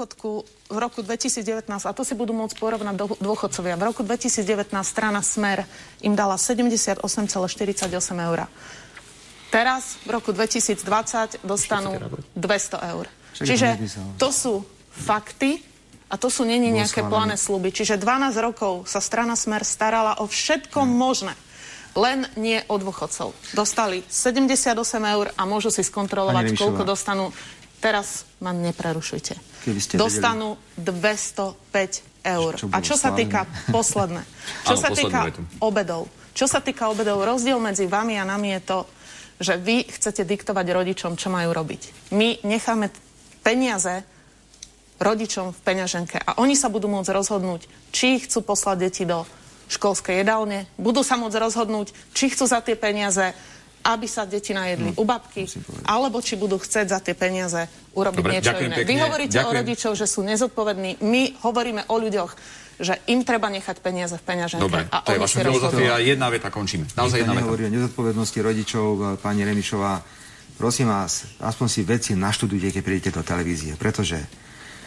dôchodku v roku 2019, a to si budú môcť porovnať dôchodcovia, v roku 2019 strana Smer im dala 78,48 eur. Teraz, v roku 2020, dostanú 200 eur. Čiže to sú fakty a to sú není nejaké plané sluby. Čiže 12 rokov sa strana Smer starala o všetko možné len nie o dôchodcov. Dostali 78 eur a môžu si skontrolovať, koľko dostanú Teraz ma neprerušujte. Dostanú vedeli. 205 eur. Čo, čo a čo sa týka posledné, čo sa týka obedov, čo sa týka obedov, rozdiel medzi vami a nami je to, že vy chcete diktovať rodičom, čo majú robiť. My necháme peniaze rodičom v peňaženke a oni sa budú môcť rozhodnúť, či chcú poslať deti do školskej jedálne, budú sa môcť rozhodnúť, či chcú za tie peniaze aby sa deti najedli no, u babky, alebo či budú chcieť za tie peniaze urobiť Dobre, niečo iné. Pekne. Vy hovoríte ďakujem. o rodičoch, že sú nezodpovední. My hovoríme o ľuďoch, že im treba nechať peniaze v peňaženke. Dobre, a to je vaša filozofia. Jedna veta, končíme. Naozaj jedna nehovorí o nezodpovednosti rodičov, pani Remišová. Prosím vás, aspoň si veci naštudujte, keď prídete do televízie. Pretože,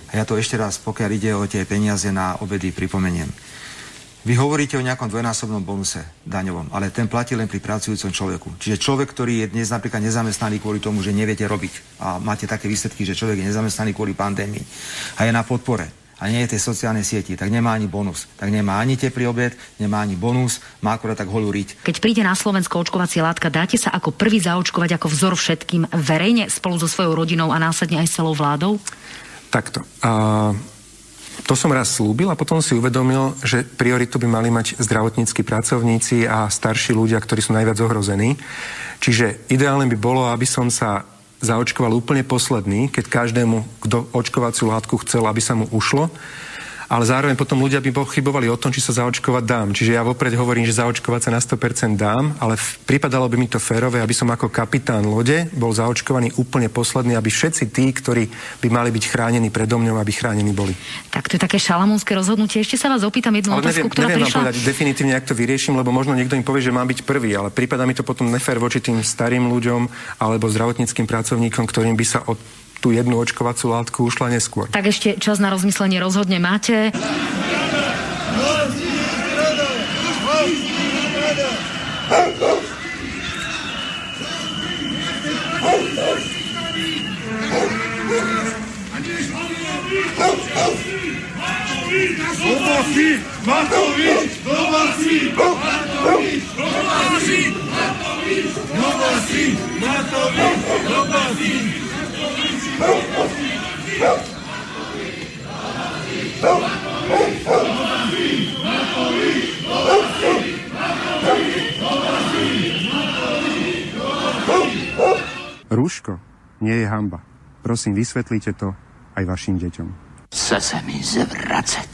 a ja to ešte raz, pokiaľ ide o tie peniaze na obedy, pripomeniem. Vy hovoríte o nejakom dvojnásobnom bonuse daňovom, ale ten platí len pri pracujúcom človeku. Čiže človek, ktorý je dnes napríklad nezamestnaný kvôli tomu, že neviete robiť a máte také výsledky, že človek je nezamestnaný kvôli pandémii a je na podpore a nie je tej sociálnej sieti, tak nemá ani bonus. Tak nemá ani teplý obed, nemá ani bonus, má akorát tak holú riť. Keď príde na Slovensko očkovacia látka, dáte sa ako prvý zaočkovať ako vzor všetkým verejne spolu so svojou rodinou a následne aj s celou vládou? Takto. Uh to som raz slúbil a potom si uvedomil, že prioritu by mali mať zdravotníckí pracovníci a starší ľudia, ktorí sú najviac ohrození. Čiže ideálne by bolo, aby som sa zaočkoval úplne posledný, keď každému, kto očkovaciu látku chcel, aby sa mu ušlo ale zároveň potom ľudia by pochybovali o tom, či sa zaočkovať dám. Čiže ja vopred hovorím, že zaočkovať sa na 100% dám, ale pripadalo by mi to férové, aby som ako kapitán lode bol zaočkovaný úplne posledný, aby všetci tí, ktorí by mali byť chránení predo mňou, aby chránení boli. Tak to je také šalamúnske rozhodnutie. Ešte sa vás opýtam jednu ale otázku, neviem, ktorá neviem prišla. povedať definitívne, ak to vyrieším, lebo možno niekto im povie, že mám byť prvý, ale prípada mi to potom nefér voči tým starým ľuďom alebo zdravotníckým pracovníkom, ktorým by sa od tú jednu očkovacú látku ušla neskôr. Tak ešte čas na rozmyslenie rozhodne máte. Matovič, Matovič, Matovič, Matovič, Matovič, Matovič, Matovič, Matovič, Rúško nie je hamba. Prosím, vysvetlite to aj vašim deťom. Chce sa mi zvracať.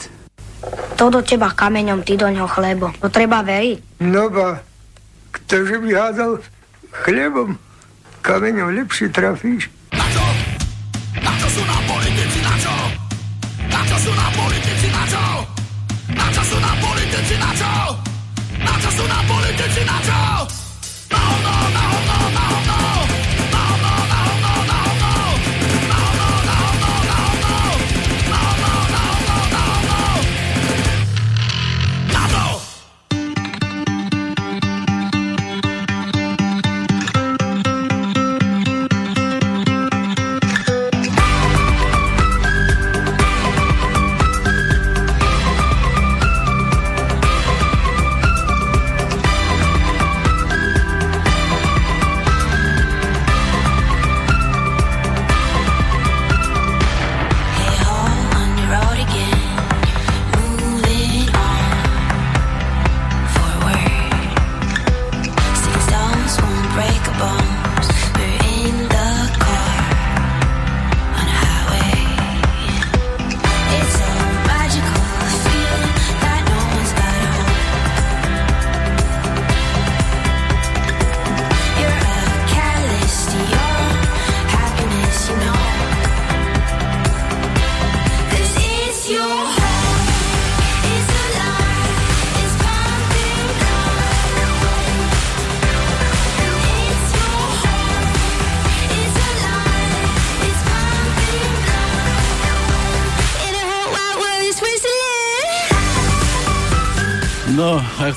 To do teba kameňom, ty do ňoho chlebo. To treba veriť. No ba, ktože by hádal chlebom, kameňom lepšie trafíš. Sú nám politici, na čo? Na čo sú nám politici, na čo? Na čo sú nám politici, na čo? No, no, no, no, no, no.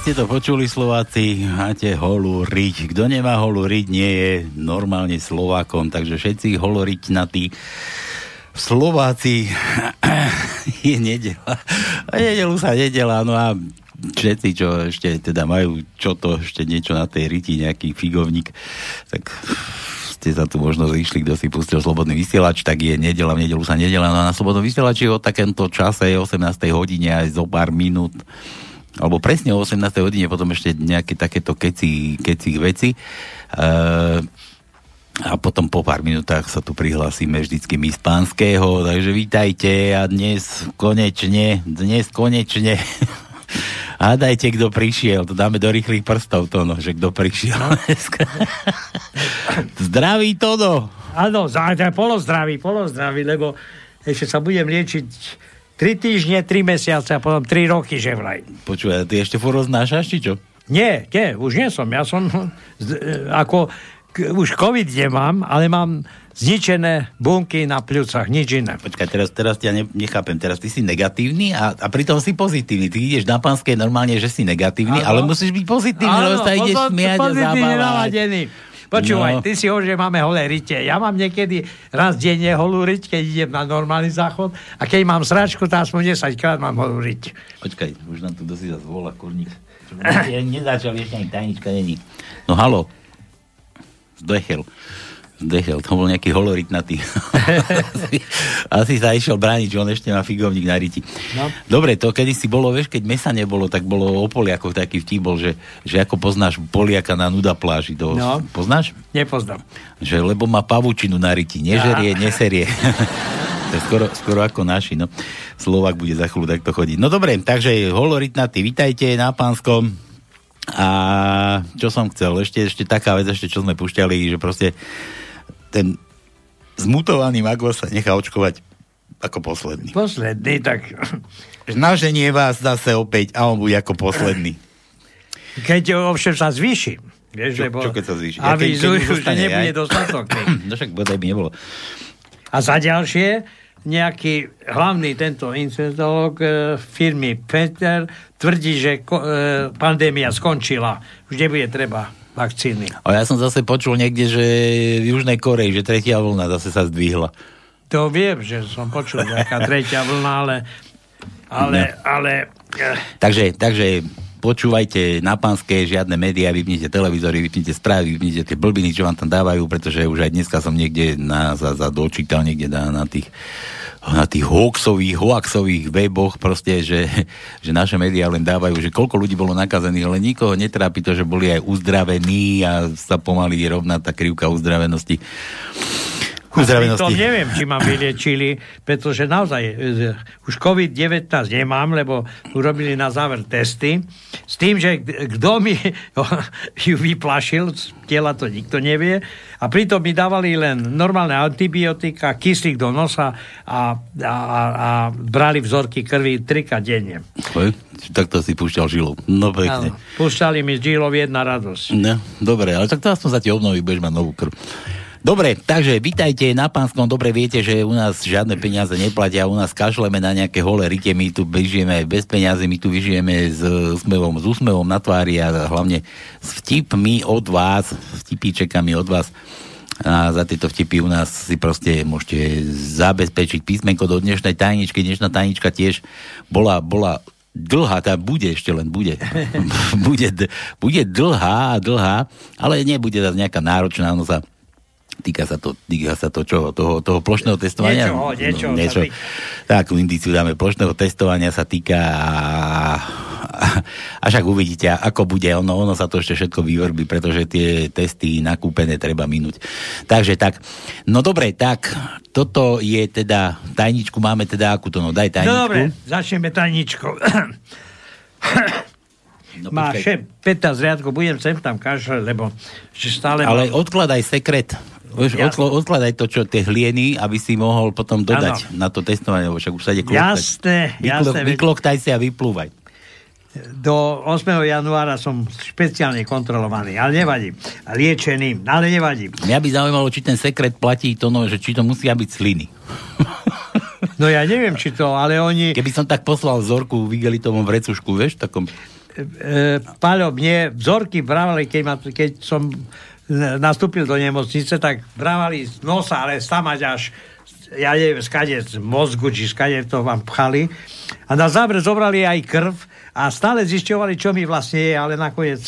Ste to počuli Slováci, máte holú riť. Kto nemá holú riť, nie je normálne Slovákom, takže všetci holoriťnatí Slováci je nedela. A nedelu sa nedela, no a všetci, čo ešte teda majú čo to, ešte niečo na tej riti, nejaký figovník, tak ste sa tu možno zišli, kto si pustil slobodný vysielač, tak je nedela, v nedelu sa nedela, no a na slobodnom vysielači o takémto čase, 18. hodine aj zo pár minút alebo presne o 18. hodine, potom ešte nejaké takéto keci, keci veci. E, a potom po pár minútach sa tu prihlásime vždycky my z pánskeho, takže vítajte a dnes konečne, dnes konečne Hádajte, kto prišiel, to dáme do rýchlych prstov to, no, že kto prišiel no. Zdraví Todo. Áno, polozdraví, polozdraví, lebo ešte sa budem liečiť 3 týždne, 3 mesiace a potom 3 roky, že vraj. Počúvaj, ty ešte furt roznášaš, či čo? Nie, nie, už nie som. Ja som e, ako už COVID nemám, ale mám zničené bunky na pľúcach, nič iné. Počkaj, teraz, teraz ťa ne, nechápem. Teraz ty si negatívny a, a pritom si pozitívny. Ty ideš na pánske normálne, že si negatívny, ano. ale musíš byť pozitívny, lebo sa ideš smiať a zabávať. Počúvaj, no. ty si hovoríš, že máme holé rite. Ja mám niekedy raz denne holú riť, keď idem na normálny záchod a keď mám sračku, to aspoň 10 krát mám holú riť. Počkaj, už nám tu dosť zase volá kurník. Nezačal ešte ani tajnička není. No halo. Zdechel. Dechel, to bol nejaký holoritnatý. asi, asi sa išiel brániť, že on ešte má figovník na riti. No. Dobre, to kedy si bolo, vieš, keď mesa nebolo, tak bolo o Poliakoch taký vtip bol, že, že ako poznáš Poliaka na nuda pláži. To no. Poznáš? Nepoznám. Že lebo má pavučinu na riti, nežerie, ja. neserie. to je skoro, skoro ako naši, no. Slovak bude za chvíľu takto chodiť. No dobre, takže holoritnatý, vitajte na pánskom. A čo som chcel, ešte, ešte taká vec, ešte čo sme pušťali, že proste ten zmutovaný Magos sa nechá očkovať ako posledný. Posledný, tak... Naženie vás zase opäť a on bude ako posledný. Keď ovšem sa zvýši. Vieš, čo, lebo čo keď sa zvýši? Ja avizujú, že nebude aj? dostatok. no však bodaj by nebolo. A za ďalšie, nejaký hlavný tento infektolog e, firmy Peter tvrdí, že ko, e, pandémia skončila. Už nebude treba vakcíny. A ja som zase počul niekde, že v Južnej Koreji, že tretia vlna zase sa zdvihla. To viem, že som počul nejaká tretia vlna, ale... Ale, no. ale... Eh. Takže, takže počúvajte na pánske žiadne médiá, vypnite televízory, vypnite správy, vypnite tie blbiny, čo vám tam dávajú, pretože už aj dneska som niekde na, za, za dočítal niekde na, na tých na tých hoaxových, hoaxových weboch proste, že, že naše médiá len dávajú, že koľko ľudí bolo nakazených, ale nikoho netrápi to, že boli aj uzdravení a sa pomaly rovná tá krivka uzdravenosti. To neviem, či ma vyliečili, pretože naozaj e, už COVID-19 nemám, lebo urobili na záver testy s tým, že kto mi ju vyplašil, z tela to nikto nevie, a pritom mi dávali len normálne antibiotika, kyslík do nosa a, a, a, brali vzorky krvi trika denne. Tak to si púšťal žilou. No pekne. púšťali mi žilou jedna radosť. No, dobre, ale tak to aspoň sa ti obnoví, budeš mať novú krv. Dobre, takže vítajte na Pánskom. Dobre viete, že u nás žiadne peniaze neplatia, u nás kašleme na nejaké holé rite, my tu vyžijeme bez peniazy, my tu vyžijeme s úsmevom, s úsmevom na tvári a hlavne s vtipmi od vás, vtipíčekami od vás. A za tieto vtipy u nás si proste môžete zabezpečiť písmenko do dnešnej tajničky. Dnešná tajnička tiež bola, bola dlhá, tá bude ešte len, bude. bude, bude dlhá a dlhá, ale nebude zase nejaká náročná, ono sa Týka sa to, týka sa to čo, toho, toho plošného testovania? Niečo, niečo. No, niečo. Takú indiciu dáme, plošného testovania sa týka a, však uvidíte, ako bude, ono, ono sa to ešte všetko vyvrbí, pretože tie testy nakúpené treba minúť. Takže tak, no dobre, tak toto je teda, tajničku máme teda akú to, no daj tajničku. No dobre, začneme tajničkou. No, Má 15 riadkov, budem sem tam kašľať, lebo stále... Ale mám... odkladaj sekret. Vieš, odkl- odkladaj to, čo tie hlieny, aby si mohol potom dodať ano. na to testovanie, lebo však už sa ide kloktať. Jasné, jasné. Vykloktaj si a vyplúvaj. Do 8. januára som špeciálne kontrolovaný, ale nevadí. Liečený, ale nevadí. Mňa by zaujímalo, či ten sekret platí to, no, že či to musia byť sliny. No ja neviem, či to, ale oni... Keby som tak poslal vzorku v igelitovom vrecušku, vieš, takom... e, Paľo, mne vzorky brávali, keď, ma, keď som nastúpil do nemocnice, tak brávali z nosa, ale stamať až ja neviem, skade z mozgu, či skade to vám pchali. A na záver zobrali aj krv a stále zisťovali, čo mi vlastne je, ale nakoniec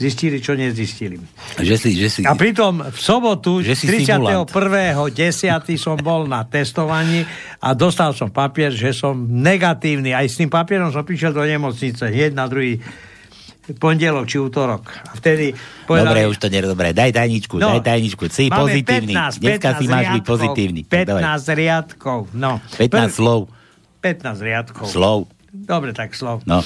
zistili, čo nezistili. Že si, že si, a pritom v sobotu, 31.10. som bol na testovaní a dostal som papier, že som negatívny. Aj s tým papierom som prišiel do nemocnice, hneď na druhý pondelok či útorok. A vtedy povedali... Dobre, už to nie je dobré. Daj tajničku, no, daj tajničku. Si pozitívny. 15, Dneska 15 si máš byť pozitívny. 15 riadkov, no. 15 Prv... slov. 15 riadkov. Slov. Dobre, tak slov. No.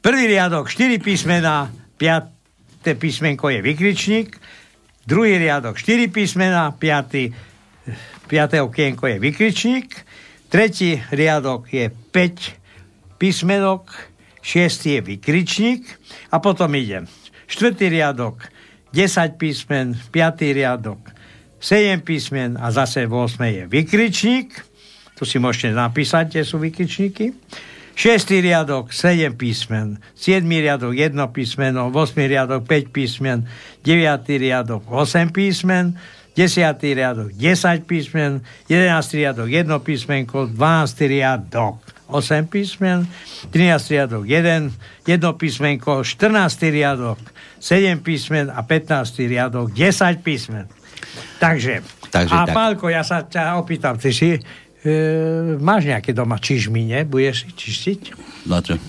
Prvý riadok, 4 písmena, 5. písmenko je vykričník, druhý riadok, 4 písmena, 5. 5. okienko je vykričník, tretí riadok je 5 písmenok, šiestý je vykričník a potom ide štvrtý riadok, 10 písmen, 5. riadok, 7 písmen a zase 8 je vykričník. Tu si môžete napísať, kde sú vykričníky. 6. riadok 7 písmen, 7. riadok 1 písmeno, 8. riadok 5 písmen, 9. riadok 8 písmen, 10. riadok 10 písmen, 11. riadok 1 písmenko, 12. riadok 8 písmen, 13. riadok 1, 1 písmenko, 14. riadok 7 písmen a 15. riadok 10 písmen. Takže, Takže a tak. Pálko, ja sa ťa opýtam, ty si E, máš nejaké doma čižmine? Budeš si čistiť? Na čo?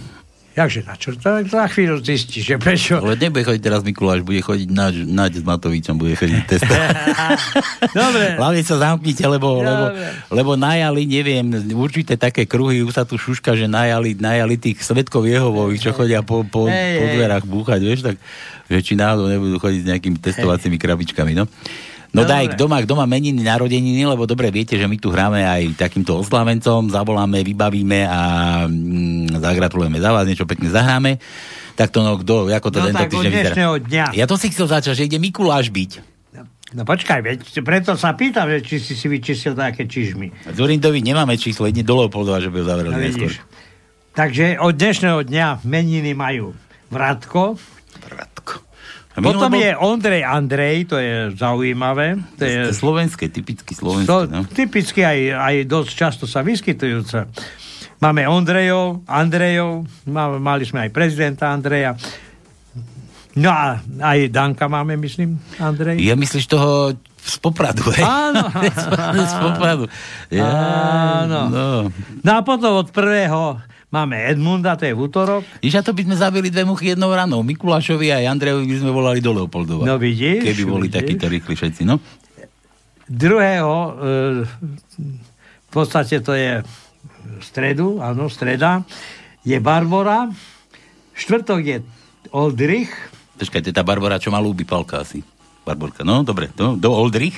Jakže na čo? To za chvíľu zistíš, že prečo... Ale nebude chodiť teraz Mikuláš, bude chodiť na, na s Matovičom, bude chodiť testovať. Dobre. Hlavne sa zamknite, lebo, lebo, lebo najali, neviem, určite také kruhy, už sa tu šuška, že najali, najali tých svetkov Jehovových, čo chodia po, po, hey, po dverách búchať, vieš, tak že či náhodou nebudú chodiť s nejakými testovacími hey. krabičkami, no. No daj, kto má, kto má meniny, narodeniny, lebo dobre viete, že my tu hráme aj takýmto oslavencom, zavoláme, vybavíme a mm, zagratulujeme za vás, niečo pekne zahráme. Tak to no, kto, ako to no, tento týždeň vyzerá? dňa. Ja to si chcel začať, že ide Mikuláš byť. No počkaj, veď, preto sa pýtam, že či si si vyčistil také čižmy. Z Urindovi nemáme číslo, jedne do Leopoldova, že by ho zavreli no, neskôr. Takže od dnešného dňa meniny majú Vratko, potom bol... je Ondrej Andrej, to je zaujímavé. To je, slovenské, typicky slovenské. No? Typicky aj, aj dosť často sa vyskytujúce. Máme Ondrejov, Andrejov, mali sme aj prezidenta Andreja. No a aj Danka máme, myslím, Andrej. Ja myslíš toho z Popradu, hej? Áno. z Popradu. Ja, Áno. No. no a potom od prvého Máme Edmunda, to je v útorok. A to by sme zabili dve muchy jednou ranou. Mikulášovi a Andrejovi by sme volali do Leopoldova. No vidíš. Keby boli vidíš. takíto rýchli všetci, no. Druhého, e, v podstate to je stredu, áno, streda, je Barbora. Štvrtok je Oldrich. Počkaj, to je tá Barbara, čo má ľúbi palka asi. Barborka, no, dobre. Do, do Oldrich?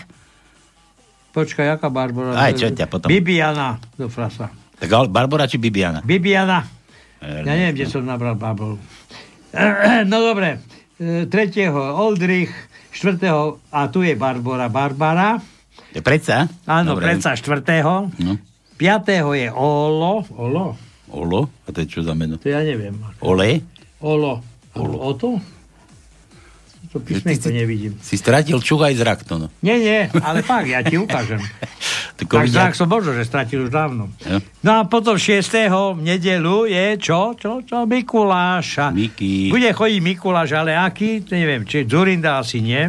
Počkaj, aká Barbara? Aj, čo ťa potom? Bibiana do frasa. Tak Barbara či Bibiana? Bibiana. Ja neviem, kde som nabral babol. No dobre. E, tretieho Oldrich, štvrtého, a tu je Barbara Barbara. Je predsa? Áno, dobre. predsa štvrtého. No. Piatého je Olo. Olo? Olo? A to je čo za meno? To ja neviem. Ole? Olo. Olo. Oto? To písmenko nevidím. Si stratil čuch aj zrak to, no. Nie, nie, ale fakt, ja ti ukážem. tak zrak som možno, že stratil už dávno. Ja. No a potom 6. v nedelu je čo? Čo? Čo? Mikuláša. Miky. Bude chodiť Mikuláš, ale aký? Neviem, či Zurinda asi nie,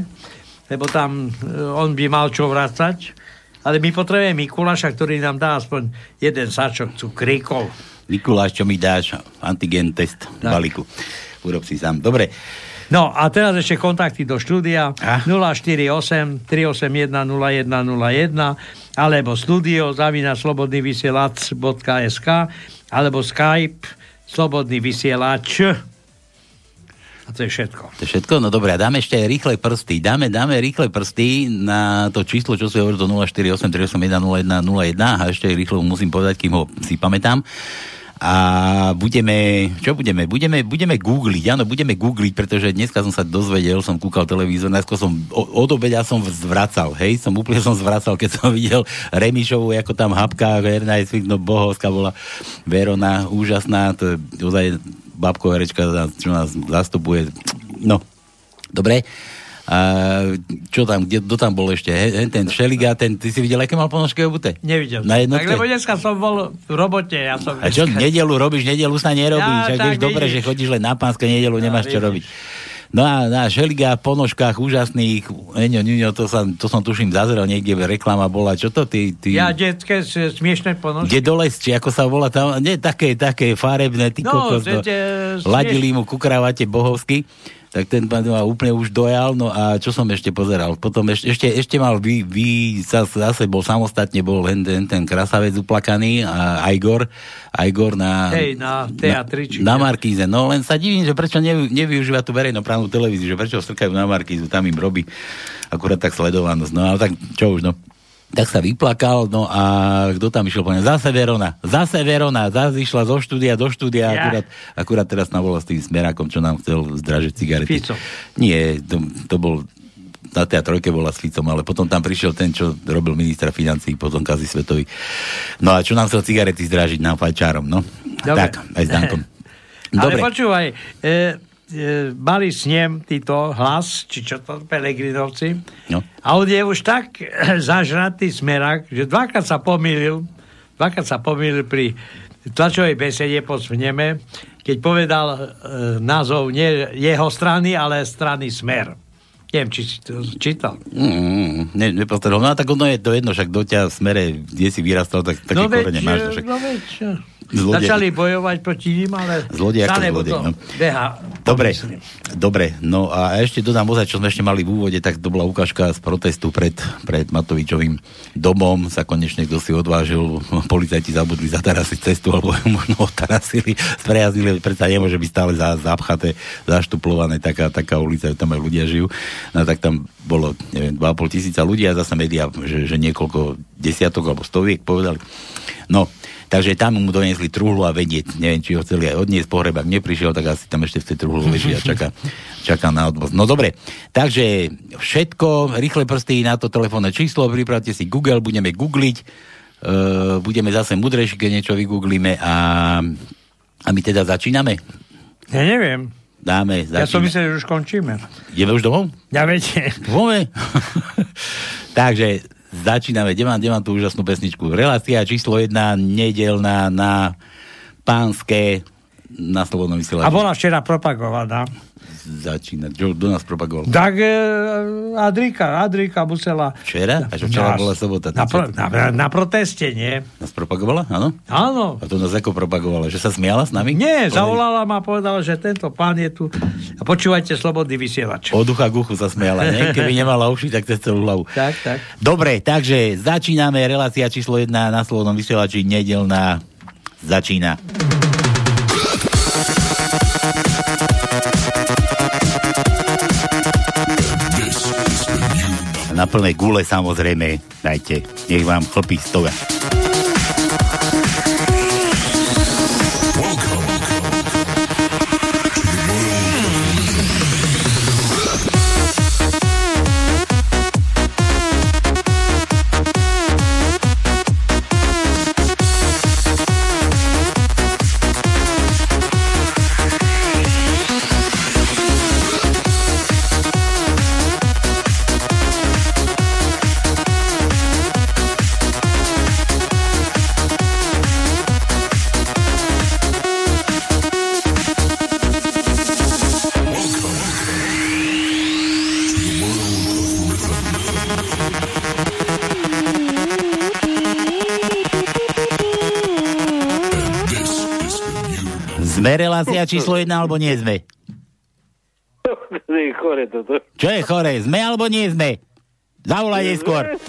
lebo tam e, on by mal čo vracať. Ale my potrebujeme Mikuláša, ktorý nám dá aspoň jeden sačok cukríkov. Mikuláš, čo mi dáš? Antigen test v balíku. Urob si sám. Dobre. No a teraz ešte kontakty do štúdia ah. 048 381 0101 alebo studio zavina slobodnyvysielac.sk alebo Skype slobodný vysielač a to je všetko. To je všetko? No dobré, dáme ešte rýchle prsty. Dáme, dáme rýchle prsty na to číslo, čo si hovorí, to 048 381 0101 a ešte rýchlo musím povedať, kým ho si pamätám. A budeme, čo budeme? Budeme, budeme googliť, áno, budeme googliť, pretože dneska som sa dozvedel, som kúkal televízor, najskôr som, od obeda som zvracal, hej, som úplne som zvracal, keď som videl Remišovu, ako tam hapka, Verna je no bohovská bola Verona, úžasná, to je ozaj babko herečka, čo nás zastupuje, no, dobre, a čo tam, kde, kto tam bol ešte? He, ten Šeliga, ten, ty si videl, aké mal ponožky obute? Nevidel. Na jednotke? Tak lebo dneska som bol v robote. Ja som a čo, dneska... nedelu robíš, nedelu sa nerobíš. Ja, tak vieš dobre, že chodíš len na pánske nedelu, no, nemáš čo robiť. No a na Šeliga v ponožkách úžasných, Eňo, Ňuňo, to, sa, to som tuším zazrel niekde, reklama bola, čo to ty? ty... Ja detské smiešné ponožky. Kde dole, či ako sa volá tam, nie, také, také farebné, ty no, kokos, no, ladili mu ku kravate bohovsky tak ten pán ma úplne už dojal, no a čo som ešte pozeral? Potom ešte, ešte, ešte mal vy, vy sa, zase bol samostatne, bol len ten, ten krasavec uplakaný a Igor, Igor na, Hej, na teatri, na, na Markíze. No len sa divím, že prečo nevy, nevyužíva tú verejnoprávnu televíziu, že prečo strkajú na Markízu, tam im robí akurát tak sledovanosť. No ale tak čo už, no tak sa vyplakal, no a kto tam išiel po Zase Verona, zase Verona, zase išla zo štúdia do štúdia, yeah. akurát, akurát teraz navola s tým smerákom, čo nám chcel zdražiť cigarety. Fico. Nie, to, to bol na tej trojke bola s Ficom, ale potom tam prišiel ten, čo robil ministra financí, potom Kazi Svetový. No a čo nám chcel cigarety zdražiť nám fajčárom, no? Dobre. Tak, aj s Dankom. Dobre. Ale počúvaj, e, e, mali snem títo hlas, či čo to, Pelegrinovci. No. A on je už tak zažratý smerak, že dvakrát sa pomýlil, dvakrát sa pomýlil pri tlačovej besede po sneme, keď povedal e, názov nie jeho strany, ale strany Smer. Neviem, či si to čítal. Mm, ne, nepostrel. No a tak ono je to jedno, však do ťa smere, kde si vyrastal, tak také no korene máš. No však... No veď, Zlodej. Začali bojovať proti ním, ale zlodej ako zlodej, no. beha. Dobre, dobre, no a ešte dodám ozaj, čo sme ešte mali v úvode, tak to bola ukážka z protestu pred, pred Matovičovým domom, sa konečne kto si odvážil, policajti zabudli zatarasiť cestu, alebo možno otarasili, sprejaznili, predsa nemôže byť stále za, zapchaté, zaštuplované taká, taká ulica, tam aj ľudia žijú, no tak tam bolo, neviem, 2,5 tisíca ľudí a zase médiá, že, že niekoľko desiatok alebo stoviek povedali. No, Takže tam mu doniesli truhlu a vedieť, neviem, či ho chceli aj odniesť pohreb, ak neprišiel, tak asi tam ešte v tej truhlu leží a čaká, čaká na odvoz. No dobre, takže všetko, rýchle prsty na to telefónne číslo, pripravte si Google, budeme googliť, uh, budeme zase mudrejší, keď niečo vygooglíme a, a my teda začíname? Ja neviem. Dáme, začíname. Ja som myslel, že už končíme. Ideme už domov? Ja viete. Takže Začíname, kde mám, mám tú úžasnú pesničku. Relácia číslo jedna, nedelná na pánske na Slobodnom vysielači. A bola včera propagovaná začínať? Čo, kto nás propagoval? Tak e, Adrika, Adrika musela... Včera? A čo včera nás, bola sobota? Na, pro, na, na proteste, nie? Nás propagovala? Áno? Áno. A to nás ako propagovala? Že sa smiala s nami? Nie, Povedali... zavolala ma a povedala, že tento pán je tu a počúvajte Slobodný vysielač. Od ducha k uchu sa smiala, nie? Keby nemala uši, tak cez celú hlavu. Tak, tak. Dobre, takže začíname relácia číslo 1 na Slobodnom vysielači nedelná začína. Na plnej gule samozrejme dajte. Nech vám chlpí stoja. Relácia číslo jedna, alebo nie sme? je chore toto. Čo je chore? Sme alebo nie sme? Zavolaj neskôr.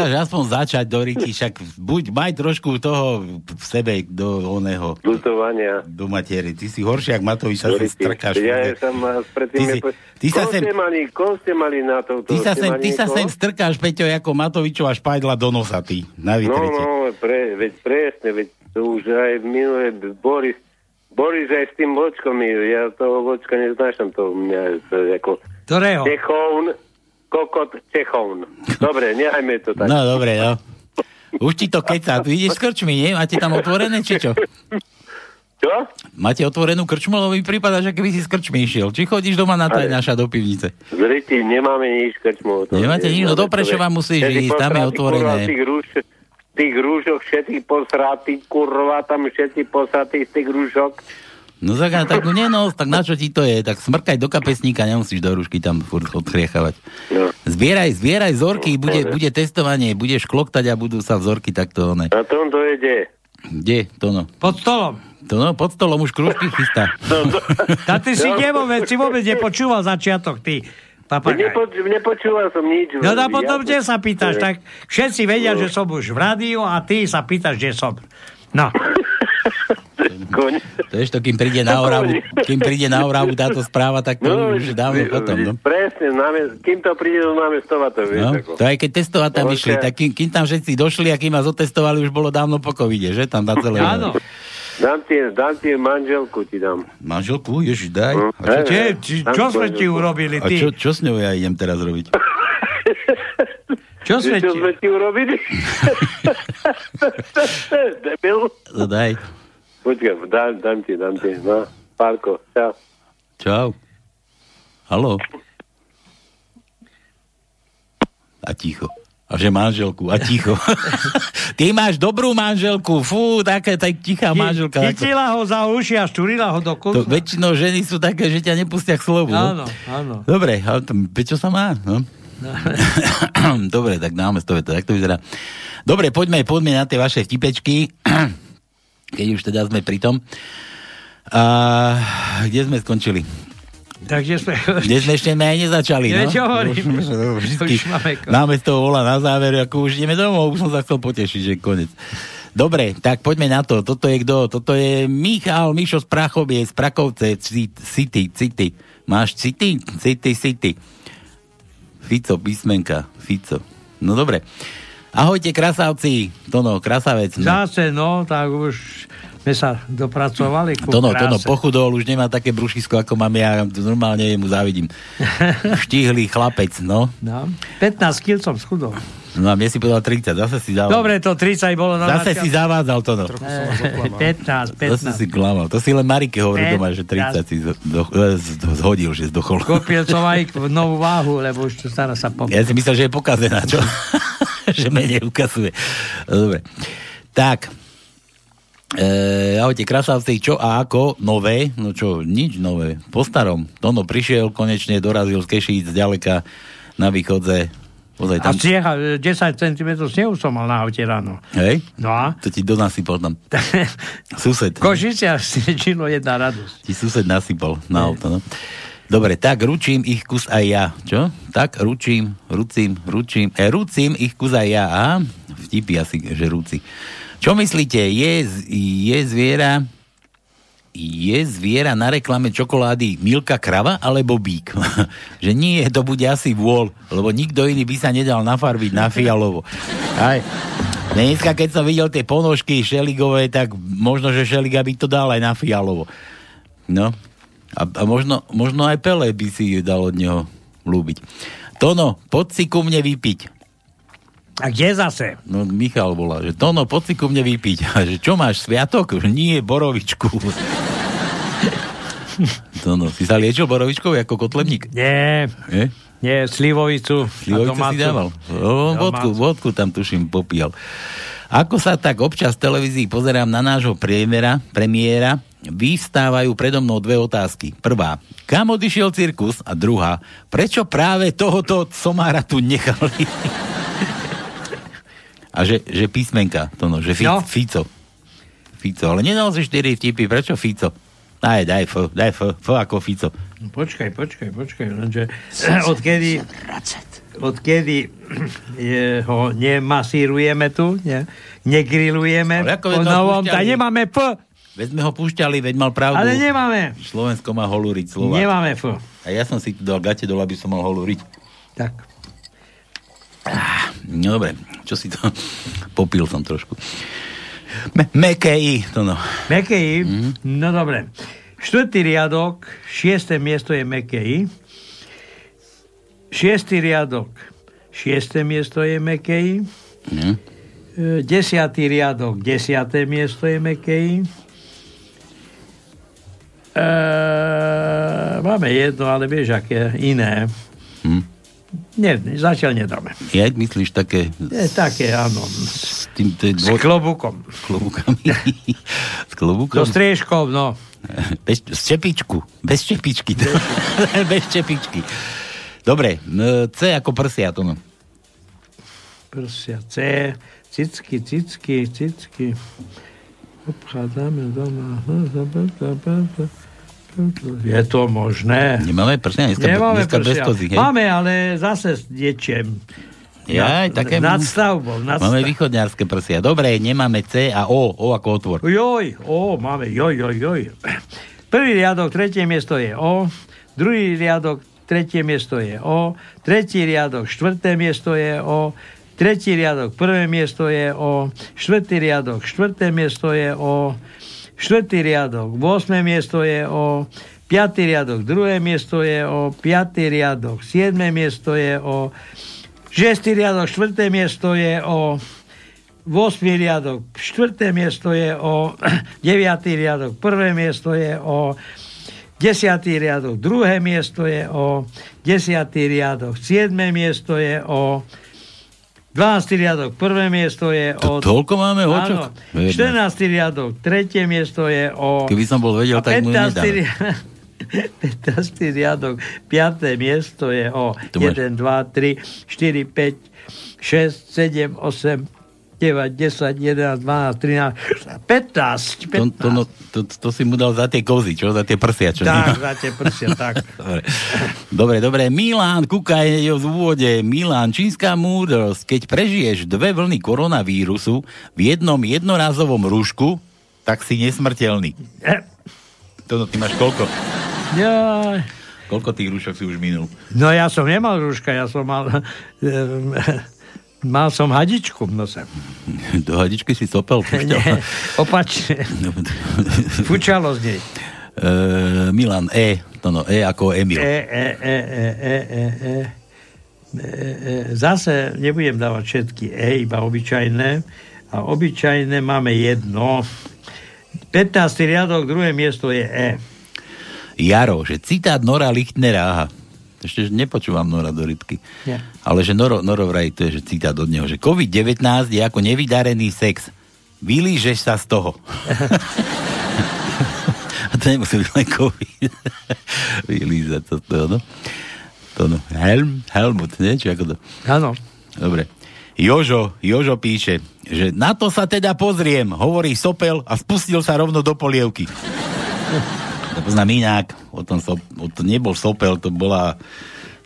Nenecháš aspoň začať do Riti, však buď maj trošku toho v sebe do oného... Lutovania. Do matery. Ty si horšie, ak Matovič sa strkáš. Ja som predtým... Ty si- ty sa sem- ste mali, ste mali na to? Ty sa, sem, ty sa sem strkáš, Peťo, ako Matovičova špajdla do nosa, ty. Na No, vytrete. no, pre, veď presne, veď to už aj minulé Boris, Boris aj s tým vočkom, ja toho vočka neznášam, to mňa to ako... Ktorého? Čechoun, kokot Čechoun. Dobre, nechajme to tak. No, dobre, no. Už ti to keca. Tu ideš s krčmi, nie? Máte tam otvorené, či čo? Čo? Máte otvorenú krčmu, lebo mi prípada, že keby si s krčmi išiel. Či chodíš doma na taj naša do pivnice? Zriti, nemáme nič krčmu. Nemáte nič? No do Prešova musíš ísť, tam je otvorené. Tých, rúž, tých rúžok všetky posratí, kurva, tam všetky posratí z tých rúžok. No tak, tak no nie, no, tak na čo ti to je? Tak smrkaj do kapesníka, nemusíš do rúšky tam furt odchriechávať. No. Zbieraj, zbieraj vzorky, bude, bude testovanie, budeš kloktať a budú sa vzorky takto, ne. Na tom to je kde? Kde, to no? Pod stolom. To no, pod stolom už krúžky chystá. A ty si nemovedz, si vôbec nepočúval začiatok, ty. Papagaj. Nepo, nepočúval som nič. No a potom, Ja- kde sa pýtaš, tak všetci vedia, No. že som už v rádiu a ty sa pýtaš, kde som. No. To je to, kým príde na oravu, kým príde na oravu táto správa, tak to No, už dávno potom, no. Presne, námest, kým to príde do námestova, to vieš. No, ako. to aj keď testovať tam No, išli, tak kým, kým tam všetci došli a kým vás otestovali, už bolo dávno po covide, že? Tam na celé... Áno. Dám ti, dám ti manželku, ti dám. Manželku, ježiš, daj. Hm, A čo, Či, či, čo sme ti urobili, a ty? čo, čo s ňou ja idem teraz robiť? Čo sme Čo ti... sme ti urobili? Debil. No daj. Počkaj, dám, dám ti, dám ti. No, Pálko, čau. Čau. Haló. A ticho. A že manželku, a ticho. Ty máš dobrú manželku, fú, také, tak tichá manželka. Chytila ho za uši a štúrila ho do To, kusu. väčšinou ženy sú také, že ťa nepustia k slovu. no. Áno, áno. Dobre, ale to, prečo sa má? No? Dobre, tak dáme to, tak to vyzerá. Dobre, poďme, poďme na tie vaše vtipečky, keď už teda sme pri tom. A kde sme skončili? Takže sme... Kde sme ešte aj nezačali, no? Čo hovorím? Už, už, vždycky Už máme z toho vola na záver, ako už ideme domov, už som sa chcel potešiť, že konec. Dobre, tak poďme na to. Toto je kto? Toto je Michal Mišo z Prachovie, z Prakovce, Ci- City, City. Máš City? City, City. Fico, písmenka, Fico. No dobre. Ahojte, krasavci. Tono, krasavec. No. Zase, no, tak už sme sa dopracovali ku Tono, kráse. Tono pochudol, už nemá také brušisko, ako mám ja, normálne mu závidím. Štihlý chlapec, no. No, 15 kg som schudol. No a mne si povedal 30, zase si dával. Dobre, to 30 bolo na Zase si zavádzal to, no. 15, 15. Zase si klamal. To si len Marike hovorí Päť- doma, že 30 si do, e, z- zhodil, že zdochol. Kúpil som aj novú váhu, lebo už to stará sa po... Ja si myslel, že je pokazená, čo? že menej ukazuje. Dobre. Tak. E, ahojte, krasavci, čo a ako? Nové? No čo, nič nové. Po starom. Tono prišiel, konečne dorazil z Kešíc ďaleka na východze. Pozaj A tam. sneha, 10 cm snehu som mal na aute ráno. Hej? No a? To ti donasypal tam. Sused. Košice a snečilo jedna radosť. Ti sused nasypal na auto, no. Dobre, tak ručím ich kus aj ja. Čo? Tak ručím, rucím, ručím, e, rucím ich kus aj ja. Aha, vtipy asi, že ruci. Čo myslíte, je, je zviera je zviera na reklame čokolády Milka krava alebo bík? že nie, to bude asi vôľ, lebo nikto iný by sa nedal nafarbiť na fialovo. Aj. Dneska, keď som videl tie ponožky šeligové, tak možno, že šeliga by to dal aj na fialovo. No. A, a možno, možno aj Pele by si dal od neho lúbiť. Tono, poď si ku mne vypiť. A kde zase? No, Michal volá, že Tono, poď si ku mne vypiť. A že čo máš, sviatok? Že nie, borovičku. Tono, si sa liečil borovičkou ako kotlebník? Nie, Je? nie, slivovicu. Slivovicu si dával? O, vodku, vodku tam tuším popíjal. Ako sa tak občas v televízii pozerám na nášho premiéra, premiéra, vystávajú predo mnou dve otázky. Prvá, kam odišiel cirkus? A druhá, prečo práve tohoto somára tu nechali? A že, že písmenka, to no, že fi, No. Fico. Fico, ale nedal si štyri vtipy, prečo Fico? Daj, daj F, daj F, F ako Fico. No, Počkaj, počkaj, počkaj, lenže odkedy... odkedy je, ho nemasírujeme tu, ne, negrilujeme Ale ako novom, nemáme F, Veď sme ho púšťali, veď mal pravdu. ale nemáme. Slovensko má holúriť Slovák. Nemáme F. A ja som si tu dal gate dole, aby som mal holúriť. Tak. No dobre, čo si to... Popil som trošku. Me- to no. Meké I, no dobre. Štvrtý riadok, šiesté miesto je meké I. Šiestý riadok, šiesté miesto je meké I. Mhm. E, Desiatý riadok, desiaté miesto je meké I. E, máme jedno, ale vieš, aké iné. Hm. Nie, zatiaľ nedáme. Ja myslíš také... Je také, áno. S tým, to je S dvoj... klobúkom. S klobúkami. s klobúkom? So striežkou, no. Bez, z čepičku. Bez čepičky. Bez čepičky. Dobre, C ako prsia, to no. Prsia C, cicky, cicky, cicky. Obchádzame doma. Je to možné. Nemáme prsia dneska, Nemáme dneska bez prsia. kozy, hej? Máme, ale zase s niečím. Ja, Nad- také... nadstavbou, nadstav- Máme východňarské prsia. Dobre, nemáme C a O. O ako otvor. Joj, o, máme, joj, joj, joj. Prvý riadok, tretie miesto je O. Druhý riadok, tretie miesto je O. Tretí riadok, štvrté miesto je O. Tretí riadok, prvé miesto je O. Štvrtý riadok, štvrté miesto je O. Štvrtý riadok, 8. miesto je O. Piatý riadok, druhé miesto je O. Piatý riadok, siedme miesto je O. Šiestý riadok, štvrté miesto je O. 8. riadok, 4. miesto je o 9. riadok, 1. miesto je o 10. riadok, 2. miesto je o 10. riadok, 7. miesto je o 12. riadok, 1. miesto je o... To toľko máme Áno, očok? 14. riadok, 3. miesto je o... Keby som bol vedel, tak mu 15. nedáme. ria- 15. riadok, 5. miesto je o Tu máš. 1, 2, 3, 4, 5, 6, 7, 8, 9, 10, 11, 12, 13, 15, 15. To, to, no, to, to, si mu dal za tie kozy, čo? Za tie prsia, čo? Tak, nemá? za tie prsia, tak. Dobre. dobre, dobre. Milan, kúkaj v úvode. Milan, čínska múdrosť. Keď prežiješ dve vlny koronavírusu v jednom jednorázovom rúšku, tak si nesmrteľný. E. To, no, ty máš koľko? Jaj. Koľko tých rúšok si už minul? No ja som nemal rúška, ja som mal... mal som hadičku v nose. Do hadičky si sopel? Nie, opačne. Fučalo z nej. Uh, Milan, E. To no, E ako Emil. E, e, e, e, e, e, e. E, e, Zase nebudem dávať všetky E, iba obyčajné. A obyčajné máme jedno. 15. riadok, druhé miesto je E. Jaro, že citát Nora Lichtnera, aha. Ešte že nepočúvam Nora do rytky. Nie. Ale že Noro, Noro vraj, to je že citát od neho, že COVID-19 je ako nevydarený sex. Vylížeš sa z toho. A to nemusí byť len COVID. Vylízať sa z toho, no. To no. Helm, Helmut, nie? Či ako to? Áno. Dobre. Jožo, Jožo píše, že na to sa teda pozriem, hovorí Sopel a spustil sa rovno do polievky. To poznám inak, o tom, so, o to nebol Sopel, to bola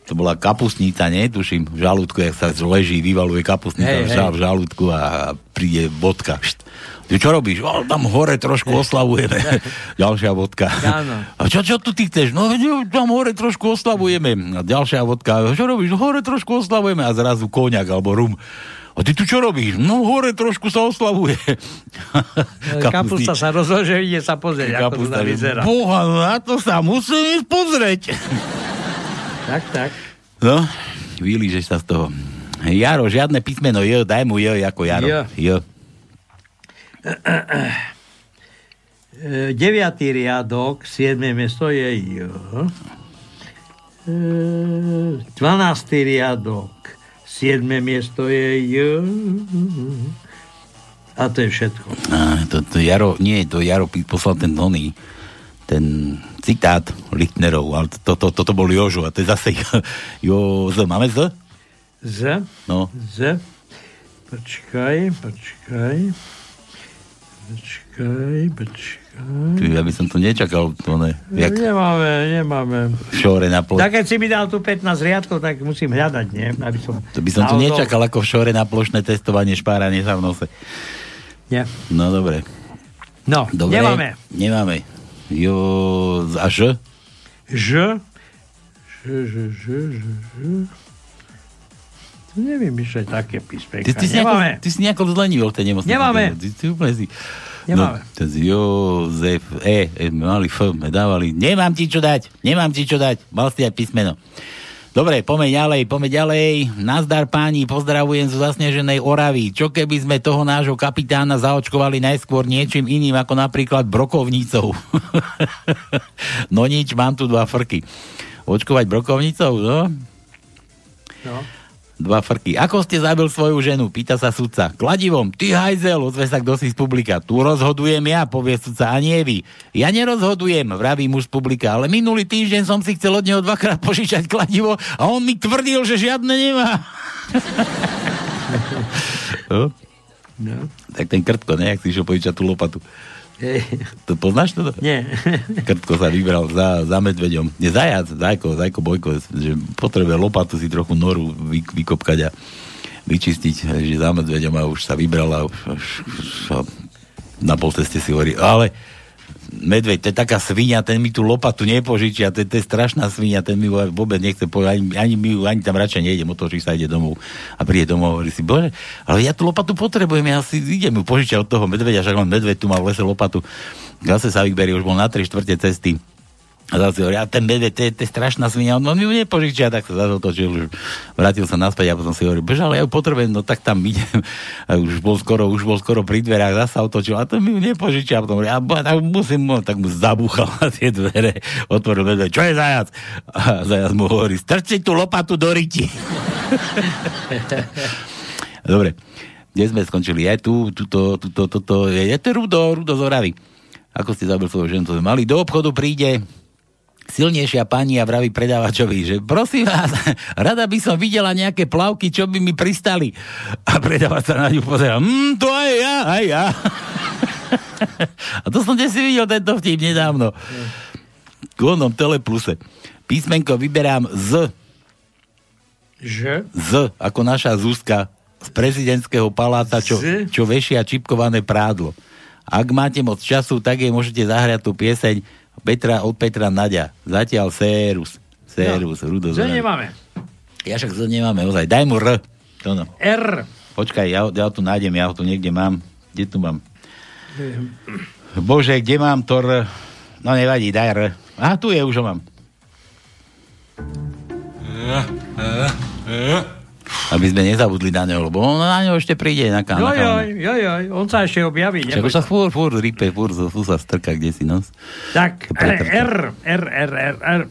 to bola kapustnica, nie? Tuším, v žalúdku, jak sa leží, vyvaluje kapustnica Hej, v, hej. žal, v žalúdku a príde bodka. Št. Ty čo robíš? O, tam hore trošku oslavujeme. ďalšia vodka. Áno. A čo, čo tu ty chceš? No, tam hore trošku oslavujeme. A ďalšia vodka. Čo robíš? Hore trošku oslavujeme. A zrazu koniak alebo rum. A ty tu čo robíš? No, hore trošku sa oslavuje. Kapusta sa rozlože, ide sa pozrieť, ako to vyzerá. Boha, na to sa musím ísť pozrieť. Tak, tak. No, vylížeš sa z toho. Jaro, žiadne písmeno J, daj mu J ako Jaro. J. J. E, Deviatý riadok, siedme miesto je J. E, Dvanáctý riadok, siedme miesto je J. A to je všetko. A, to, to Jaro, nie, to Jaro poslal ten oný, ten citát Lichtnerov, ale to, to, toto bol Jožo, a to je zase Jo, Z. Máme Z? Z. No. Z. Počkaj, počkaj. Počkaj, počkaj. Ty, ja by som to nečakal, to ne. Jak Nemáme, nemáme. šore na plošne. Tak keď si mi dal tu 15 riadkov, tak musím hľadať, nie? Aby som... To by som to nečakal ako v šore na plošné testovanie špáranie sa v nose. Nie. No dobre. No, dobre. nemáme. Nemáme. Jo, a Ž? Ž. Ž, Ž, Ž, Ž, Ž. Nevymýšľaj také písmenka. Ty, ty, si nejako, ty si nejako zlenivil v tej nemocnici. Nemáme. Ty, ty úplne si... Nemáme. No, to je Jozef, E, e, mali F, dávali. Nemám ti čo dať, nemám ti čo dať. Mal si aj písmeno. Dobre, poďme ďalej, poďme ďalej. Nazdar páni, pozdravujem zo zasneženej Oravy. Čo keby sme toho nášho kapitána zaočkovali najskôr niečím iným, ako napríklad brokovnicou? no nič, mám tu dva frky. Očkovať brokovnicou, no? No. Dva frky. Ako ste zabil svoju ženu? Pýta sa sudca. Kladivom. Ty hajzel, ozve sa kto si z publika. Tu rozhodujem ja, povie sudca, a nie vy. Ja nerozhodujem, vraví muž z publika, ale minulý týždeň som si chcel od neho dvakrát požičať kladivo a on mi tvrdil, že žiadne nemá. no? No. Tak ten krtko, ne? Jak si išiel požičať tú lopatu. Hej. To poznáš to? Nie. Krtko sa vybral za, za medveďom. Nie, zajac, zajko, zajko, bojko, že potrebuje lopatu si trochu noru vy, vykopkať a vyčistiť, že za medveďom a už sa vybral a už, už, už a na pol ceste si hovorí, ale medveď, to je taká svinia, ten mi tú lopatu nepožičia, to, to je strašná svinia, ten mi vôbec nechce povedať, ani, ani, mi ani tam radšej nejdem, otočí sa ide domov a príde domov a hovorí si, bože, ale ja tú lopatu potrebujem, ja si idem ju požičať od toho medveďa, však len medveď tu má v lese lopatu. Zase sa vyberie, už bol na 3 štvrte cesty. A zase hovorí, ten medveď, to je, strašná svinia, on, on mi ju nepožičia, tak sa zase otočil, už vrátil sa naspäť a potom si hovorí, bože, ale ja ju potrebujem, no tak tam idem. A už bol skoro, už bol skoro pri dverách, zase sa otočil, a to mi ju nepožičia. A potom hovorí, a tak musím, no, tak mu zabúchal na tie dvere, otvoril medveď, čo je zajac? A zajac mu hovorí, strč tú lopatu do ryti. Dobre, kde sme skončili? Je tu, tuto, tuto, toto, je, je to Rudo, Rudo z. Ako ste zabil svoju ženu, mali. Do obchodu príde silnejšia pani a vraví predávačovi, že prosím vás, rada by som videla nejaké plavky, čo by mi pristali. A predávač sa na ňu pozera, mm, to aj ja, aj ja. a to som si videl tento vtip nedávno. V onom telepluse. Písmenko vyberám z, Že? z, ako naša Zuzka z prezidentského paláca, čo, Z? čo vešia čipkované prádlo. Ak máte moc času, tak jej môžete zahrať tú pieseň Petra, od Petra Nadia. Zatiaľ Sérus. Sérus, no. Rudo Zoran. nemáme. Ja však to nemáme, ozaj. Daj mu R. To no. R. Počkaj, ja, ja ho tu nájdem, ja ho tu niekde mám. Kde tu mám? Bože, kde mám to R? No nevadí, daj R. Aha, tu je, už ho mám. Aby sme nezabudli na neho, lebo on na neho ešte príde na kána. Joj, joj, joj, joj, on sa ešte objaví. Však sa fúr, fúr rype, fúr, fúr sa strka, kde si nos. Tak. R, R, R, R, R.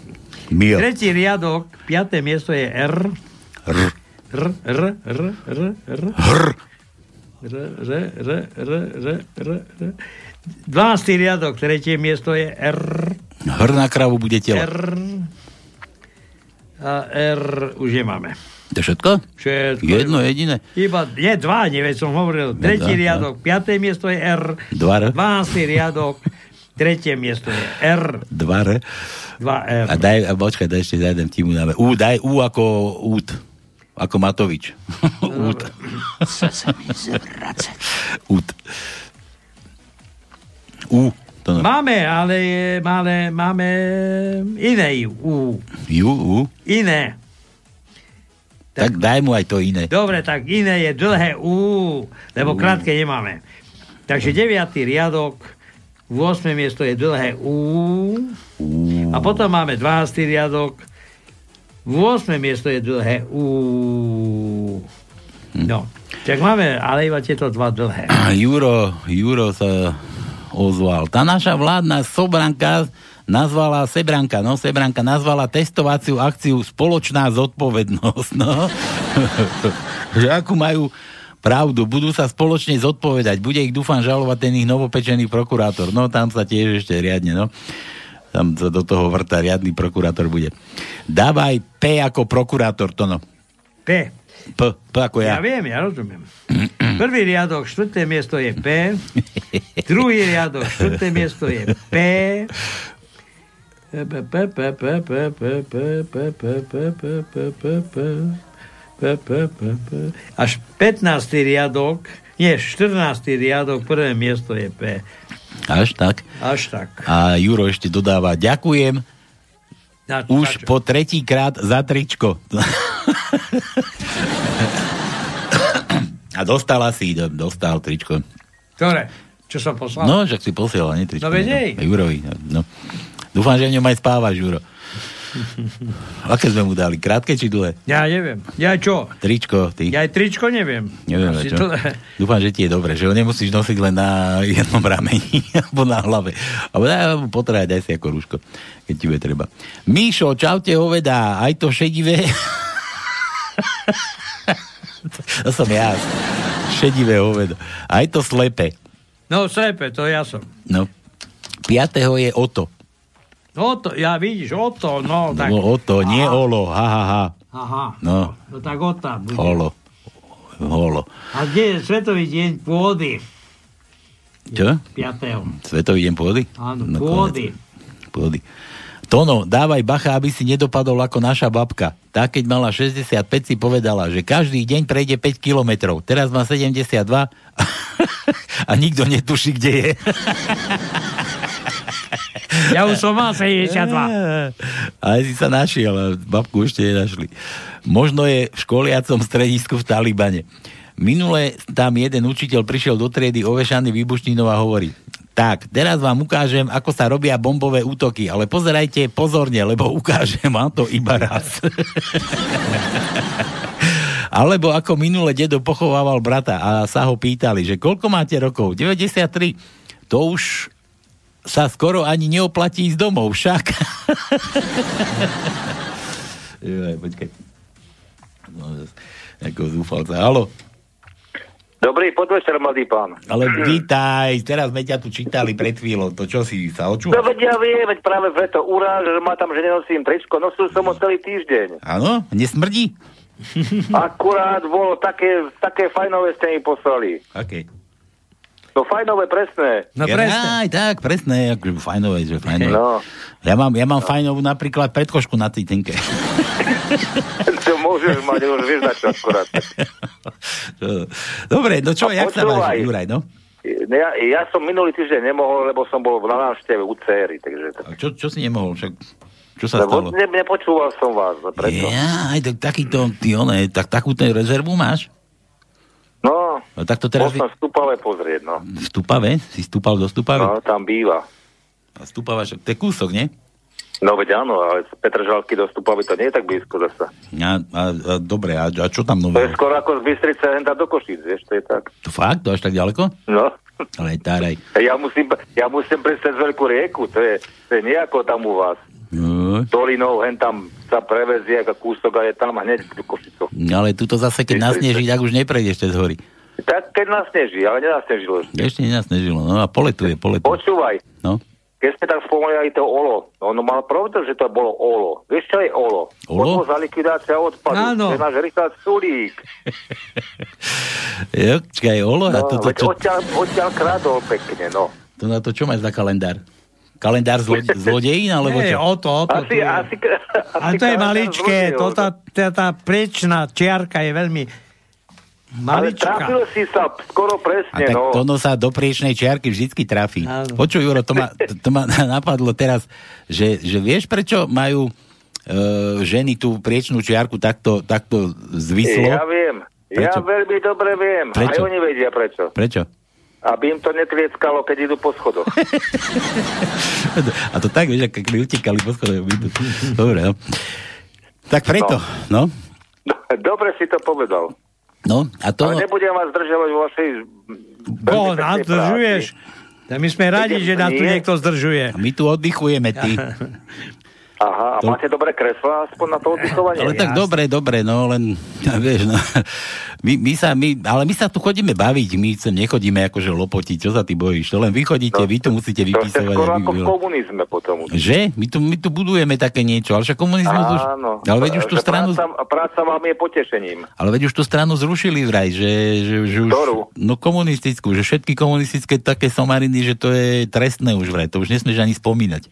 Mio. Tretí riadok, piaté miesto je R. R. R, R, R, R, R. R. R, R, R, R, R, R, R. 12. riadok, tretie miesto je R. Hr na kravu bude telo. R. A R už nemáme. To je všetko? Všetko. Jedno jediné. Iba, je dva, neviem, som hovoril. Ne, Tretí dva, riadok, piaté miesto je R. Dva R. 12. riadok, tretie miesto je R. Dva R. Dva R. A daj, a počkaj, daj ešte za jeden vtip mu dáme. U, daj U ako út. Ako Matovič. út. Chce mi zvracet. Út. U. To no. Máme, ale máme, máme iné U. Ju, U. Iné. Tak daj mu aj to iné. Dobre, tak iné je dlhé U, lebo krátke nemáme. Takže 9. riadok, 8. miesto je dlhé U. A potom máme 12. riadok, 8. miesto je dlhé U. No, tak máme, ale iba tieto dva dlhé. Juro, Juro sa ozval. Tá naša vládna sobranka nazvala Sebranka, no Sebranka nazvala testovaciu akciu Spoločná zodpovednosť, no. že akú majú pravdu, budú sa spoločne zodpovedať, bude ich dúfam žalovať ten ich novopečený prokurátor, no tam sa tiež ešte riadne, no. Tam sa do toho vrta riadny prokurátor bude. Dávaj P ako prokurátor, to no. P. P, P ako ja. Ja viem, ja rozumiem. Prvý riadok, štvrté miesto je P. Druhý riadok, štvrté miesto je P. Až 15. riadok, nie, 14. riadok, prvé miesto je P. Až tak. Až tak. A Juro ešte dodáva, ďakujem Na, už na po tretíkrát za tričko. A dostal asi, do- dostal tričko. Ktoré? Čo som poslal? No, však si posielal, nie tričko. No veď hej. Jurovi, no. Dúfam, že v ňom aj spávaš, Juro. Aké sme mu dali? Krátke či dlhé? Ja neviem. Ja čo? Tričko, ty. Ja aj tričko neviem. Neviem, Asi čo. to- Dúfam, že ti je dobre, že ho nemusíš nosiť len na jednom rameni alebo na hlave. Alebo dá mu potrhať aj si ako rúško, keď ti bude treba. Míšo, čaute hoveda, aj to šedivé. to som ja. Šedivé hovedo. Aj to slepe. No, slepe, to ja som. No. Piatého je Oto. To, ja vidíš, o to, no tak. No, Oto, nie Aha. Olo. Ha, ha, ha. Aha. No, No tak o tam bude. Holo. Holo. A kde je Svetový deň pôdy? Čo? 5. Svetový deň pôdy? Áno, No, pôdy. konec. Pôdy. Tono, dávaj bacha, aby si nedopadol ako naša babka. Tá, keď mala 65, si povedala, že každý deň prejde 5 kilometrov. Teraz má 72 a nikto netuší, kde je. Ja už som mal 72. Aj si sa našiel, ale babku ešte nenašli. Možno je v školiacom stredisku v Talibane. Minule tam jeden učiteľ prišiel do triedy ovešaný výbušninou a hovorí tak, teraz vám ukážem, ako sa robia bombové útoky, ale pozerajte pozorne, lebo ukážem vám to iba raz. Alebo ako minule dedo pochovával brata a sa ho pýtali, že koľko máte rokov? 93. To už sa skoro ani neoplatí ísť domov, však. Joj, počkaj. No, ako zúfalca. Halo, Dobrý podvečer, mladý pán. ale vítaj, teraz sme ťa tu čítali pred chvíľou, to čo si sa No očúval? veď ja viem, veď práve preto uráž, že ma tam, že nenosím tričko, nosil som ho celý týždeň. Áno, nesmrdí? Akurát bolo také, také fajnové ste mi poslali. Okay. No fajnové, presné. No presne. Aj tak, presné, akože fajnové, že fajnové. No. Ja mám, ja mám fajnovú napríklad predkošku na týtenke. To môžeš mať, už vieš na čo akurát. Dobre, no čo, A jak sa máš, počúvaj. Juraj, no? Ja, ja som minulý týždeň nemohol, lebo som bol na návšteve u céry, takže... A čo, čo si nemohol, však, čo sa Lebo stalo? ne, nepočúval som vás, preto. Ja, aj tak, takýto, ty one, tak takúto rezervu máš? No, No, tak to bol teraz som stúpave pozrieť, no. v Stupave? Si stúpal do Stupavy? No, tam býva. A Stupava, to je kúsok, nie? No veď áno, ale z Petržalky do Stupavy to nie je tak blízko zase. A, a, a dobre, a, a čo tam To je nové? skoro ako z Bystrice henta do Košíc, vieš, to je tak. To fakt? To až tak ďaleko? No. Ale táraj. Ja musím, ja musím prestať veľkú rieku, to je, to je nejako tam u vás. No, Dolinou, hen tam sa prevezie ako kúsok a je tam hneď do Košicov. ale tuto zase, keď nasneží, tak už neprejdeš cez hory. Tak keď nasneží, ale nenasnežilo ešte. Ešte nenasnežilo, no a poletuje, poletuje. Počúvaj, No, keď ste tak spomínali to olo, no, no mal pravdu, že to bolo olo. Vieš, čo je olo? Olo? Odvoz a likvidácia odpadu. Áno. To je náš Richard Sulík. jo, čakaj, olo, a No, to, to, veď čo, odtiaľ, odtiaľ kradol pekne, no. to na to čo máš za kalendár? Kalendár zlo, zlodejín, alebo Nie, čo? o to, o to. Asi, tu je. asi, A asi to je maličké, to tá, tá, tá prečná čiarka je veľmi Ale maličká. trafil si sa skoro A presne, tak no. Tono sa do priečnej čiarky vždycky trafí. Áno. Počuj, Juro, to ma, to, to ma napadlo teraz, že, že vieš, prečo majú e, ženy tú priečnú čiarku takto, takto zvislo? Ja viem. Prečo? Ja veľmi dobre viem. Prečo? Aj oni vedia prečo. Prečo? Aby im to netlieskalo, keď idú po schodoch. A to tak, vieš, ako keby utekali po schodoch. Dobre, no. Tak preto, no. Dobre si to povedal. No, a to... Ale nebudem vás zdržovať vo vašej... Bo, práci. Tak my sme radi, Idem- že nás tu nie. niekto zdržuje. My tu oddychujeme, ty. Aha, a To- máte dobré kresla aspoň na to oddychovanie? Ale tak dobre, dobre, no len, vieš, no, my, my sa, my, ale my sa tu chodíme baviť, my sem nechodíme akože lopotiť, čo sa ty bojíš, to len vy chodíte, vy tu musíte To ste vypisovať. skoro ako v komunizme potom. Že? My tu, my tu budujeme také niečo, ale však komunizmus už... Áno. Ale veď už tú stranu... Práca, práca vám je potešením. Ale veď už tú stranu zrušili vraj, že, že, že už... Ktorú? No komunistickú, že všetky komunistické také somariny, že to je trestné už vraj, to už nesmieš ani spomínať.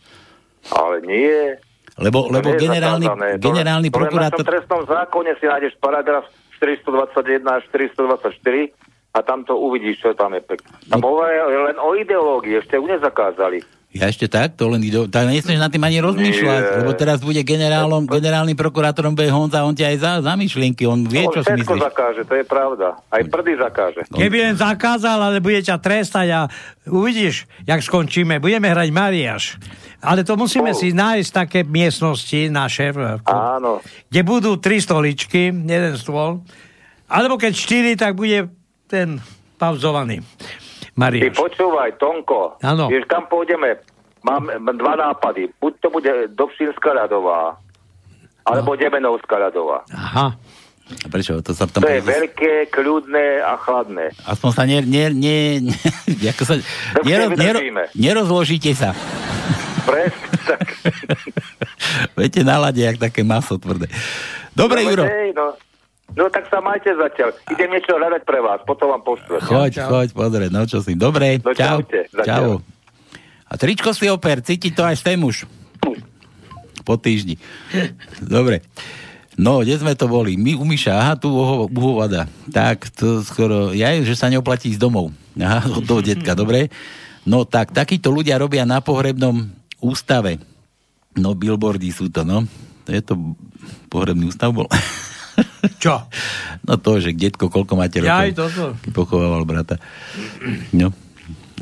Ale nie. Lebo, To lebo generálny, zakázané. Generálny to prokurátor... V trestnom zákone si nájdeš paragraf 421 až 424 a tam to uvidíš, čo tam je pekné. No. Tam hovoria len o ideológii, ešte ju nezakázali. Ja ešte tak, to len ide, tak nesmieš nad tým ani rozmýšľať, Nie. lebo teraz bude generálom, generálnym prokurátorom bude Honza, on ťa aj za, za myšlienky, on vie, On čo si myslíš. zakáže, to je pravda. Aj prdy zakáže. Keby len zakázal, ale bude ťa trestať a uvidíš, jak skončíme. Budeme hrať Mariáš. Ale to musíme si nájsť také miestnosti naše, Áno. kde budú tri stoličky, jeden stôl. Alebo keď štyri, tak bude ten pauzovaný. Ty Mariáš. počúvaj, Tonko, Áno. vieš, kam pôjdeme? Mám dva nápady. Buď to bude Dobšinská ľadová, alebo Demenovská ľadová. Aha. A Prečo? To sa tam... To je veľké, kľudné a chladné. Aspoň sa ne, ne, ne, ne, ako sa, nero, nero, nerozložíte sa. Presne tak. Viete, nalade, jak také maso tvrdé. Dobre, no, Juro. Hej, no. No tak sa majte zatiaľ. Idem niečo hľadať pre vás, potom vám poštvem. Choď, choď, pozrieť, no čo si. Dobre, No, čau. čaute. Čau. A tričko si oper, cíti to aj ten muž. Po týždni. Dobre. No, kde sme to boli? My u Miša, aha, tu uhovada. Tak, to skoro, ja že sa neoplatí ísť domov. Aha, od toho detka, dobre? No tak, takíto ľudia robia na pohrebnom ústave. No, billboardy sú to, no. To je to pohrebný ústav bol. Čo? No to, že detko, koľko máte rokov? Ja toto. Pochovával brata. No,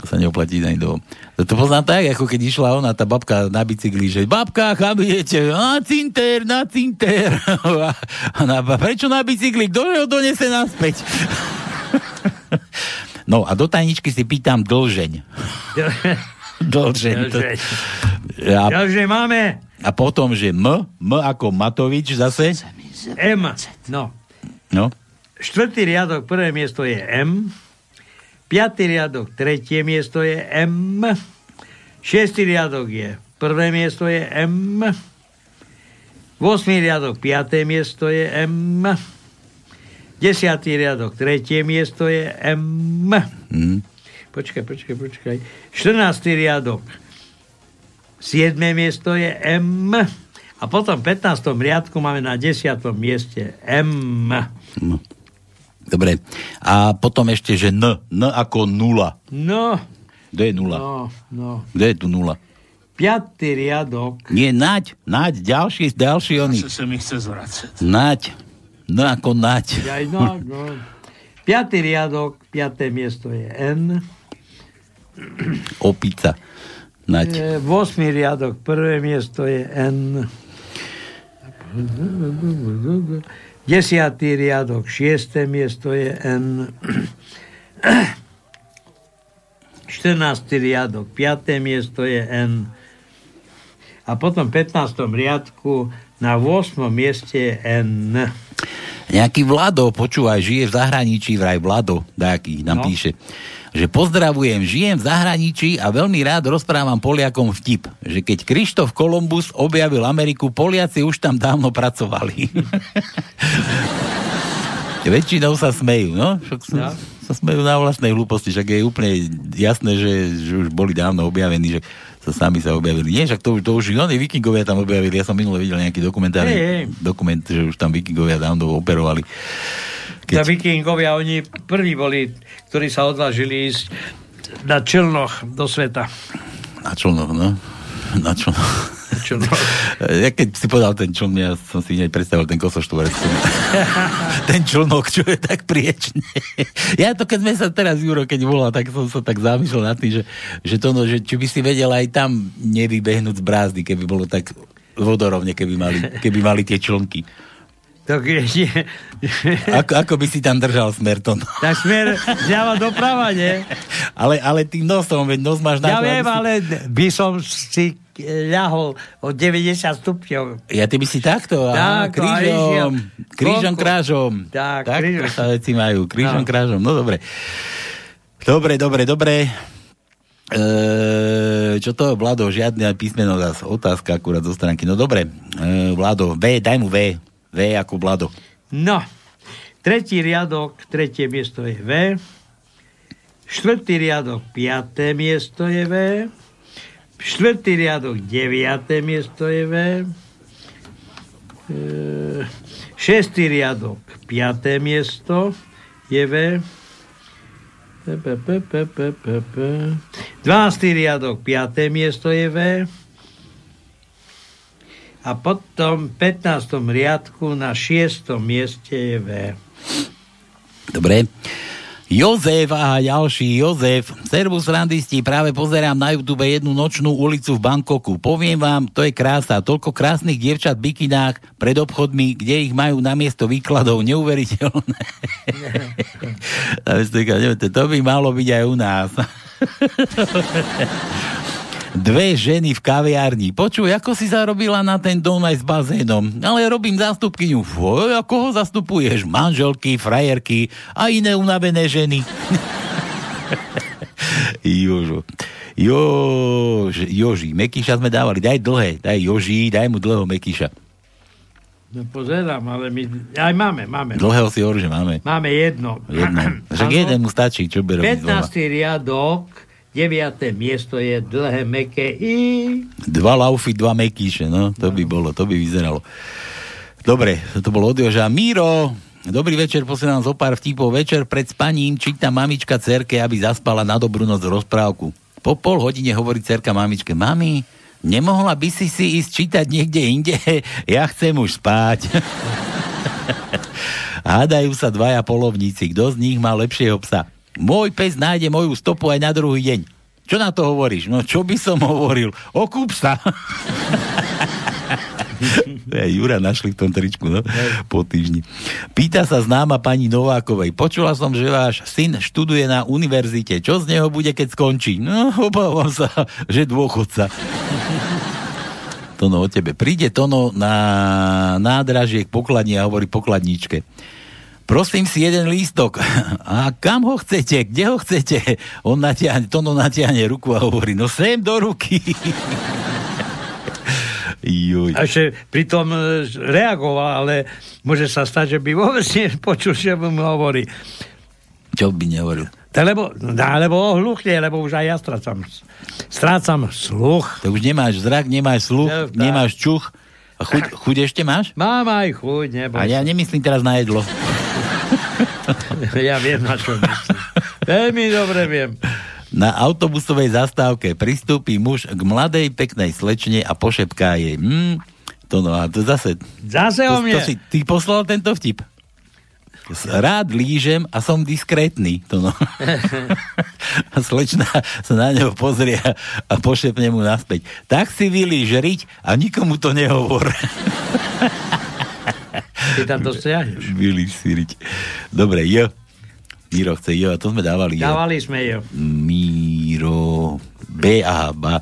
sa neoplatí ani do... To, poznám tak, ako keď išla ona, tá babka na bicykli, že babka, kam idete? Na cinter, na cinter. A ona, prečo na bicykli? Kto ho donese naspäť? No a do tajničky si pýtam dlžeň. Dlžeň. Dlžeň. Takže máme a potom, že M, M ako Matovič zase. M. No. No, Štvrtý riadok, prvé miesto je M. Piatý riadok, tretie miesto je M. Šiestý riadok je, prvé miesto je M. Vosmý riadok, piaté miesto je M. Desiatý riadok, tretie miesto je M. hm. Počkaj, počkaj, počkaj. 14. riadok. 7. miesto je M. A potom v 15. riadku máme na 10. mieste M. No. Dobre. A potom ešte, že N. N ako nula. No, Kto je nula? no, no. Kto je tu nula? 5. riadok. Nie, naď. Naď. Ďalší, ďalší oný. se mi chce zvracet. Naď. N ako naď. Aj no, no. 5. riadok, 5. miesto je N. Opica. Naď. 8. riadok, prvé miesto je N. 10. riadok, 6. miesto je N. 14. riadok, 5. miesto je N. A potom v 15. riadku na 8. mieste je N. Nejaký Vlado, počúvaj, žije v zahraničí, vraj Vlado, nejaký nám No. píše, že pozdravujem, žijem v zahraničí a veľmi rád rozprávam Poliakom vtip, že keď Krištof Kolumbus objavil Ameriku, Poliaci už tam dávno pracovali. Väčšinou sa smejú, no? Však No. sa smejú na vlastnej hlúposti, však je úplne jasné, že, že už boli dávno objavení, že sa sami sa objavili. Nie, však to, už- to už oni vikingovia tam objavili. Ja som minule videl nejaký dokumentárny Hej, hej. dokument, že už tam vikingovia dávno operovali. Keď... vikingovia, oni prví boli, ktorí sa odvážili ísť na člnoch do sveta. Na člnoch, no. Na člnoch. člnoch. Ja keď si povedal ten čln, ja som si hneď predstavil ten kosoštvorec. ten člnok, čo je tak priečne. ja to, keď sme sa teraz, Juro, keď volal, tak som sa tak zamýšľal nad tým, že, že to, no, že či by si vedel aj tam nevybehnúť z brázdy, keby bolo tak vodorovne, keby mali, keby mali tie člnky. Tak, je, Ako, ako by si tam držal smer to? tak smer zľava doprava, nie? ale, ale tým nosom, veď nos máš na Ja to, viem, si- ale by som si ľahol o 90 stupňov. Ja ty by si takto, Tak, krížom, krížom, krážom. Tak, tak krížom. to sa veci majú, krížom, No. krážom, no dobre. Dobre, dobre, dobre. E, čo to, Vlado, žiadne písmeno zás, otázka akurát zo stránky. No dobre, e, Vlado, V, daj mu V, V ako Vlado. No, tretí riadok, tretie miesto je V. Štvrtý riadok, piaté miesto je V. Štvrtý riadok, deviaté miesto je V. E, šestý riadok, piaté miesto je V. P, p, p, p, p, p, p. 12. riadok, 5. miesto je V. A potom v 15. riadku na 6. mieste je V. Dobre. Jozef a ďalší Jozef. Servus randisti, práve pozerám na YouTube jednu nočnú ulicu v Bangkoku. Poviem vám, to je krása. Toľko krásnych dievčat v bikinách pred obchodmi, kde ich majú namiesto výkladov. Neuveriteľné. A vy ste říkali, "Neviem, to by malo byť aj u nás. Dve ženy v kaviarni. Počuj, ako si zarobila na ten dom aj s bazénom? Ale robím zástupkyňu. Foj, ako ho zastupuješ? Manželky, frajerky a iné unavené ženy. Jožo. Jož, Joži, Mekyša sme dávali. Daj dlhé, daj Joži, daj mu dlhého Mekyša. No pozerám, ale my aj máme, máme. Dlhého si hovorí, že máme. Máme jedno. Jedno. Že Áno. jeden mu stačí, čo doma. 15. riadok, 9. miesto je dlhé, meké I. Dva laufy, dva mekíše, no, to by bolo, to by vyzeralo. Dobre, to bolo od Joža. Míro, dobrý večer, posielam zo pár vtipov. Večer pred spaním číta mamička cerke, aby zaspala na dobrú noc rozprávku. Po pol hodine hovorí cerka mamičke, mami, nemohla by si si ísť čítať niekde inde? Ja chcem už spať. Hádajú sa dvaja polovníci, kto z nich má lepšieho psa. Môj pes nájde moju stopu aj na druhý deň. Čo na to hovoríš? No čo by som hovoril? Okúp sa. Jura našli v tom tričku, no, po týždni. Pýta sa známa pani Novákovej. Počula som, že váš syn študuje na univerzite. Čo z neho bude, keď skončí? No, obávam sa, že dôchodca. Tono o tebe. Príde Tono na nádražie k pokladni a hovorí pokladničke. Prosím si jeden lístok. A kam ho chcete? Kde ho chcete? On natiahne, Tono natiahne ruku a hovorí, no sem do ruky. Juj. A ešte pritom e, reagoval, ale môže sa stať, že by vôbec nepočul, že mu hovorí. Čo by nehovoril? To lebo, no, lebo ohluchne, lebo už aj ja strácam, strácam sluch. To už nemáš zrak, nemáš sluch, No, nemáš čuch. A chuť, chuť ešte máš? Mám aj chuť, nebo. A ja nemyslím teraz na jedlo. ja viem, na čo myslím. Veľmi dobre viem. Na autobusovej zastávke pristúpi muž k mladej peknej slečne a pošepká jej. Hm, to no, a to zase... Zase to, o mne. To si, ty poslal tento vtip. Rád lížem a som diskrétny. To no. a slečna sa na neho pozrie a, a pošepne mu naspäť. Tak si vylíž riť a nikomu to nehovor. Ty tam to stiahneš. vylíž si riť. Dobre, jo. Miro chce jo, a to sme dávali. Jo. Dávali sme ju. Míro. B, aha, ba.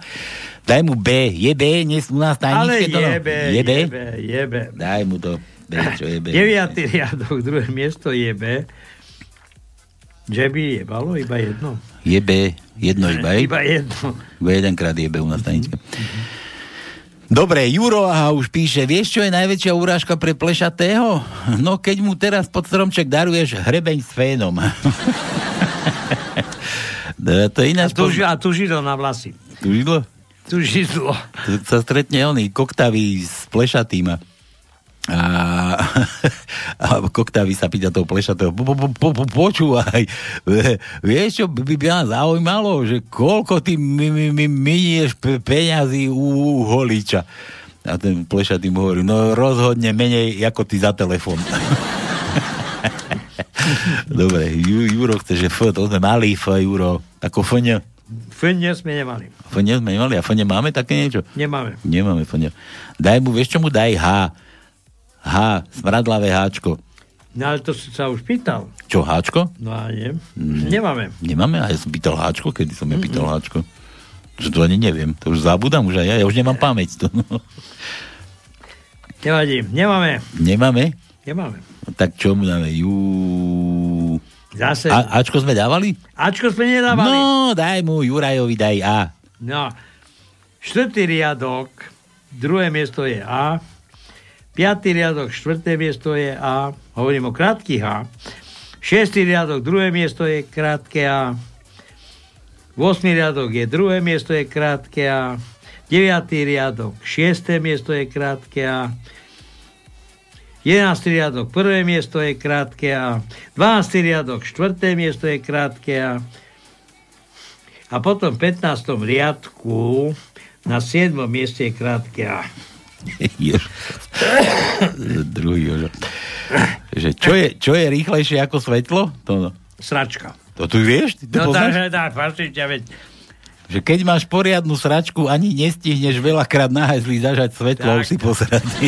Daj mu B. Je B? Dnes u nás Ale tajničke to? no? jebe, Je B? jebe, jebe. Daj mu to. B, čo je B? Deviatý riadok, druhé miesto je B. Že by jebalo iba jedno. Je B. Jedno iba? Iba jedno. Iba jedenkrát je B u nás tajničke. Dobre, Juro aha už píše, vieš, čo je najväčšia urážka pre plešatého? No, keď mu teraz pod stromček daruješ hrebeň s fénom. No, to je A ináč... tu, ži- a tu židlo na vlasy. Tu židlo? Tu židlo. Tu sa stretne oný koktavý s plešatým a, a, koktavý sa pýta toho plešatého, po, po, po, po, počúvaj, vie- vieš čo by, ma zaujímalo, že koľko ty mi, mi, mi minieš pe, peňazí u, holiča. A ten plešatý mu hovorí, no rozhodne menej ako ty za telefón. Dobre, Ju, Juro chce, že F, to sme mali F, Juro, ako F, ne, Fene sme nemali. F ne sme nemali, a F máme také niečo? Nemáme. Nemáme fňa. Daj mu, vieš čo mu daj H. H, smradlavé Háčko. No ale to si sa už pýtal. Čo, háčko? No a nie. Mm. Nemáme. Nemáme? A ja som pýtal háčko, kedy som ja pýtal mm-hmm. háčko. Že to ani neviem. To už zabudám už aj ja. Ja už nemám pamäť. To. Nevadí. Nemáme. Nemáme? Nemáme. No, tak čo mu dáme? Jú... Zase. A, Ačko sme dávali? Ačko sme nedávali. No, daj mu, Jurajovi daj A. No. Štvrtý riadok, druhé miesto je A. Piatý riadok, štvrté miesto je A. Hovorím o krátkých A. Šiestý riadok, druhé miesto je krátke A. 8. riadok je druhé miesto je krátke A. 9. riadok, 6. miesto je krátke A. 11. riadok, prvé miesto je krátke A. 12. riadok, štvrté miesto je krátke A. A potom v 15. riadku na 7. mieste je krátke A. Druhý Jožo. Že čo, je, čo je rýchlejšie ako svetlo? To no. Sračka. To tu vieš? Ty to no poznáš? tak, tak, tak, veď že keď máš poriadnu sračku, ani nestihneš veľakrát na hajzli zažať svetlo, už si posradný.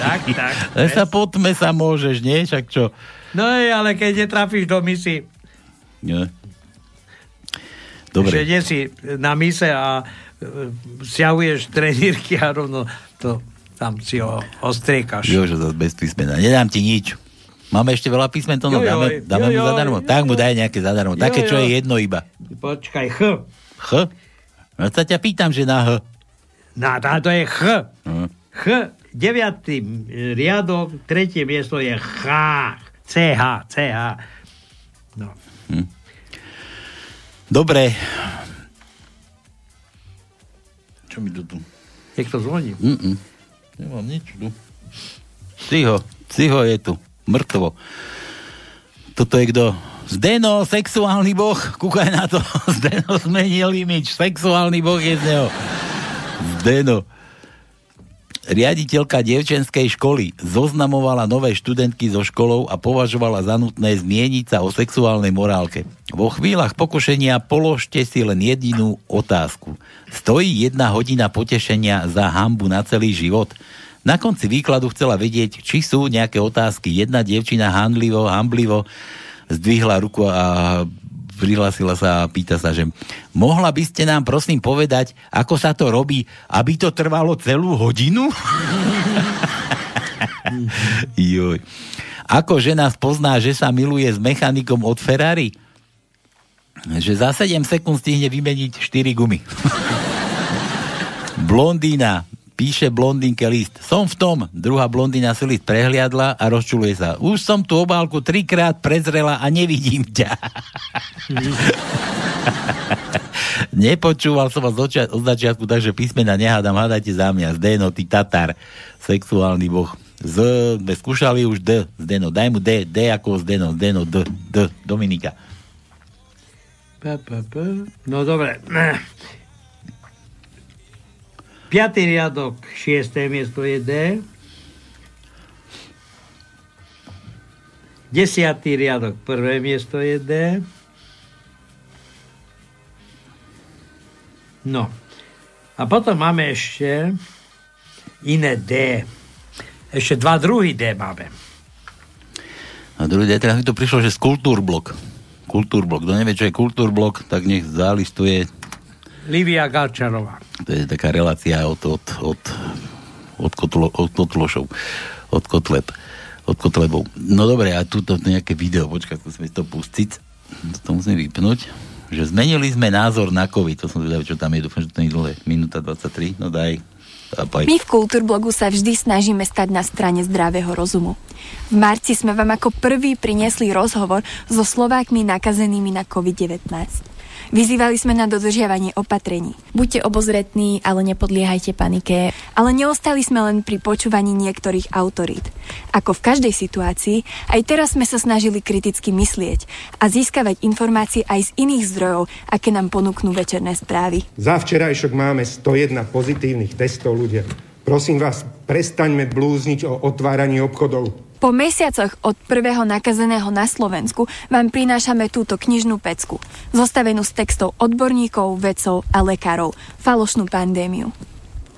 Tak, tak. Ale sa potme sa môžeš, nie? Však čo? No ale keď netrafíš do misy. Nie. Dobre. Že nie si na mise a e, siahuješ trenírky a rovno to tam si ho ostriekaš. Jo, že to bez písmena. Nedám ti nič. Máme ešte veľa písmen, to no, dáme, dáme jo, mu zadarmo. Jo, tak mu daj nejaké zadarmo. Jo, Také, čo jo. je jedno iba. Počkaj, Ch. Ch? No sa ťa pýtam, že na H. Na, to je Ch. Uh. Ch, deviatý riadok, tretie miesto je Ch. CH, CH. No. Hm. Dobre. Čo mi tu tu? Niekto zvoní? Mm-mm. Nemám nič tu. Ciho, Ciho je tu. Mŕtvo. Toto je kto? Zdeno, sexuálny boh, kúkaj na to. Zdeno zmenil imič, sexuálny boh je z neho. Zdeno. Riaditeľka dievčenskej školy zoznamovala nové študentky so školou a považovala za nutné zmieniť sa o sexuálnej morálke. Vo chvíľach pokušenia položte si len jedinú otázku. Stojí jedna hodina potešenia za hambu na celý život? Na konci výkladu chcela vedieť, či sú nejaké otázky. Jedna dievčina handlivo, hamblivo zdvihla ruku a prihlásila sa a pýta sa, že mohla by ste nám prosím povedať, ako sa to robí, aby to trvalo celú hodinu? Joj. Ako žena spozná, že sa miluje s mechanikom od Ferrari? Že za 7 sekúnd stihne vymeniť 4 gumy. Blondína Píše blondínke list. Som v tom. Druhá blondína si list prehliadla a rozčuluje sa. Už som tú obálku trikrát prezrela a nevidím ťa. Nepočúval som vás od, od začiatku, takže písmena nehádam, hádajte za mňa. Zdeno, ty Tatar, sexuálny boh. Z, sme skúšali už D, Zdeno. Daj mu D, D ako Zdeno, Zdeno, D, D, Dominika. No dobre. 5. riadok, 6. miesto je D. 10. riadok, prvé miesto je D. No. A potom máme ešte iné D. Ešte dva druhý D máme. A druhý D, teraz mi to prišlo, že kultúrblok. Kultúrblok. Kto nevie, čo je kultúrblok, tak nech zalistuje Livia Galčarová. To je taká relácia od, od, od, od, kotlo, od kotlošov, od kotleb, od kotlebov. No dobre, a tuto nejaké video, počkaj, musíme to pustiť, to musím vypnúť, že zmenili sme názor na COVID, to som zvedavý, čo tam je, dúfam, že to nie je dlhé, minúta 23, no daj, my v Kultúrblogu sa vždy snažíme stať na strane zdravého rozumu. V marci sme vám ako prvý priniesli rozhovor so Slovákmi nakazenými na COVID-19. Vyzývali sme na dodržiavanie opatrení. Buďte obozretní, ale nepodliehajte panike. Ale neostali sme len pri počúvaní niektorých autorít. Ako v každej situácii, aj teraz sme sa snažili kriticky myslieť a získavať informácie aj z iných zdrojov, aké nám ponúknú večerné správy. Za včerajšok máme 101 pozitívnych testov ľudia. Prosím vás, prestaňme blúzniť o otváraní obchodov. Po mesiacoch od prvého nakazeného na Slovensku vám prinášame túto knižnú pecku, zostavenú z textov odborníkov, vedcov a lekárov, falošnú pandémiu.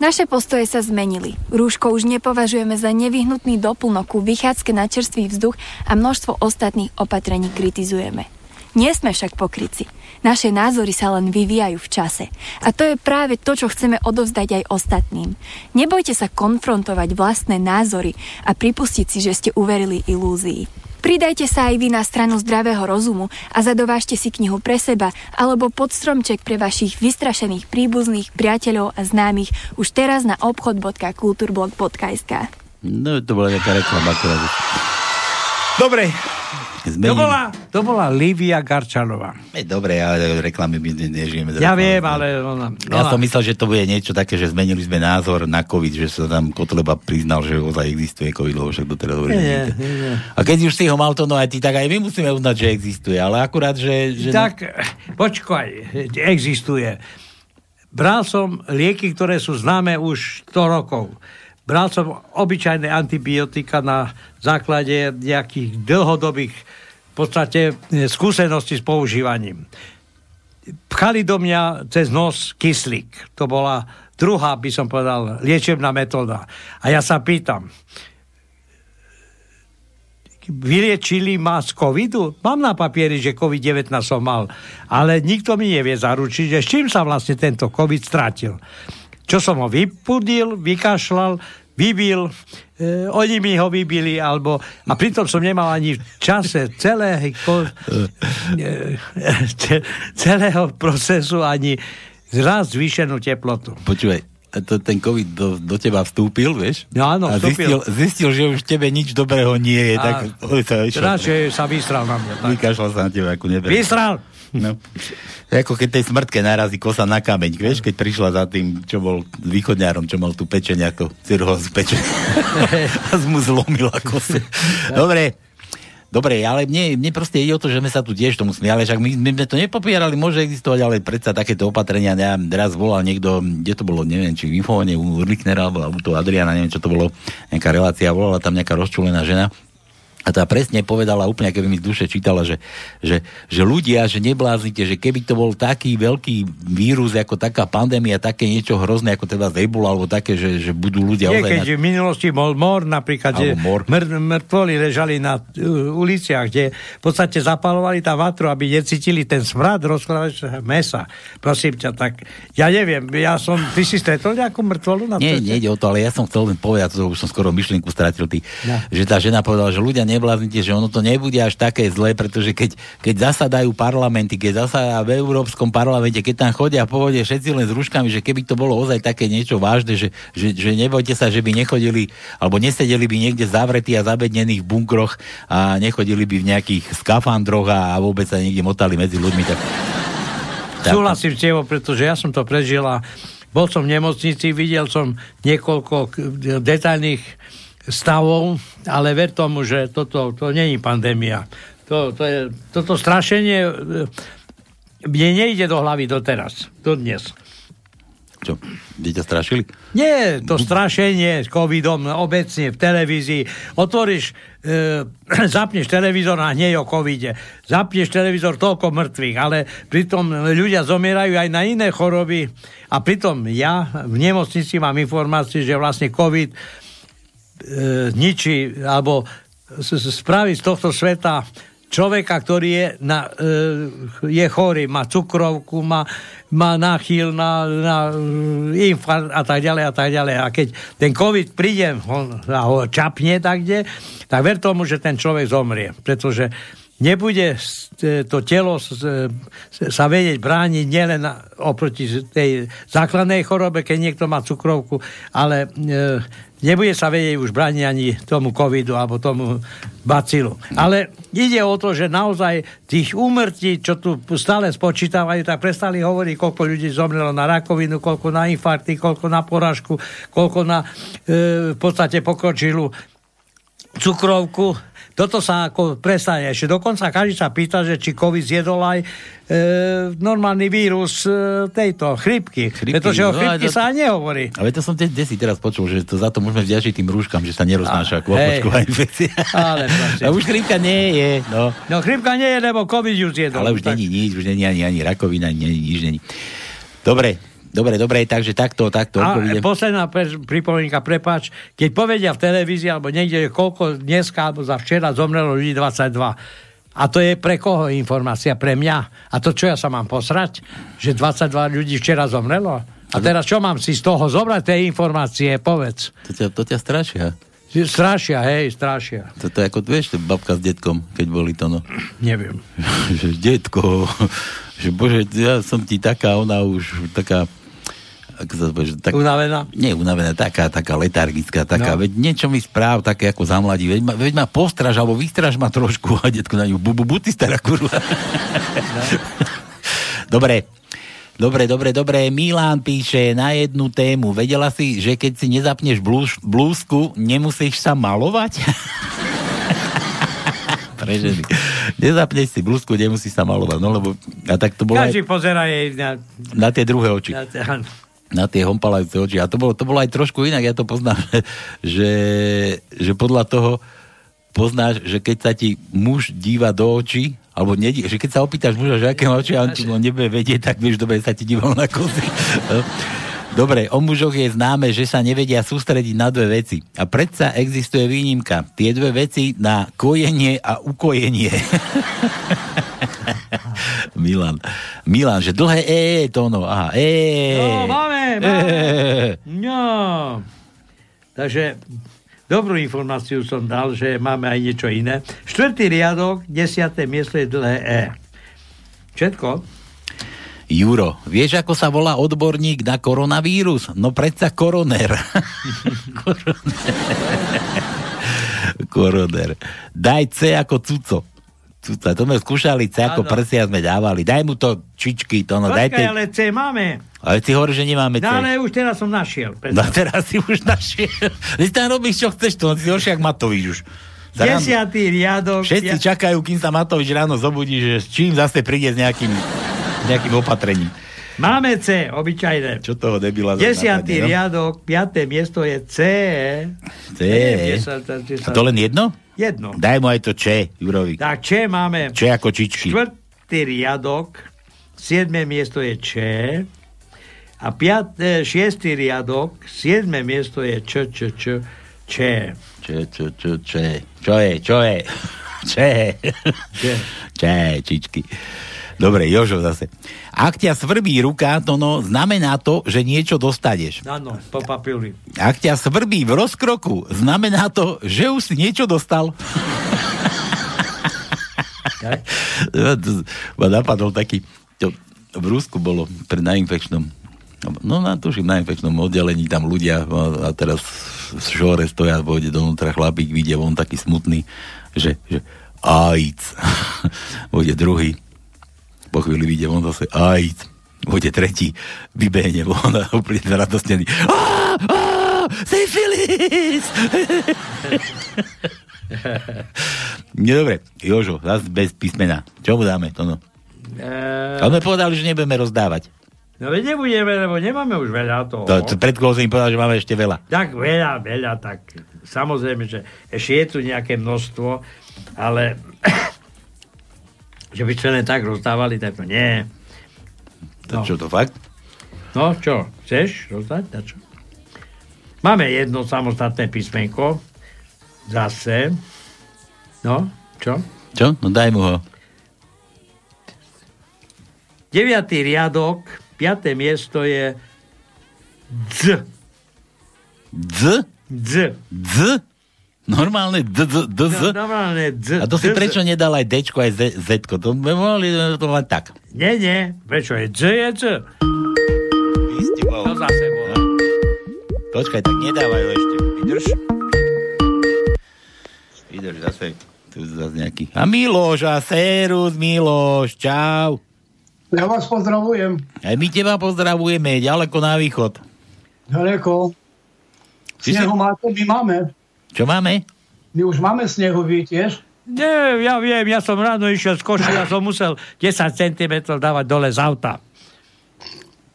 Naše postoje sa zmenili. Rúško už nepovažujeme za nevyhnutný doplnok ku vychádzke na čerstvý vzduch a množstvo ostatných opatrení kritizujeme. Nie sme však pokryci. Naše názory sa len vyvíjajú v čase. A to je práve to, čo chceme odovzdať aj ostatným. Nebojte sa konfrontovať vlastné názory a pripustiť si, že ste uverili ilúzii. Pridajte sa aj vy na stranu zdravého rozumu a zadovážte si knihu pre seba alebo pod stromček pre vašich vystrašených príbuzných, priateľov a známych už teraz na obchod.kulturblog.sk No, to bola nejaká reklama. Ktorá... Dobre, to bola, to bola Lívia Garčanová. Dobre, ale reklamy my nežijeme. Ja viem, ale ona... Ja som myslel, že to bude niečo také, že zmenili sme názor na COVID, že sa tam Kotleba priznal, že ozaj existuje COVID, lebo však doteraz hovorí, nie, nie, nie. A keď už si ho mal to no aj ty, tak aj my musíme uznať, že existuje, ale akurát, že... že tak, počkaj, existuje. Bral som lieky, ktoré sú známe už 100 rokov. Bral som obyčajné antibiotika na základe nejakých dlhodobých v podstate e, skúseností s používaním. Pchali do mňa cez nos kyslík. To bola druhá, by som povedal, liečebná metóda. A ja sa pýtam, vyliečili ma z covidu? Mám na papieri, že COVID-19 som mal, ale nikto mi nevie zaručiť, že s čím sa vlastne tento COVID stratil. Čo som ho vypudil, vykašľal, vybil, e, oni mi ho vybili, alebo, a pritom som nemal ani v čase celé, ko, e, celého procesu ani raz zvýšenú teplotu. Počúvaj, to, ten COVID do, do teba vstúpil, vieš? No áno, a zistil, zistil, že už tebe nič dobrého nie je. A, tak, sa, sa vystral na mňa. Vykašľal sa na teba ako nebe. Vystral! No. Ako keď tej smrtke narazí kosa na kameň, vieš, keď prišla za tým, čo bol východňárom, čo mal tú pečenia, ako cirhózu pečenia. a mu zlomila kose. Dobre, Dobre, ale mne, mne proste ide o to, že sme sa tu tiež tomu smiali, však my, my sme to nepopierali, môže existovať, ale predsa takéto opatrenia, ja raz volal niekto, kde to bolo, neviem, či v Infovane, u Urliknera, alebo u toho Adriana, neviem, čo to bolo, nejaká relácia, volala tam nejaká rozčulená žena, a tá presne povedala úplne, keby mi z duše čítala, že, že, že ľudia, že nebláznite, že keby to bol taký veľký vírus, ako taká pandémia, také niečo hrozné, ako teda Ebola, alebo také, že, že budú ľudia... Nie, keď na... v minulosti bol mor, napríklad, že mor. Mr- mŕtvoli ležali na uh, uliciach, kde v podstate zapalovali tam vatru, aby necítili ten smrad rozkladačného mesa. Prosím ťa, tak ja neviem, ja som, ty si stretol nejakú mŕtvolu na Nie, nie ide o to, ale ja som chcel len povedať, to už som skoro myšlienku stratil, ty, no. že tá žena povedala, že ľudia nebláznite, že ono to nebude až také zlé, pretože keď, keď zasadajú parlamenty, keď zasadajú v Európskom parlamente, keď tam chodia po vode všetci len s rúškami, že keby to bolo ozaj také niečo vážne, že, že, že nebojte sa, že by nechodili, alebo nesedeli by niekde zavretí a zabednených v bunkroch a nechodili by v nejakých skafandroch a, a vôbec sa niekde motali medzi ľuďmi. Tak. Súhlasím s tebou, pretože ja som to prežil a bol som v nemocnici, videl som niekoľko detailných stavov, ale ver tomu, že toto to není pandémia. To, to je, toto strašenie e, mne nejde do hlavy doteraz, do dnes. Čo? Kde ťa strašili? Nie, to strašenie s covidom obecne v televízii. Otvoríš, e, zapneš televízor a hneď o covide. Zapneš televízor toľko mŕtvych, ale pritom ľudia zomierajú aj na iné choroby. A pritom ja v nemocnici mám informáciu, že vlastne covid ničí alebo spraví z tohto sveta človeka, ktorý je, na, e, je chorý, má cukrovku, má, má náchyl na, na e, infarkt a tak ďalej a tak ďalej. A keď ten COVID príde on, a ho čapne tak kde, tak ver tomu, že ten človek zomrie. Pretože nebude e, to telo sa vedieť brániť nielen oproti tej základnej chorobe, keď niekto má cukrovku, ale nebude sa vedieť už brániť ani tomu covidu alebo tomu bacilu. Ale ide o to, že naozaj tých úmrtí, čo tu stále spočítavajú, tak prestali hovoriť, koľko ľudí zomrelo na rakovinu, koľko na infarkty, koľko na poražku, koľko na e, v podstate pokročilú cukrovku toto sa ako prestane. Ešte dokonca každý sa pýta, že či COVID zjedol aj e, normálny vírus e, tejto chrypky. chrypky. Pretože o no, chrypky no, sa nehovorí. Ale to som kde si teraz počul, že to za to môžeme vďačiť tým rúškam, že sa neroznáša kôpočková infekcia. Ale A už chrypka nie je. No. no chrypka nie je, lebo COVID ju zjedol. Ale už není nič, už není ani, ani rakovina, ani nič není. Dobre, Dobre, dobre, takže takto, takto. A odpovede. posledná pripomienka, prepáč, keď povedia v televízii alebo niekde, koľko dneska alebo za včera zomrelo ľudí 22. A to je pre koho informácia? Pre mňa. A to čo ja sa mám posrať? Že 22 ľudí včera zomrelo? A teraz čo mám si z toho zobrať tie informácie? Povedz. To ťa, to ťa strašia. Strašia, hej, strašia. Toto je ako, vieš, babka s detkom, keď boli to, no. Neviem. že detko, že bože, ja som ti taká, ona už taká ako sa to povie, že tak, Unavená? Nie unavená, taká, taká letargická, taká, No. veď niečo mi správ, také ako zamladí, veď ma, veď ma postraž, alebo vystraž ma trošku a detko na ňu, bu, bu, bu, ty stará kurva. Dobre, Dobre, dobre, dobre. Milan píše na jednu tému. Vedela si, že keď si nezapneš blúž, blúzku, nemusíš sa malovať? Pre ženy. Nezapneš si blúzku, nemusíš sa malovať. No lebo, a tak to bolo aj Každý pozera jej na... na tie druhé oči na. Na tie hompalajúce oči. A to bolo, to bolo aj trošku inak, ja to poznám, že, že podľa toho poznáš, že keď sa ti muž díva do očí, alebo nedí, že keď sa opýtaš muža, že aké má oči, a on ti on nebude vedieť, tak vieš, dobre, sa ti díval na kozy. Dobre, o mužoch je známe, že sa nevedia sústrediť na dve veci. A predsa existuje výnimka. Tie dve veci na kojenie a ukojenie. Milan. Milan, že dlhé E, to ono. Aha, E. No, máme, E. máme. No. Takže dobrú informáciu som dal, že máme aj niečo iné. Štvrtý riadok, desiaté miesto je dlhé E. Všetko? Juro, vieš, ako sa volá odborník na koronavírus? No predsa koroner. koroner. Daj C ako cuco. Cuca, to sme skúšali ako prsia sme dávali. Daj mu to čičky, to no, Počkaj, tie... ale C máme. Ale ty hovoríš, že nemáme C. No ale už teraz som našiel. No teraz si už našiel. Ty tam robíš, čo chceš, to si horšie, Matovič už. Za Desiatý riadok. Všetci ja- čakajú, kým sa Matovič ráno zobudí, že s čím zase príde s nejakým, nejakým opatrením. Máme C, obyčajné. Čo toho debila Desiatý napadne, no? riadok, piaté miesto je C. C. Neviem, kde sa- kde A sa- to len jedno? Jedno. Daj mu aj to Č, Jurovi. Tak Č máme. Č ako čičky. Štvrtý riadok, siedme miesto je Č. A piaté, šiestý riadok, siedme miesto je Č, Č, Č, Č. Č, Č, Č, Č. Čo je, čo je? Č. Č, čičky. Dobre, Jožo zase. Ak ťa svrbí ruka, to no, znamená to, že niečo dostaneš. Áno, po papuli. Ak ťa svrbí v rozkroku, znamená to, že už si niečo dostal. Ma napadol taký, to v Rusku bolo pre na infekčnom no na tuším, na infekčnom oddelení tam ľudia a, teraz v šore stoja, pôjde dovnútra chlapík, vidia on taký smutný, že, že AIDS. Pôjde druhý, po chvíli vidie on zase AIDS. Pôjde tretí, vybehne von a úplne radostnený. Syfilis! Nie, dobre, Jožo, zase bez písmena. Čo mu dáme? To no. Eee, Ale sme povedali, že nebudeme rozdávať. no veď nebudeme, lebo nemáme už veľa toho. To, to pred im povedal, že máme ešte veľa. Tak veľa, veľa, tak samozrejme, že ešte je tu nejaké množstvo, ale že by sme len tak rozdávali, tak to nie. To, čo to fakt? No čo, chceš rozdať? Na čo? Máme jedno samostatné písmenko. Zase. No, čo? Čo? No daj mu ho. Deviatý riadok, piaté miesto je D. D? D. D? Normálne D, D, D, Z? No, normálne D. A to si D- prečo nedal aj D aj Z, Z? To by mohli to len tak. Nie, nie. Prečo je D, je D. To zase bolo. Počkaj, tak nedávaj ho ešte. Vydrž. Vydrž zase. Tu zase nejaký. A Miloš, a Serus, Miloš, čau. Ja vás pozdravujem. Aj my teba pozdravujeme, ďaleko na východ. Ďaleko. Si- Snehu máte, my máme. Čo máme? My už máme snehu, vy tiež? Nie, ja viem, ja som ráno išiel z koši, ja som musel 10 cm dávať dole z auta.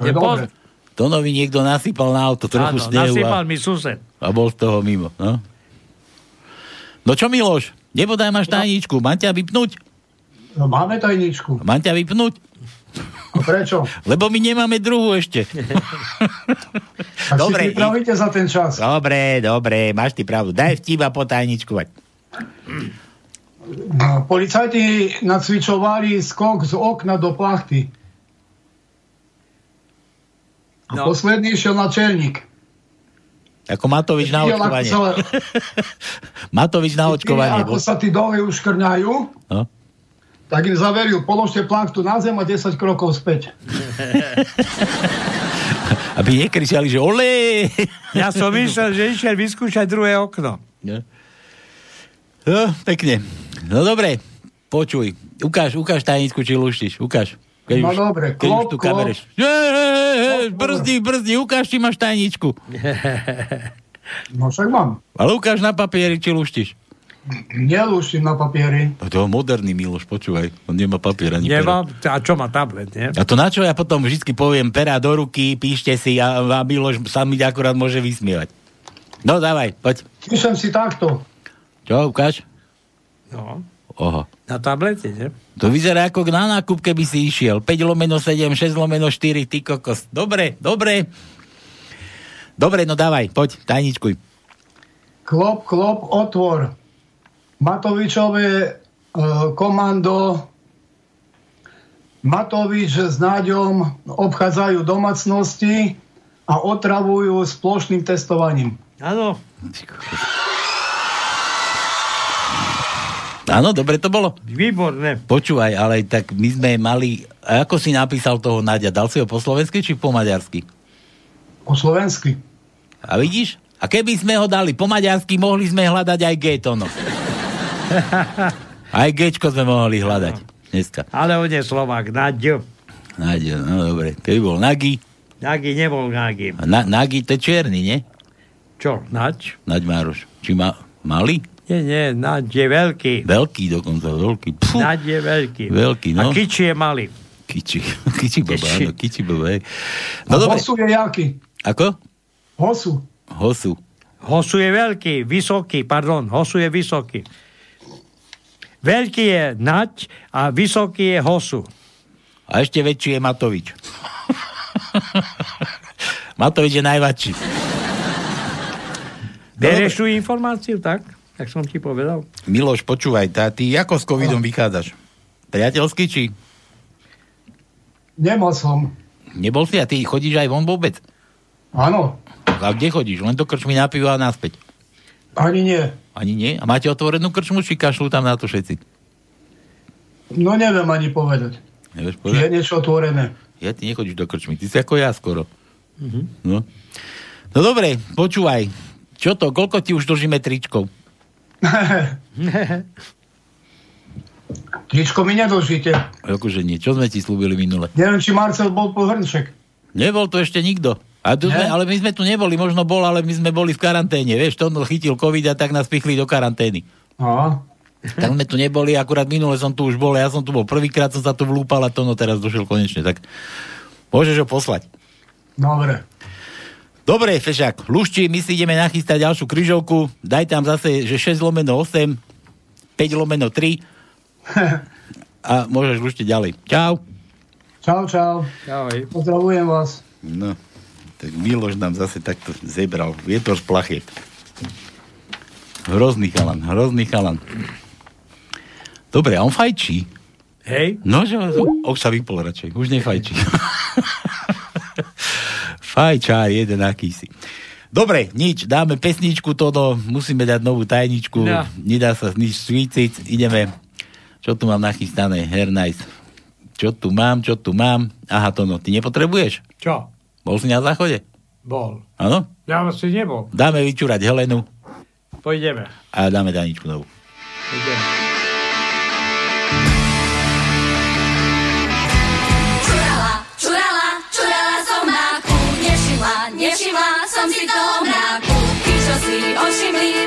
Je poz... Tonovi niekto nasypal na auto trochu Áno, snehu nasypal a, mi sused. a bol z toho mimo. No, no čo Miloš? Nebodaj máš tajničku, mám ťa vypnúť? No, máme tajničku. Mám ťa vypnúť? Prečo? Lebo my nemáme druhú ešte. Tak dobre. si pripravíte za ten čas. Dobre, dobre, máš ty pravdu. Daj vtip a potajničkovať. No, policajti nacvičovali skok z okna do plachty. A no. posledný išiel načelník. Ako Matovič na očkovanie. Matovič na očkovanie. Ako sa tí dole uškrňajú, no? Tak im zaveril, položte plachtu na zem a 10 krokov späť. Aby nekričali, že ole! Ja som myslel, že išiel vyskúšať druhé okno. No. no, pekne. No dobre, počuj. Ukáž, ukáž tajničku, či luštíš. Ukáž. Keď no už, dobre, klop, tu klop. Je, je, je, brzdi, brzdi, ukáž, či máš tajničku. No však mám. Ale ukáž na papieri, či luštíš. Nelúšim na papieri. A to je moderný Miloš, počúvaj. On nemá papier ani Nemá, pera. a čo má tablet, nie? A to na čo ja potom vždy poviem pera do ruky, píšte si a, a Miloš sa mi akurát môže vysmievať. No, dávaj, poď. Píšem si takto. Čo, ukáž? No. Oho. Na tablete, nie? To vyzerá ako na nákup, keby si išiel. 5 lomeno 7, 6 lomeno 4, ty kokos. Dobre, dobre. Dobre, no dávaj, poď, tajničkuj. Klop, klop, otvor. Matovičové e, komando Matovič s Náďom obchádzajú domácnosti a otravujú splošným testovaním. Áno. Áno, dobre to bolo. Výborné. Počúvaj, ale tak my sme mali... A ako si napísal toho Nadia? Dal si ho po slovensky či po maďarsky? Po slovensky. A vidíš? A keby sme ho dali po maďarsky, mohli sme hľadať aj Gatono. Aj Gečko sme mohli hľadať dneska. Ale on je Slovák, Naďo. Naďo, no dobre. Keby bol Nagi. Nagi nebol Nagi. Na, Nagi to je čierny, nie? Čo, Naď? Naď Mároš. Či ma, malý? Nie, nie, Naď je veľký. Veľký dokonca, veľký. Pfu. Naď je veľký. Veľký, no. A Kiči je malý. Kiči, Kiči baba, kiči. áno, Kiči baba. No, dobre. Hosu je jaký? Ako? Hosu. Hosu. Hosu je veľký, vysoký, pardon, Hosu je vysoký. Veľký je Nať a vysoký je Hosu. A ešte väčší je Matovič. Matovič je najväčší. Bereš tú informáciu, tak? Tak som ti povedal. Miloš, počúvaj, tá, ty ako s covidom vychádzaš? Priateľsky, či? Nebol som. Nebol si a ty chodíš aj von vôbec? Áno. A kde chodíš? Len do krčmy na pivo a naspäť? Ani nie. Ani nie? A máte otvorenú krčmu, či kašľú tam na to všetci? No neviem ani povedať. Nevieš povedať? Je niečo otvorené. Ja ty nechodíš do krčmy, ty si ako ja skoro. Mm-hmm. No. no dobre, počúvaj. Čo to, koľko ti už držíme tričkov? Tričko mi nedlžíte. Akože nie, čo sme ti slúbili minule? Neviem, či Marcel bol po hrnček. Nebol to ešte nikto. A tu sme, ale my sme tu neboli, možno bol, ale my sme boli v karanténe. Vieš, to on chytil COVID a tak nás pichli do karantény. Aha. Tak sme tu neboli, akurát minule som tu už bol, ja som tu bol prvýkrát, som sa tu vlúpal a to no teraz došiel konečne, tak môžeš ho poslať. Dobre. Dobre, Fešák, Lušči, my si ideme nachystať ďalšiu kryžovku, daj tam zase, že 6 lomeno 8, 5 lomeno 3 a môžeš luštiť ďalej. Čau. Čau, čau. Čau. Pozdravujem vás. No. Tak Miloš nám zase takto zebral. Je to z plachiet. Hrozný chalan, hrozný chalan. Dobre, a on fajčí. Hej. No, že už sa vypol radšej. Už nefajčí. Fajčár jeden akýsi. Dobre, nič, dáme pesničku, toto, musíme dať novú tajničku, no. nedá sa nič svíciť, ideme. Čo tu mám nachystané? Her nice. Čo tu mám, čo tu mám? Aha, to no, ty nepotrebuješ? Čo? Bol si na záchode? Bol. Áno? Ja si nebol. Dáme vyčúrať Helenu. Pojdeme. A dáme Daničku novú. Máku, nevšimla, som si toho mráku. Tí, čo si ošimli,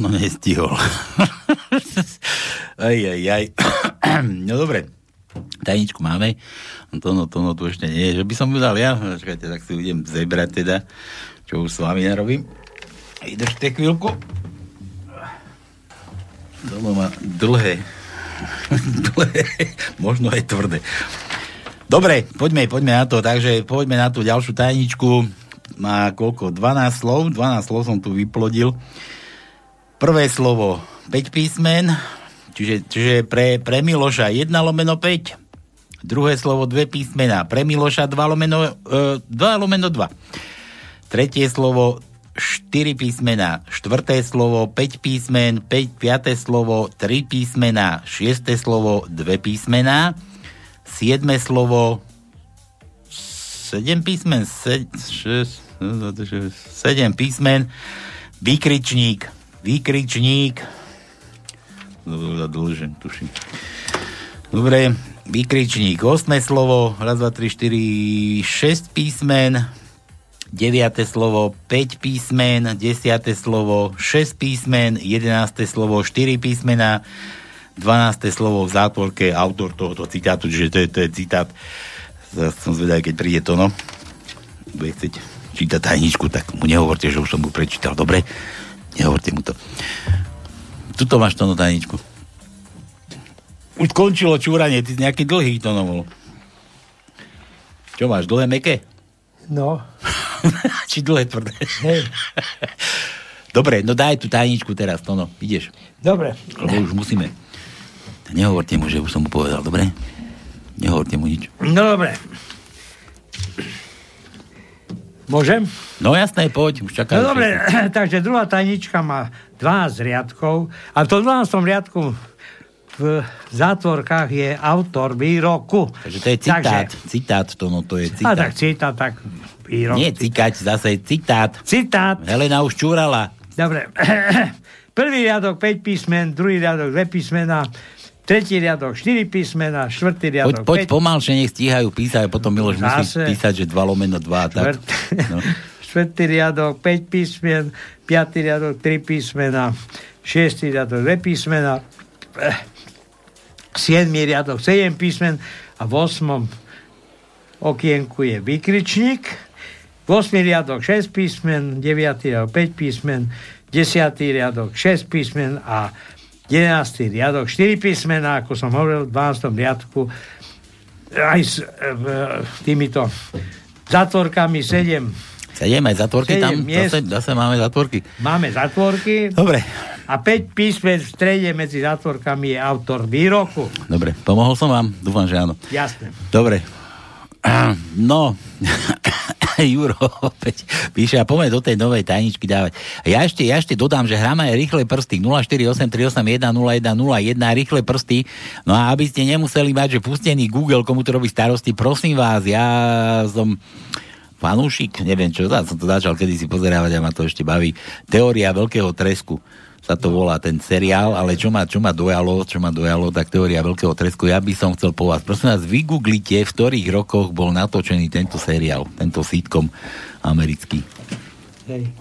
To no nestihol. aj, aj, aj. no dobre. Tajničku máme. To no, to no tu ešte nie. Že by som ju ja? Čakajte, tak si idem zebrať teda. Čo už s vami nerobím. Vydržte chvíľku. To má dlhé. dlhé. Možno aj tvrdé. Dobre, poďme, poďme na to. Takže poďme na tú ďalšiu tajničku má koľko? 12 slov. 12 slov som tu vyplodil. Prvé slovo 5 písmen, čiže, čiže pre, pre Miloša 1 lomeno 5. Druhé slovo 2 písmena. Pre Miloša 2 lomeno, e, 2 lomeno 2. Tretie slovo 4 písmena. Štvrté slovo 5 písmen. 5, piaté slovo 3 písmena. Šiesté slovo 2 písmena. Siedme slovo 7 písmen, 7 písmen, výkričník, výkričník, dlžem, tuším. Dobre, výkričník, 8 slovo, raz, 2, 3, 4, 6 písmen, 9. slovo 5 písmen, 10. slovo 6 písmen, 11. slovo 4 písmena, 12. slovo v zátvorke, autor tohoto citátu, čiže to je, to je citát som zvedavý, keď príde to, no. Bude chcieť čítať tajničku, tak mu nehovorte, že už som mu prečítal. Dobre? Nehovorte mu to. Tuto máš to tajničku. Už skončilo čúranie, ty nejaký dlhý to bol. Čo máš, dlhé meké? No. Či dlhé tvrdé? Hej. Dobre, no daj tú tajničku teraz, to no, ideš. Dobre. Lebo už musíme. Nehovorte mu, že už som mu povedal, dobre? Nehovorte mu nič. No dobre. Môžem? No jasné, poď, už čakáš. No dobre, takže druhá tajnička má 12 riadkov a v tom 12 riadku v zátvorkách je autor výroku. Takže to je citát, takže, citát to, no to je citát. A tak citát, tak výrok. Nie citát, zase citát. Citát. Helena už čúrala. Dobre. Prvý riadok 5 písmen, druhý riadok 2 písmena, tretí riadok 4 písmena, štvrtý riadok Poď, poď 5... pomalšie, nech stíhajú písať, potom Miloš musí písať, že 2 lomeno 2 tak. Štvrt... No. štvrtý riadok 5 písmen, piatý riadok 3 písmena, šiestý riadok 2 písmena, siedmý riadok 7 písmen a v osmom okienku je vykričník, v 8. riadok 6 písmen, 9. riadok 5 písmen, 10. riadok 6 písmen a 11. riadok, 4 písmená, ako som hovoril, v 12. riadku, aj s e, týmito zatvorkami 7 7 aj zatvorky tam? Zase, zase máme zatvorky. Máme zatvorky. Dobre. A 5 písmen v strede medzi zatvorkami je autor výroku. Dobre, pomohol som vám? Dúfam, že áno. Jasné. Dobre. No, Juro opäť píše a poďme do tej novej tajničky dávať. Ja ešte, ja ešte dodám, že hráme aj rýchle prsty 0483810101 rýchle prsty. No a aby ste nemuseli mať, že pustený Google, komu to robí starosti, prosím vás, ja som fanúšik, neviem čo, som to začal kedy si pozerávať a ma to ešte baví. Teória veľkého tresku sa to volá ten seriál, ale čo ma, čo ma dojalo, čo ma dojalo, tak teória veľkého tresku, ja by som chcel po vás, prosím vás, vygooglite, v ktorých rokoch bol natočený tento seriál, tento sitcom americký. Hej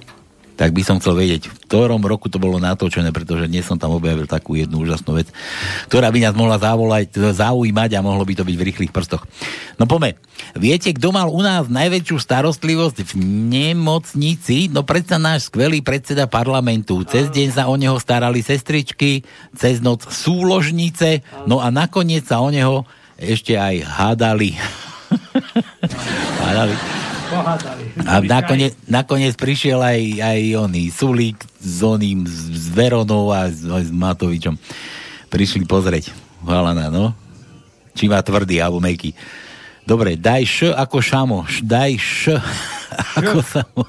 tak by som chcel vedieť, v ktorom roku to bolo natočené, pretože dnes som tam objavil takú jednu úžasnú vec, ktorá by nás mohla zavolať, zaujímať a mohlo by to byť v rýchlych prstoch. No pome, viete, kto mal u nás najväčšiu starostlivosť v nemocnici? No predsa náš skvelý predseda parlamentu. Cez deň sa o neho starali sestričky, cez noc súložnice, no a nakoniec sa o neho ešte aj hádali. hádali. Pohádali. A nakoniec, nakoniec prišiel aj, aj oný Sulík s oným, s Veronou a s, s Matovičom. Prišli pozrieť. Halana, no. Či má tvrdý alebo meký. Dobre, daj š ako šamo. Daj š ako samo.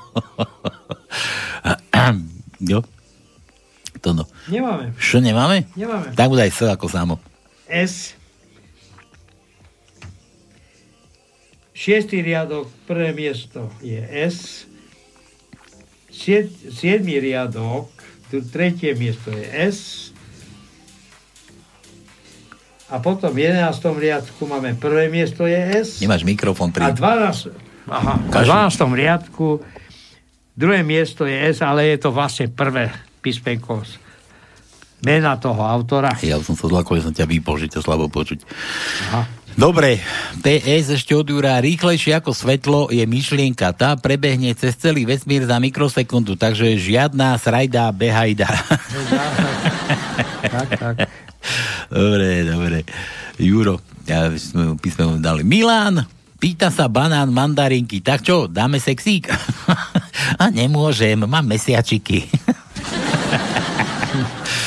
jo? To no. Nemáme. Š nemáme? Nemáme. Tak mu daj s ako samo. S. Šiestý riadok, prvé miesto je S. Sied, siedmý riadok, tu tretie miesto je S. A potom v 11. riadku máme prvé miesto je S. Nemáš mikrofón pri... A 12, aha, v 12. riadku druhé miesto je S, ale je to vlastne prvé písmenko mena toho autora. Ja som sa zlakol, že som ťa vypol, že ťa slabo počuť. Aha. Dobre, PS ešte od Jura, rýchlejšie ako svetlo je myšlienka. Tá prebehne cez celý vesmír za mikrosekundu, takže žiadna srajda, behajda. tak, tak. Dobre, dobre. Juro, ja sme písme dali. Milan, pýta sa banán mandarinky. Tak čo, dáme sexík? A nemôžem, mám mesiačiky.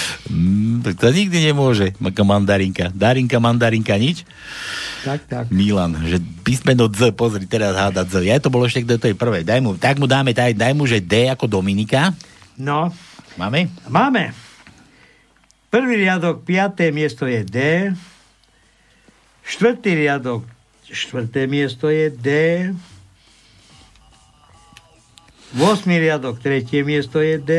Tak to nikdy nemôže, ako mandarinka. Darinka, mandarinka, nič? Tak, tak. Milan, že písmeno D, pozri, teraz háda D. Ja to bolo ešte do tej prvej. Daj mu, tak mu dáme, daj, daj mu, že D ako Dominika. No. Máme? Máme. Prvý riadok, piaté miesto je D. Štvrtý riadok, štvrté miesto je D. 8. riadok, tretie miesto je D.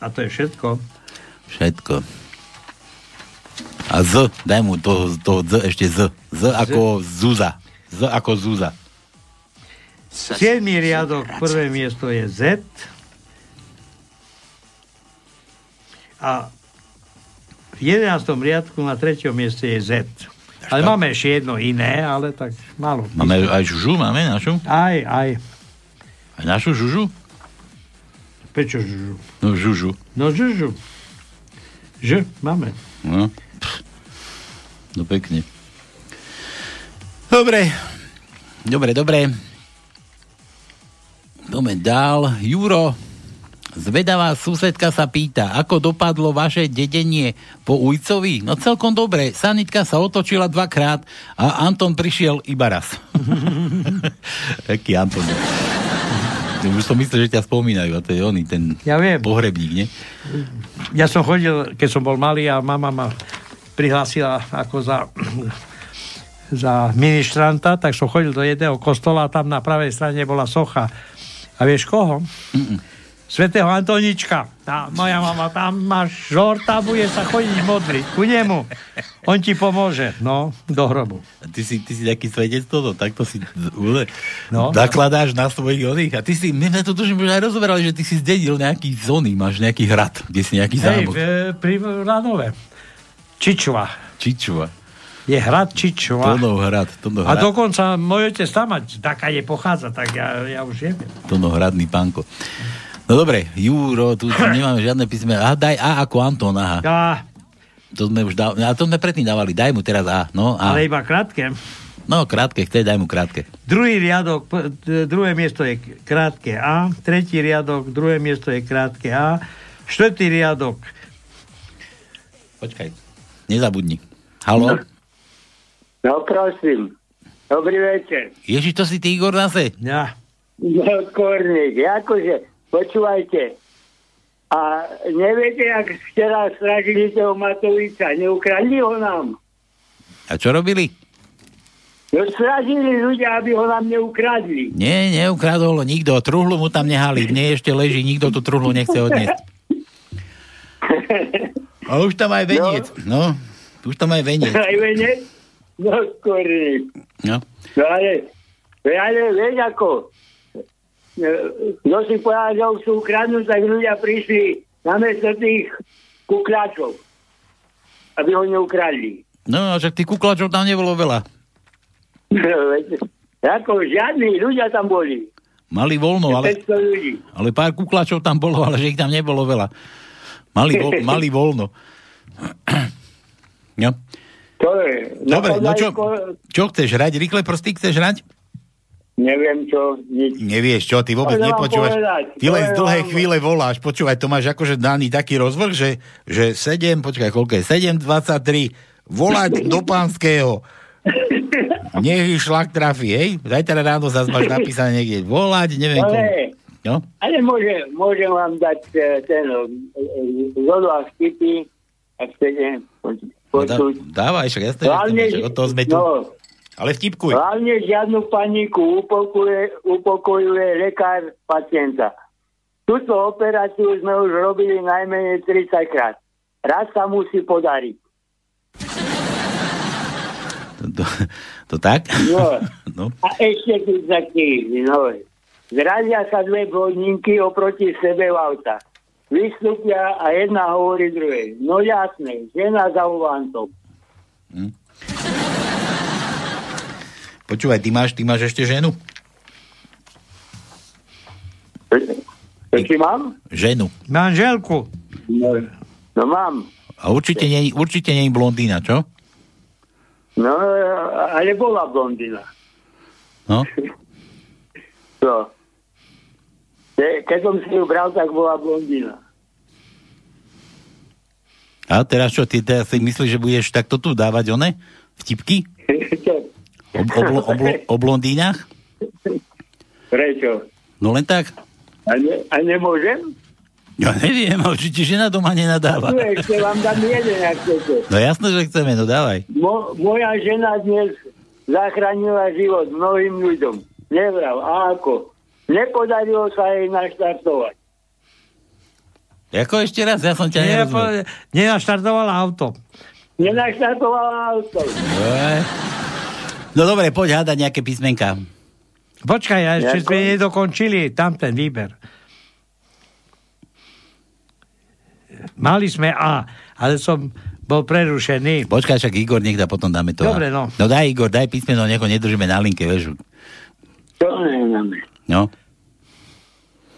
A to je všetko. Všetko. A Z, daj mu to, to Z ešte Z. Z ako Zuza. Z ako Zuza. 7. riadok, prvé miesto je Z. A v 11. riadku na treťom mieste je Z. Ale máme ešte jedno iné, ale tak málo. Máme aj žužu, máme našu? Aj, aj. Aj našu žužu? Prečo žužu? No žužu. No žužu. Ž, máme. No. No pekne. Dobre. Dobre, dobre. Poďme dál. Juro, zvedavá susedka sa pýta, ako dopadlo vaše dedenie po ujcovi? No celkom dobre. Sanitka sa otočila dvakrát a Anton prišiel iba raz. Aký Anton? Už som myslel, že ťa spomínajú a to je oný, ten ja viem. pohrebník, nie? Ja som chodil, keď som bol malý a mama ma prihlásila ako za, za ministranta, tak som chodil do jedného kostola a tam na pravej strane bola socha. A vieš koho? Mm-mm. Svetého Antonička. Tá, moja mama, tam máš žorta, bude sa chodiť modliť ku nemu. On ti pomôže. No, do hrobu. A ty si, ty si taký svedec toto, takto si no. zakladáš na svojich oných. A ty si, my sme to tužím už aj rozoberali, že ty si zdedil nejaký zóny, máš nejaký hrad, kde si nejaký zámok. Hej, pri Ranove. Čičva. Čičva. Je hrad Čičva. Tonov hrad. Tono hrad. A dokonca môj otec tam mať, taká je pochádza, tak ja, ja už neviem. Tono hradný pánko. No dobre, Júro, tu nemáme žiadne písme. A daj A ako Anton, aha. A. To sme už dávali, a to sme predtým dávali, daj mu teraz A. No, A. Ale iba krátke. No, krátke, chce, daj mu krátke. Druhý riadok, druhé miesto je krátke A, tretí riadok, druhé miesto je krátke A, štvrtý riadok. Počkaj, nezabudni. Halo? No, no prosím. Dobrý večer. Ježiš, to si ty Igor zase? Ja. No, korník, akože Počúvajte. A neviete, ak včera stražili toho Matoviča, neukradli ho nám. A čo robili? No stražili ľudia, aby ho nám neukradli. Nie, neukradol ho nikto. Truhlu mu tam nehali. Mne ešte leží, nikto tú truhlu nechce odniesť. A už tam aj veniec. No, no už tam aj veniec. Aj veniec? No, skorý. No. No ale, ale vieš ako, kto si povedal, že sú ukradnúť, tak ľudia prišli na mesto tých kukláčov, aby ho neukradli. No, však tých kukláčov tam nebolo veľa. Ako žiadni ľudia tam boli. Mali voľno, ale, ale pár kukláčov tam bolo, ale že ich tam nebolo veľa. Mali, vo, mali voľno. no. To je. Dobre, no čo, čo chceš hrať? Rýchle prsty chceš hrať? Neviem čo. Nič. Nevieš čo, ty vôbec nepočúvaš. Ty len z dlhej chvíle voláš. Počúvaj, to máš akože daný taký rozvrh, že, že 7, počkaj, koľko je? 7.23. Volať do pánskeho. Nech šlak trafi, hej? Zajtra ráno zase máš napísané niekde. Volať, neviem ale, no? ale môže, môžem vám dať e, ten zodu a vtipy, ak chcete počuť. No, dávaj, však jasne, že od toho sme tu. No, ale vtipkuj. Hlavne žiadnu paniku upokojuje, upokojuje lekár pacienta. Túto operáciu sme už robili najmenej 30 krát. Raz sa musí podariť. To To, to tak? No. no. A ešte tu taký, no. Zrazia sa dve blondinky oproti sebe v auta. Vystúpia a jedna hovorí druhej. No jasné, žena za volantom. Počúvaj, ty máš, ty máš ešte ženu? Či mám? Ženu. Manželku. No, no mám. A určite nie, určite nie je blondína, čo? No, ale bola blondina. No. No. Ke- Keď som si ju bral, tak bola blondina. A teraz čo, ty teraz si myslíš, že budeš takto tu dávať one? Vtipky? O, o, blo- o, blo- o blondínach? Prečo? No len tak. A, ne, a nemôžem? Ja neviem, určite žena doma nenadáva. Tu ešte vám dám jeden, ak chcete. No jasné, že chceme, no dávaj. Mo, moja žena dnes zachránila život mnohým ľuďom. Nevral, a ako? Nepodarilo sa jej naštartovať. Ako ešte raz, ja som ťa Nie, nerozumel. Nenaštartovala auto. Nenaštartovala auto. No dobre, poď hádať nejaké písmenka. Počkaj, ja ešte sme nedokončili tam ten výber. Mali sme A, ale som bol prerušený. Počkaj, však Igor, nech dá, potom dáme to. Dobre, A. no. No daj Igor, daj písmeno, nech ho nedržíme na linke, vieš. Čo nemáme? No.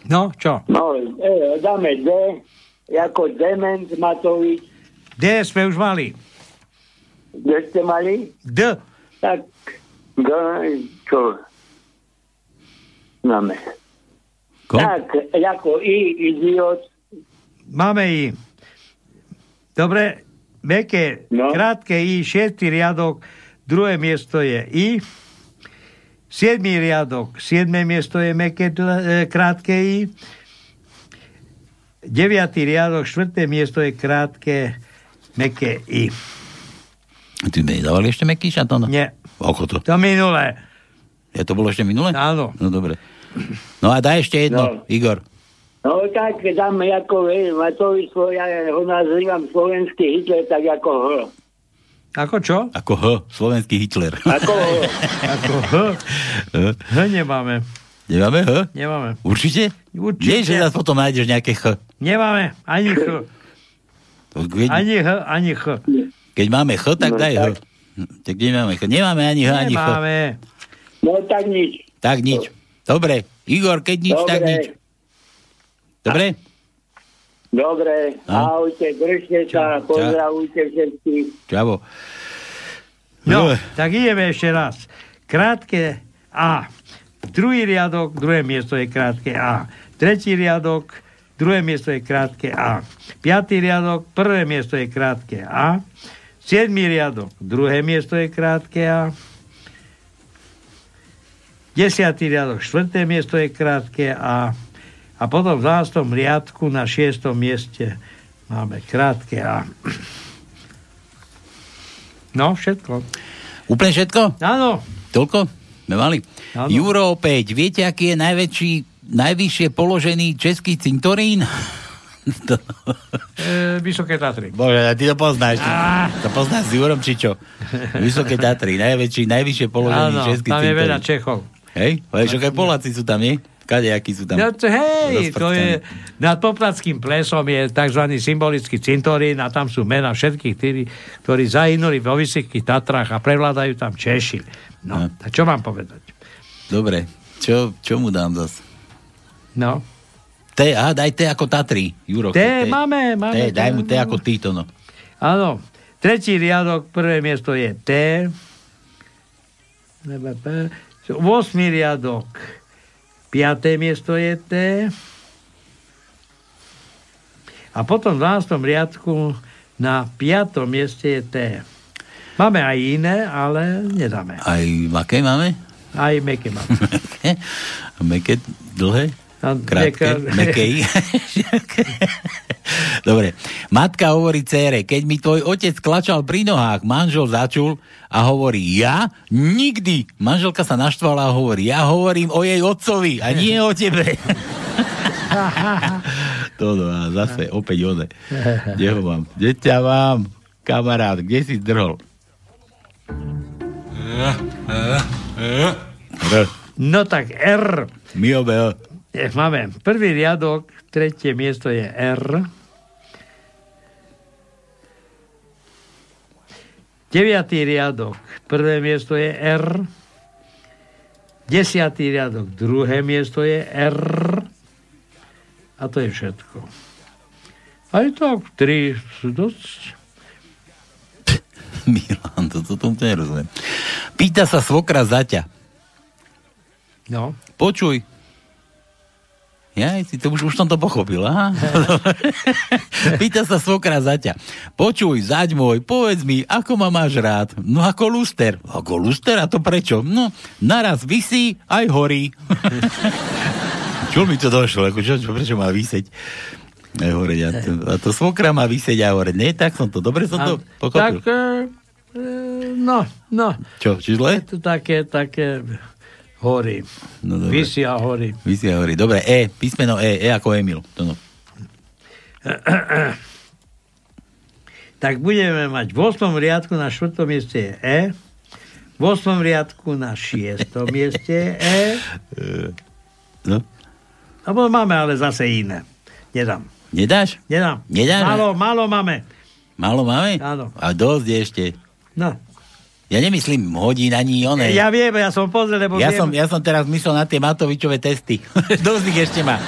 No, čo? No, e, dáme D, ako Dement Matovič. D sme už mali. Kde ste mali? D. Tak, G, čo? Máme. Ko? Tak, ako I, idiot. Máme I. Dobre, meké, no. krátke I, šiestý riadok, druhé miesto je I. Siedmý riadok, siedme miesto je meké, e, krátke I. Deviatý riadok, štvrté miesto je krátke, meké I. Ty mi nedávali ešte meký šaton? Nie. Ako to? To minulé. Ja to bolo ešte minulé? Áno. No dobre. No a daj ešte jedno, No. Igor. No tak dáme ako e, Matovič, ja ho nazývam slovenský Hitler, tak ako H. Ako čo? Ako H, slovenský Hitler. Ako H. Ako H. H nemáme. Nemáme H? Nemáme. Určite? Určite. Nie, že zase potom nájdeš nejaké H. Nemáme ani H. Keď, Ani H, ani H. keď máme H, tak No, daj H. tak. Tak kde máme H? Nemáme ani H, ani. Nemáme. No tak nič. Tak nič. Dobre. Igor, keď nič, Dobre. tak nič. Dobre? Dobre, No. ahojte, držte sa, pozdravujte všetkých. Čavo. No, tak ideme ešte raz. Krátke A. Druhý riadok, druhé miesto je krátke A. Tretí riadok, druhé miesto je krátke A. Piatý riadok, prvé miesto je krátke A. Siedmý riadok, druhé miesto je krátke A. Desiatý riadok, štvrté miesto je krátke A. A potom v 12. riadku na šiestom mieste máme krátke A. No, všetko. Úplne všetko? Áno. Toľko? Sme mali? Áno. Juro opäť, viete, aký je najväčší, najvyššie položený český cintorín? to... E, Vysoké Tatry. Bože, ty to poznáš. Ah. To poznáš s Jurom, či čo? Vysoké Tatry, najväčší, najvyššie položený Áno, český tam je veľa Čechov. Hej? Vieš, aj Poláci sú tam, nie? Kadejakí sú tam. No to, hej, to je, nad Poplatským plesom je tzv. symbolický cintorín a tam sú mena všetkých tí, ktorí zahynuli vo Vysokých Tatrách a prevládajú tam Češi. No, a čo mám povedať? Dobre, čo, čo mu dám zas? No. T, a daj T ako Tatry, Juro. T, máme, máme. T, daj mu T ako Tito, no. Áno. Tretí riadok, prvé miesto je T. 8. riadok, piaté miesto je T. A potom v 12. riadku na piatom mieste je T. Máme aj iné, ale nedáme. Aj maké máme? Aj meké máme. Meké, dlhé? Krátke, mekej. Dobre. Matka hovorí cére, keď mi tvoj otec klačal pri nohách, manžel začul a hovorí, ja? Nikdy. Manželka sa naštvala a hovorí, ja hovorím o jej otcovi a nie o tebe. Toto a zase opäť ode. Kde ho mám? Kde ťa mám? Kamarát, kde si zdrhol? R. No tak R. My Je, máme prvý riadok, tretie miesto je R. Deviatý riadok, prvé miesto je R. Desiatý riadok, druhé miesto je R. A to je všetko. Aj tak, tri sú dosť. Milan, to, to tomu nerozumiem. Pýta sa svokra zaťa. No. Počuj. Ja, si to už, už som to pochopil, aha. Pýta sa svokra zaťa. Počuj, zaď môj, povedz mi, ako ma máš rád? No ako luster. Ako luster? A to prečo? No, naraz vysí, aj horí. čo mi to došlo? Ako, čo, čo, prečo má vyseť? Aj hore, a, to, a to svokra má vyseť aj hore. Nie, tak som to, dobre som to pochopil. Tak, e, no, no. Čo, či zle? Je to také, také hory. No, dobre. Vysia hory. Vysia hory. Dobre, E, písmeno E, E ako Emil. To no. tak budeme mať v 8. riadku na 4. mieste E, v 8. riadku na 6. mieste E. No. A potom máme ale zase iné. Nedám. Nedáš? Nedám. Nedáš? Málo, málo máme. Málo máme? Áno. A dosť ešte. No. Ja nemyslím hodín ani oné. Ja viem, ja som pozrel, lebo ja viem. som, ja som teraz myslel na tie Matovičové testy. dosť ich ešte má.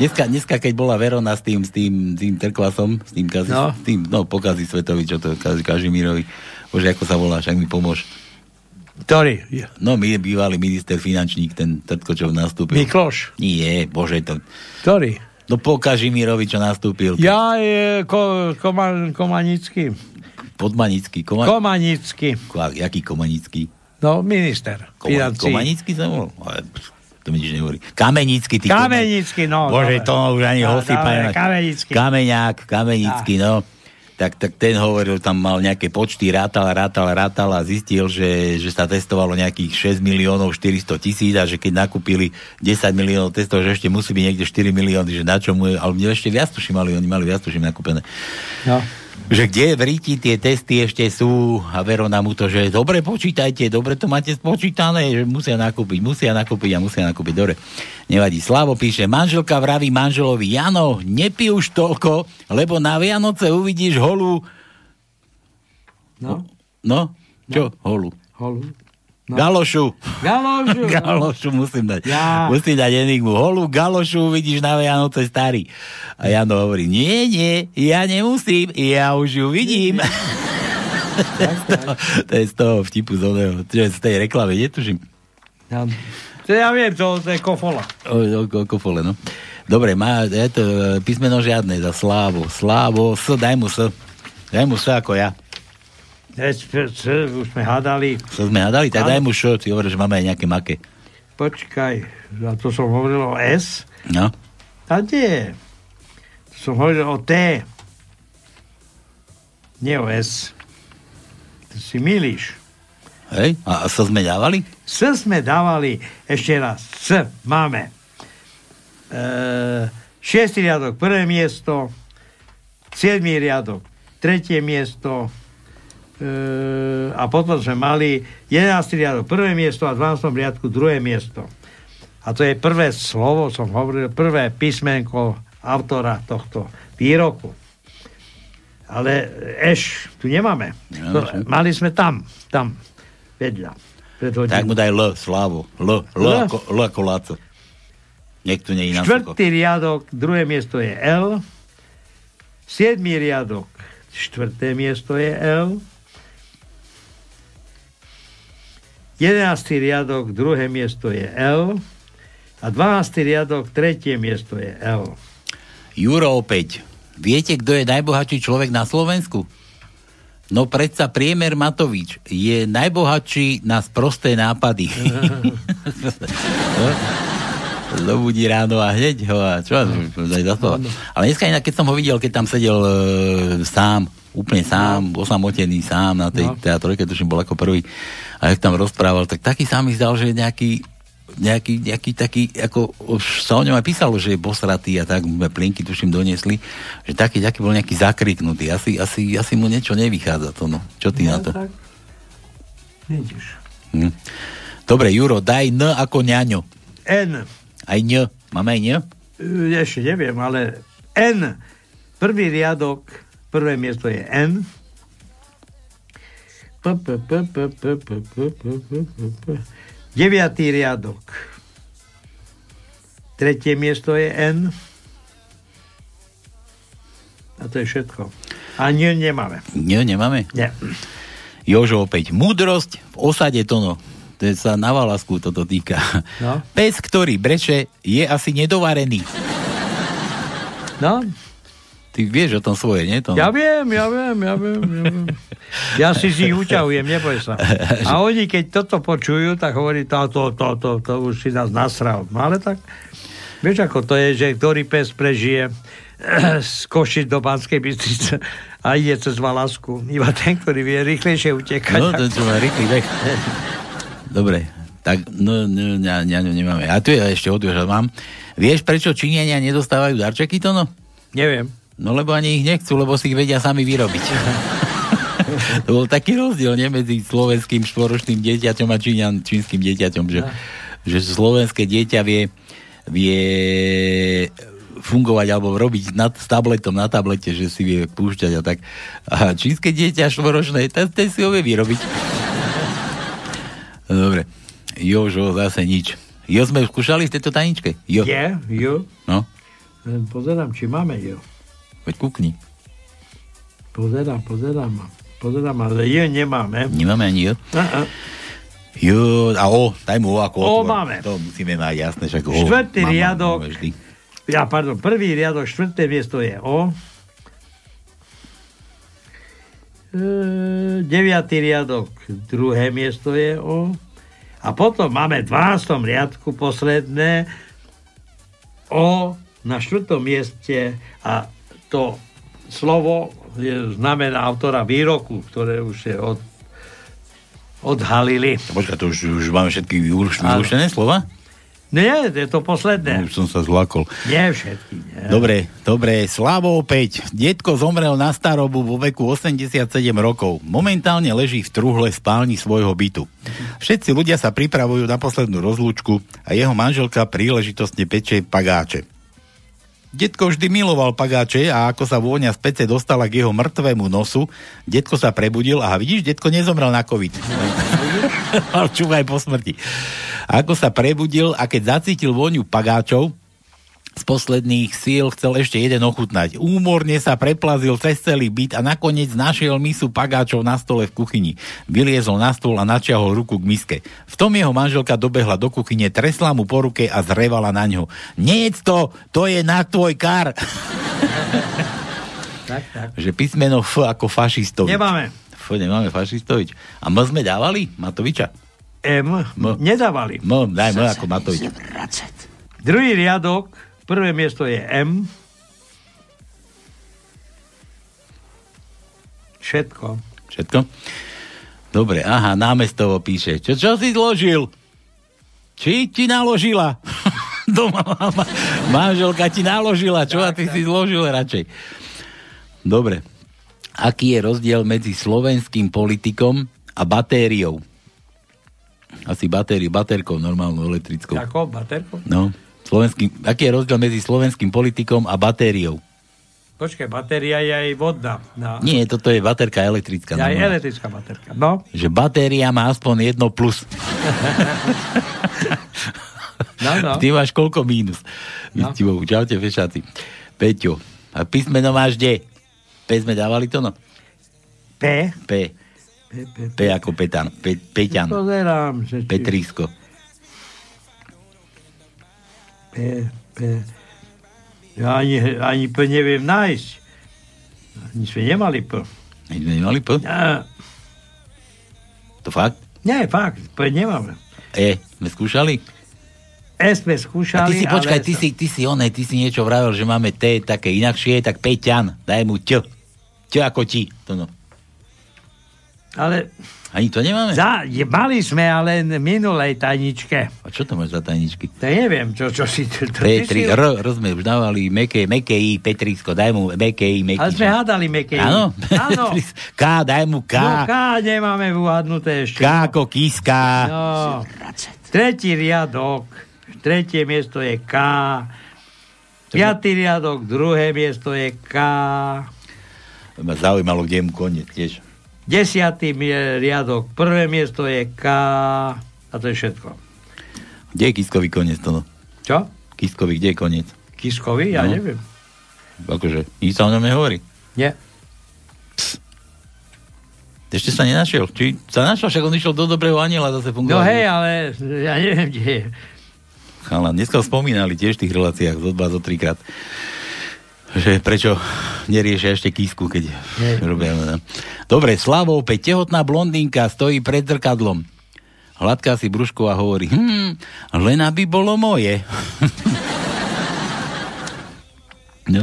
Dneska, dneska, keď bola Verona s tým, s tým, tým Terklasom, s tým, kazi, No. s tým, no, pokazí Svetovi, čo to, Kazi, Kažimírovi. Bože, ako sa volá, však mi pomôž. Ktorý? No, my bývalý minister finančník, ten Trtko, čo nastúpil. Mikloš. Nie, bože, to... Ktorý? No po Kažimírovi, čo nastúpil. Ja je ko, koma, Komanický. Podmanický. Koma... Komanický. Ko- Jaký Komanický? No, minister. Koma... Komanický sa volal? Ale, to mi nič nehovorí. Kamenický, ty Kamenický, no. Bože, dobre. to už ani No, dobre, pamätá. Kamenický. Kameňák, Kamenický, no. Tak, tak ten hovoril, tam mal nejaké počty, rátal, rátal, rátal a zistil, že, že sa testovalo nejakých 6 miliónov 400 tisíc a že keď nakúpili 10 miliónov testov, že ešte musí byť niekde 4 milióny, že na čo mu je, ale ešte viac tuším mali, oni mali viac tuším nakúpené. No. Že kde v Ríti tie testy ešte sú a Verona mu to, že dobre počítajte, dobre to máte spočítané, že musia nakúpiť, musia nakúpiť a musia nakúpiť. Dobre, nevadí. Slavo píše, manželka vraví manželovi, Jano, nepí už toľko, lebo na Vianoce uvidíš holú... No. No? Čo? Holú. Holu. No. Galošu. Galošu. Galošu musím dať. Ja. Musím dať enigmu. Holú galošu uvidíš na Vianoce starý. A Jano hovorí, nie, nie, ja nemusím, ja už ju vidím. to, to je z toho vtipu z oného, z tej reklamy, netuším. Ja, to ja viem, to, to je kofola. O, o, o kofole, no. Dobre, má, je to e, písmeno žiadne za Slávo. Slávo, S, daj mu S. Daj mu S ako ja. Veď, už sme hádali. S sme hádali, tak daj mu Š, ty hovoríš, že máme aj nejaké make. Počkaj, a to som hovoril o S. No. A nie. To som hovoril o T. Nie o S. To si milíš. Hej, a S sme dávali? S sme dávali, ešte raz, S máme. E, šiestý riadok, prvé miesto, siedmý riadok, tretie miesto, a potom sme mali 11. riadok, prvé miesto a v 12. riadku druhé miesto. A to je prvé slovo, som hovoril, prvé písmenko autora tohto výroku. Ale eš tu nemáme. To, mali sme tam, tam, vedľa. Tak mu daj L, Slávo. L, L, L? ako, L ako Láco. Nech tu nie Štvrtý riadok, druhé miesto je L. Siedmý riadok, štvrté miesto je L. Jedenáctý riadok, druhé miesto je L. A dvanáctý riadok, tretie miesto je L. Juro opäť. Viete, kto je najbohatší človek na Slovensku? No predsa priemer Matovič je najbohatší na sprosté nápady. Zobudí ráno a hneď ho a čo? Za to. Ale dneska inak, keď som ho videl, keď tam sedel e, sám, úplne sám, osamotený sám na tej No. teatrojke, tuším, bol ako prvý, a jak tam rozprával, tak taký sa mi zdal, že je nejaký nejaký, nejaký taký, ako už sa o ňom aj písalo, že je bosratý a tak sme plinky tuším doniesli, že taký, taký bol nejaký zakriknutý. Asi, asi, asi mu niečo nevychádza to, no. Čo ty na to? Tak, vidíš. Hm. Dobre, Juro, daj N ako ňaňo. N. Aj ň. Máme aj ň? Ešte neviem, ale N. Prvý riadok, prvé miesto je N. Deviatý riadok. Tretie miesto je N. A to je všetko. A nie, nemáme. Nie, nemáme? Nie. Jožo opäť. Múdrosť v osade tono. To je sa na Valasku toto týka. No. Pes, ktorý breče, je asi nedovarený. No. Ty vieš o tom svoje, nie? To... Ja viem, ja viem, ja viem, ja viem. Ja si si ich uťahujem, neboj sa. A oni, keď toto počujú, tak hovorí, to, to, to, to, to už si nás nasral. No ale tak, vieš, ako to je, že ktorý pes prežije z Košic do Banskej Bystrice a ide cez Valasku. Iba ten, ktorý vie rýchlejšie utekať. No, ten, čo má rýchly beh. Dobre, tak no, no, ne, ne, nemáme. A tu je ešte odviaž, mám. Vieš, prečo Číňania nedostávajú darčeky to no? Neviem. No lebo ani ich nechcú, lebo si ich vedia sami vyrobiť. to bol taký rozdiel, nie? Medzi slovenským štvoročným dieťaťom a číňan, čínskym dieťaťom, že, že slovenské dieťa vie, vie fungovať alebo robiť nad, s tabletom na tablete, že si vie púšťať a tak. A čínske dieťa štvoročné, ten, ten si ho vie vyrobiť. No, Dobre. Jožo, zase nič. Jo sme skúšali v tejto taničke? Jo. Je, jo. No, Pozerám, či máme jo. Veď kúkni. Pozerám, pozerám. Pozerám, ale jo nemáme. Nemáme ani jo. A, a. Jo, a o, daj mu o ako O otvor. máme. To musíme mať jasné, však o. Štvrtý mám- riadok. vždy. Ja, pardon, prvý riadok, štvrté miesto je O. E, deviatý riadok, druhé miesto je O. A potom máme v 12. riadku posledné O na štvrtom mieste a to slovo je, znamená autora výroku, ktoré už je od, odhalili. Počkaj, to už, už máme všetky vylúštené slova? Nie, je to posledné. Už som sa zlakol. Nie všetky. Nie. Dobre, dobre, Slavo opäť. Detko zomrel na starobu vo veku 87 rokov. Momentálne leží v truhle spálni svojho bytu. Všetci ľudia sa pripravujú na poslednú rozlúčku a jeho manželka príležitostne pečie pagáče. Detko vždy miloval pagáče a ako sa vôňa z pece dostala k jeho mŕtvemu nosu, detko sa prebudil a vidíš, detko nezomrel na COVID. Mal čúvaj po smrti. A ako sa prebudil a keď zacítil vôňu pagáčov, z posledných síl chcel ešte jeden ochutnať. Úmorne sa preplazil cez celý byt a nakoniec našiel misu pagáčov na stole v kuchyni. Vyliezol na stôl a načiahol ruku k miske. V tom jeho manželka dobehla do kuchyne, tresla mu po ruke a zrevala na ňo. Nejedz to, to je na tvoj kar. Tak, tak. Že písmeno F ako fašistovič. Nemáme. F nemáme fašistovič. A M sme dávali? Matoviča? M. M. Nedávali. M, daj M ako Matovič. Druhý riadok, prvé miesto je M. Všetko. Všetko? Dobre, aha, námestovo píše. Čo, čo si zložil? Či ti naložila? Doma mama, manželka ti naložila, čo a ty si zložil radšej. Dobre. Aký je rozdiel medzi slovenským politikom a batériou? Asi batériu, baterkou normálnou elektrickou. Ako? Baterko? No. Slovenský, aký je rozdiel medzi slovenským politikom a batériou? Počkaj, batéria je aj vodná. No. Nie, toto je baterka elektrická. Je aj normálna. elektrická baterka. No. Že batéria má aspoň jedno plus. No, no. Ty máš koľko mínus? No. Bohu. Čaute, fešáci. Peťo. A písmeno máš kde? P sme dávali to, no? P. P. P, P, P ako Petan. Pe, Peťan. Pozerám, že či... P, P. Ja ani, ani P neviem nájsť. Ani sme nemali P. My sme nemali P? Ja, To fakt? nie, fakt, P nemáme. E, sme skúšali? E sme A skúšali, ty si, počkaj, ty si, ty si oné, ty si niečo vravel, že máme T také inakšie, tak Peťan, daj mu Ť. Ť ako ti. To no. Ale Ani to nemáme? za, je, mali sme ale minulej tajničke. A čo to máš za tajničky? To neviem, čo, čo si... To, to, Petri, si- R, R sme už dávali, meké I, Petrisko, daj mu meké I, meké ale sme hádali mekej. Áno? Áno. K, daj mu K. No K nemáme uhadnuté ešte. K ako kiska. No. Tretí riadok. Tretie miesto je K. Piatý riadok, druhé miesto je K. Ma zaujímalo, kde je mu koniec tiež. Desiatý mie- riadok, prvé miesto je K. A to je všetko. Kde je kiskový koniec to? no? Čo? Kiskový, kde je koniec? Kiskovi? Ja No. neviem. Akože, nič sa o ňom nehovorí. Nie. Ešte sa nenašiel. Či sa našiel, však on išiel do dobrého aniela zase fungovať. No hej, ale ja neviem, kde je. Chala, dneska spomínali tiež v tých reláciách zo dva, zo trikrát. Že prečo neriešia ešte kísku, keď Nie. robia. no. Dobre, Slavo, opäť tehotná blondínka stojí pred zrkadlom. Hladká si brúško a hovorí, hm, len aby bolo moje. no.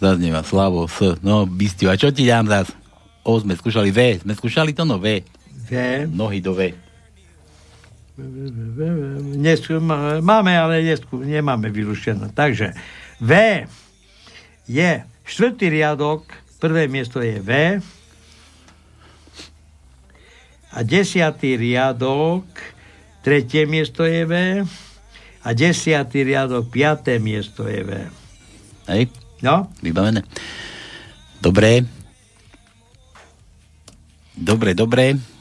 Zaznieva Slavo, S, no, bystiu, a čo ti dám zas? O, sme skúšali V, sme skúšali to no V. V. Nohy do V. Neskú, má- máme, ale neskú, nemáme vylúštené. Takže V je štvrtý riadok, prvé miesto je V a desiatý riadok, tretie miesto je V a desiatý riadok, piaté miesto je V. Hej? No? Vybavené. Dobre. Dobre, dobre.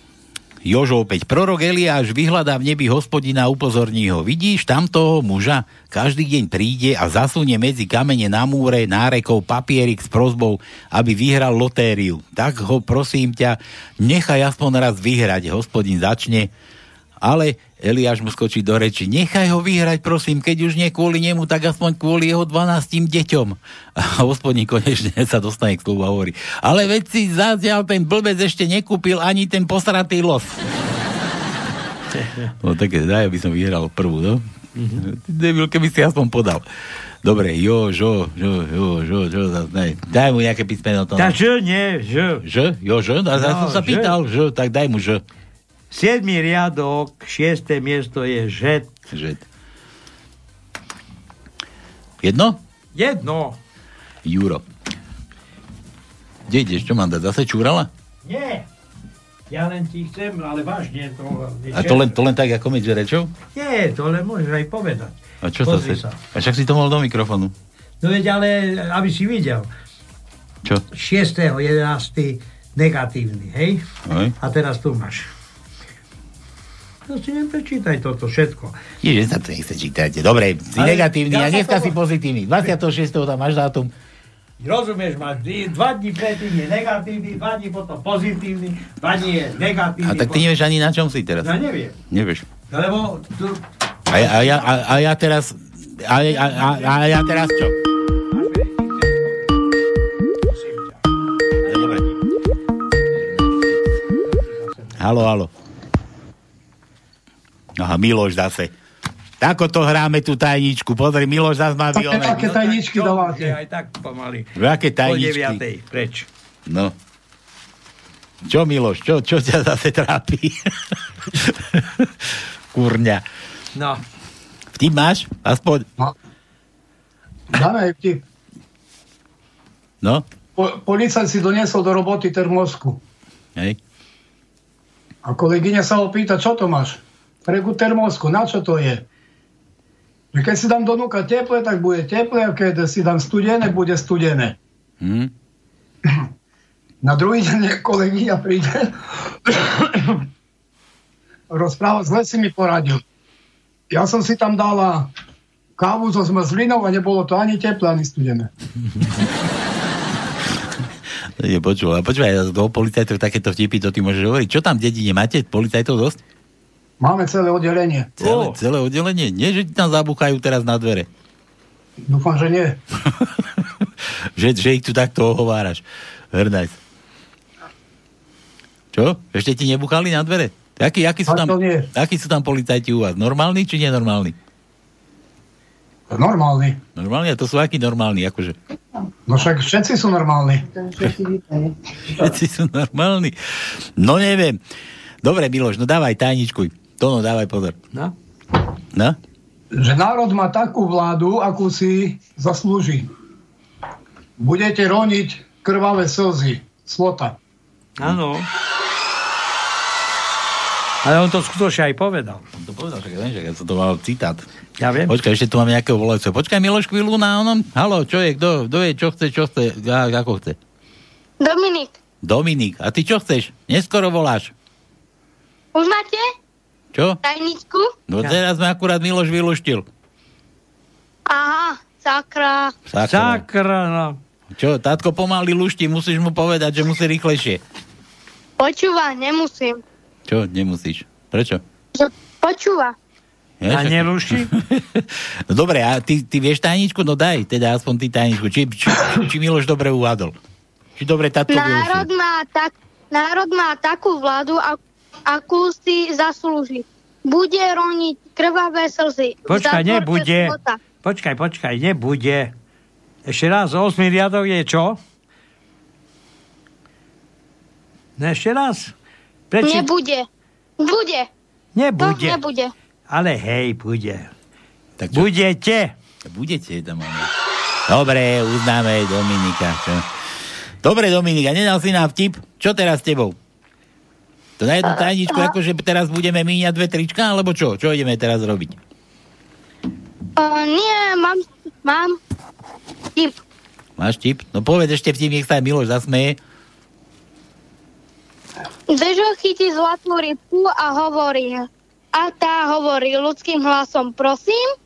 Jožo opäť. Prorok Eliáš vyhľadá v nebi hospodina a upozorní ho. Vidíš tam toho muža? Každý deň príde a zasunie medzi kamene na múre nárekov papierik s prozbou, aby vyhral lotériu. Tak ho prosím ťa, nechaj aspoň raz vyhrať. Hospodin začne, ale Eliáš mu skočí do reči. Nechaj ho vyhrať, prosím, keď už nie kvôli nemu, tak aspoň kvôli jeho 12 deťom. A hospodín konečne sa dostane k slovu a hovorí. Ale veď si zatiaľ ten blbec ešte nekúpil ani ten posratý los. No tak daj, aby som vyhral prvú, no? Ty Debil, keby si aspoň podal. Dobre, jo, žo, žo, žo, žo, žo, ne. Daj mu nejaké písmeno. To Ž, nie, Ž. Ž, jo, Ž, a ja No, som sa pýtal, Ž, tak daj mu Ž. Siedmý riadok, šiesté miesto je Ž. Ž. Jedno? Jedno. Juro. Kde ideš, čo mám dať? Zase čúrala? Nie. Ja len ti chcem, ale vážne to... A to len, to len tak ako medzi rečou? Nie, to len môžeš aj povedať. A čo Pozri sa. A však si to mohol do mikrofónu. No veď ale, aby si videl. Čo? 6. 11. negatívny, hej? Hej. A teraz tu máš. No si neprečítaj toto všetko. Ježe sa to nechce čítať. Dobre, si Ale negatívny ja a dneska to- si pozitívny. 26. tam máš dátum. Rozumieš, dví- dva dní predtým je negatívny, dva dní potom pozitívny, dva dní je negatívny. A tak ty nevieš ani na čom si teraz. Ja neviem. Nevieš. Lebo tu, A, ja- a, ja, a, a ja teraz... A, a, a, a ja teraz čo? Halo, halo. Aha, Miloš zase. Tako to hráme tú tajničku. Pozri, Miloš zase má Také, vyone. také tajničky dávate. aj tak pomaly. Aké Po tajničky? deviatej, preč. No. Čo, Miloš, čo, čo ťa zase trápi? Kurňa. No. Vtip máš? Aspoň. Dáme aj vtip. No, Po, policajt si doniesol do roboty termosku. hej. A kolegyňa sa ho pýta, čo to máš? Reku termosku, na čo to je? Že keď si dám do núka teple, tak bude teple, a keď si dám studené, bude studené. Hm? Na druhý deň kolegyňa príde, rozpráva, zle si mi poradil. Ja som si tam dala kávu so zmrzlinou a nebolo to ani teplé, ani studené. Je počul. A počúvaj, do policajtov takéto vtipy, to ty môžeš hovoriť. Čo tam v dedine máte? Policajtov dosť? Máme celé oddelenie. Celé, celé oddelenie? Nie, že ti tam zabúchajú teraz na dvere. Dúfam, že nie. Že, že ich tu takto ohováraš. Hrdajc. Čo? Ešte ti nebuchali na dvere? Akí, akí, sú tam, akí sú tam policajti u vás? Normálni či nenormálni? Normálny. Normálny? A to sú akí normálni, akože? No však všetci sú normálni. Všetci sú normálni. No neviem. Dobre, Miloš, no dávaj tajničkuj. Tono, dávaj pozor. No? No? Že národ má takú vládu, akú si zaslúži. Budete roniť krvavé slzy. Slota. Áno. Ale on to skutočne aj povedal. On to povedal, že viem, že ja som to mal citát. Ja viem. Počkaj, ešte tu máme nejakého volajúceho. Počkaj, Miloš, chvíľu na onom. Halo, čo je, kto, kto je, čo chce, čo chce, ako chce? Dominik, Dominik, a ty čo chceš? Neskoro voláš. už máte Čo? tajničku? No teraz ma akurát Miloš vyluštil. Aha, sakra. Sakra. Sakra, no. Čo, tátko pomaly lušti, musíš mu povedať, že musí rýchlejšie. Počúva, nemusím. Čo, nemusíš. Prečo? Že počúva. Ja, A neruší? No dobre, a ty, ty vieš tajničku? No daj, teda aspoň ty tajničku. Či, či, či Miloš dobre uvádol. Či dobre táto Národ má, tak, národ má takú vládu, ak- akú si zaslúži. Bude roniť krvavé slzy. Počkaj, nebude. života. Počkaj, počkaj, nebude. Ešte raz, 8 riadok je čo? Ešte raz. Preči... Nebude. Bude. Nebude. To nebude. Ale hej, bude. Tak čo? Budete. Budete tam máme. Dobre, uznáme Dominika. Čo? Dobre, Dominika, nedal si nám vtip? Čo teraz s tebou? To na jednu tajničku, akože teraz budeme míňať dve trička, alebo čo? Čo ideme teraz robiť? Uh, nie, mám, mám tip. Máš tip? No povedz ešte vtip, nech sa aj Miloš zasmeje. Dežo chytí zlatú rybku a hovorí. A tá hovorí ľudským hlasom, prosím,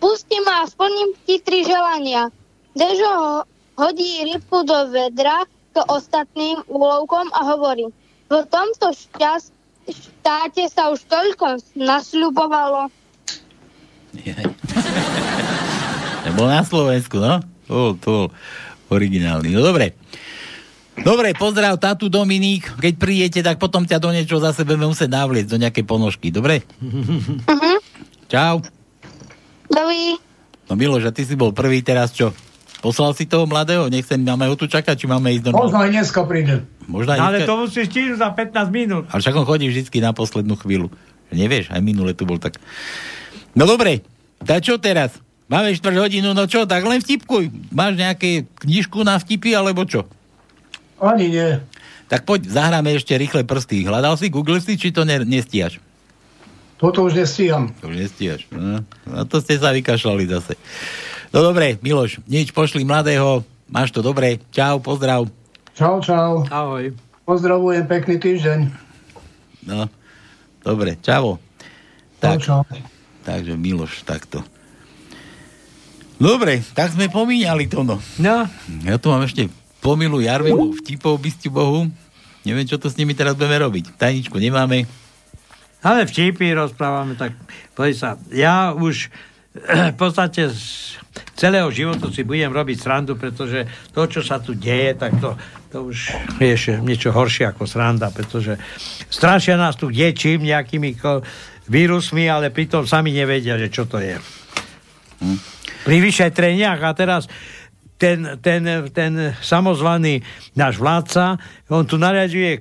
pusti ma a splním ti tri želania. Dežo ho- hodí rybku do vedra k ostatným úlovkom a hovorí, v tomto šťast, štáte sa už toľko nasľubovalo. Bol na Slovensku, no? To bol, to bol originálny. No dobre. Dobre, pozdrav tátu Dominík. Keď prídete, tak potom ťa do niečo zase budeme musieť navliecť, do nejakej ponožky. Dobre? Uh-huh. Čau. Dovi. No Miloš, a ty si bol prvý teraz čo? Poslal si toho mladého? Nechcem, máme ho tu čakať, či máme ísť do... Možno aj dneska príde. Možno aj No, ale dneska- to musíš stihnúť za 15 minút. Ale však on chodí vždy na poslednú chvíľu. Nevieš, aj minule tu bol tak. No dobre, tak čo teraz? Máme 4 hodinu, no čo, tak len vtipkuj. Máš nejaké knižku na vtipy, alebo čo? Ani nie. Tak poď, zahráme ešte rýchle prsty. Hľadal si, google si, či to ne, nestíhaš? Toto už nestíham. To už nestíhaš. No, no to ste sa vykašľali zase. No dobre, Miloš, nič, pošli mladého. Máš to dobre. Čau, pozdrav. Čau, čau. Ahoj. Pozdravujem, pekný týždeň. No, dobre, čavo. Čau, čau. Takže Miloš, takto. Dobre, tak sme pomíňali to, no. No. Ja tu mám ešte pomilu Jarvelu vtipov, bystiu Bohu. Neviem, čo to s nimi teraz budeme robiť. Tajničku nemáme. Ale vtipy rozprávame, tak sa, ja už v podstate z celého života si budem robiť srandu, pretože to, čo sa tu deje, tak to, to už je ešte niečo horšie ako sranda, pretože strašia nás tu dečím nejakými vírusmi, ale pritom sami nevedia, že čo to je. Pri vyšetreniach a teraz ten, ten, ten samozvaný náš vládca, on tu nariaduje e,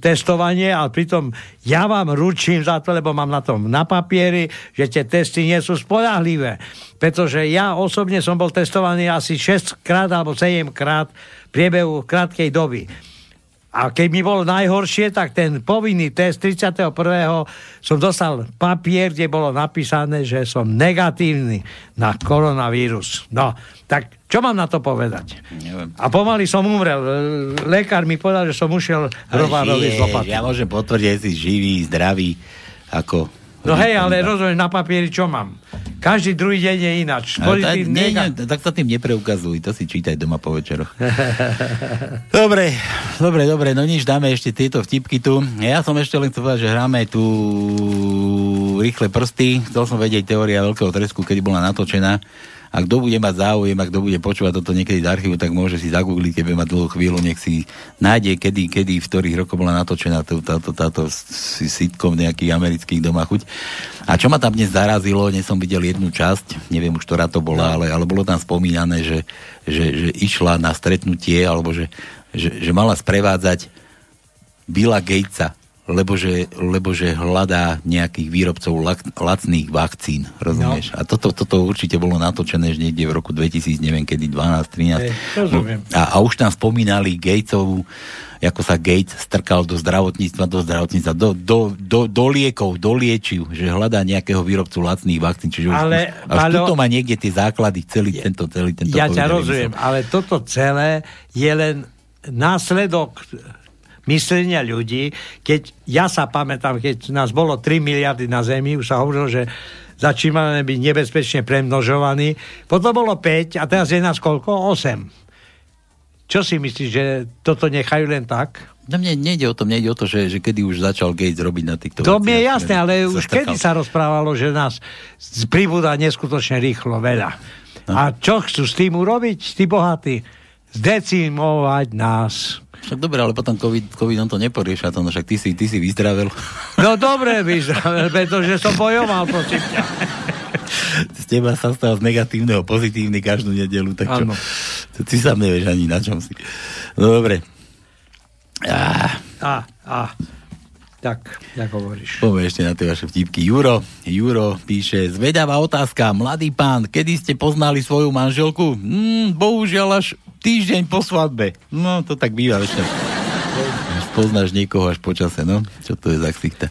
testovanie, ale pritom ja vám ručím za to, lebo mám na tom na papieri, že tie testy nie sú spolahlivé. Pretože ja osobne som bol testovaný asi 6 krát alebo 7 krát v priebehu krátkej doby. A keď mi bolo najhoršie, tak ten povinný test 31. som dostal papier, kde bolo napísané, že som negatívny na koronavírus. No, tak čo mám na to povedať? Neviem. A pomaly som umrel. Lekár mi povedal, že som ušiel hrovárovi z lopaty. Ja môžem potvrdiť, že si živý, zdravý, ako... No hej, ale rozumieš, na papieri čo mám? Každý druhý deň je ináč. Pozitívny, nie, nie, tak sa tým nepreukazuj, to si čítaj doma po večeroch. dobre, dobre, dobre, no nič, dáme ešte tieto vtipky tu. Ja som ešte len chcel povedať, že hráme tu rýchle prsty. Chcel som vedieť teória veľkého tresku, kedy bola natočená. A kto bude mať záujem, a kto bude počúvať toto niekedy z archívu, tak môže si zagoogliť, keď bude mať dlhú chvíľu, nech si nájde, kedy, kedy, v ktorých rokoch bola natočená táto, táto, táto sitcom nejakých amerických doma chuť. A čo ma tam dnes zarazilo, dnes som videl jednu časť, neviem už, ktorá to bola, ale, ale bolo tam spomínané, že, že, že išla na stretnutie, alebo že, že, že mala sprevádzať Billa Gatesa lebo že, lebo že hľadá nejakých výrobcov lak, lacných vakcín, rozumieš? No. A toto, toto určite bolo natočené že niekde v roku 2000, neviem kedy, 12, 13. Hey, a, a už tam spomínali Gatesovú, ako sa Gates strkal do zdravotníctva, do zdravotníctva, do, do, do, do liekov, do liečiv, že hľadá nejakého výrobcu lacných vakcín. Čiže ale, už, až Paľo, tuto má niekde tie základy, celý tento, celý tento... Ja ťa rozumiem, ale toto celé je len následok myslenia ľudí, keď ja sa pamätám, keď nás bolo 3 miliardy na Zemi, už sa hovorilo, že začíname byť nebezpečne premnožovaní, potom bolo 5 a teraz je nás koľko? 8. Čo si myslíš, že toto nechajú len tak? No mne nejde o to, nejde o to, že, že kedy už začal Gates robiť na týchto To mi je jasné, ale už strkal. kedy sa rozprávalo, že nás pribúda neskutočne rýchlo veľa. No. A čo chcú s tým urobiť, tí bohatí? Zdecimovať nás. Však dobre, ale potom COVID, COVID on to neporieša, to, no však ty si, ty si vyzdravil. No dobre vyzdravil, pretože som bojoval proti ťa. Z teba sa stal z negatívneho pozitívny každú nedelu, tak čo? Ty sa nevieš ani na čom si. No dobre. Á. Á, á. Tak, ako hovoríš. Poviem ešte na tie vaše vtipky. Juro, Juro píše, zvedavá otázka, mladý pán, kedy ste poznali svoju manželku? Mm, bohužiaľ až týždeň po svadbe. No, to tak býva ešte. Poznáš niekoho až počase, no? Čo to je za ksichta?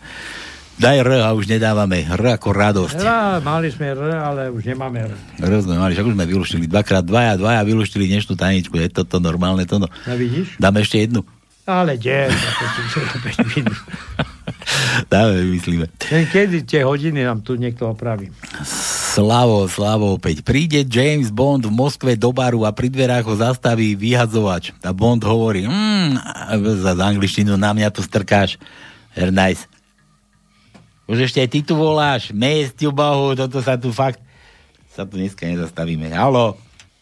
Daj R a už nedávame. R ako radosť. R, mali sme R, ale už nemáme R. R sme mali, však už sme vyluštili dvakrát dvaja, dvaja vyluštili dnešnú tajničku. Je toto normálne, to no. Vidíš? Dáme ešte jednu. Ale kde? 5 minút. Dáme, vymyslíme. Kedy tie hodiny nám tu niekto opraví? Slavo, Slavo opäť. Príde James Bond v Moskve do baru a pri dverách ho zastaví vyhadzovač. A Bond hovorí, mm, za angličtinu na mňa tu strkáš. Very nice. Už ešte aj ty tu voláš. Mestiu Bohu, toto sa tu fakt... Sa tu dneska nezastavíme. Halo?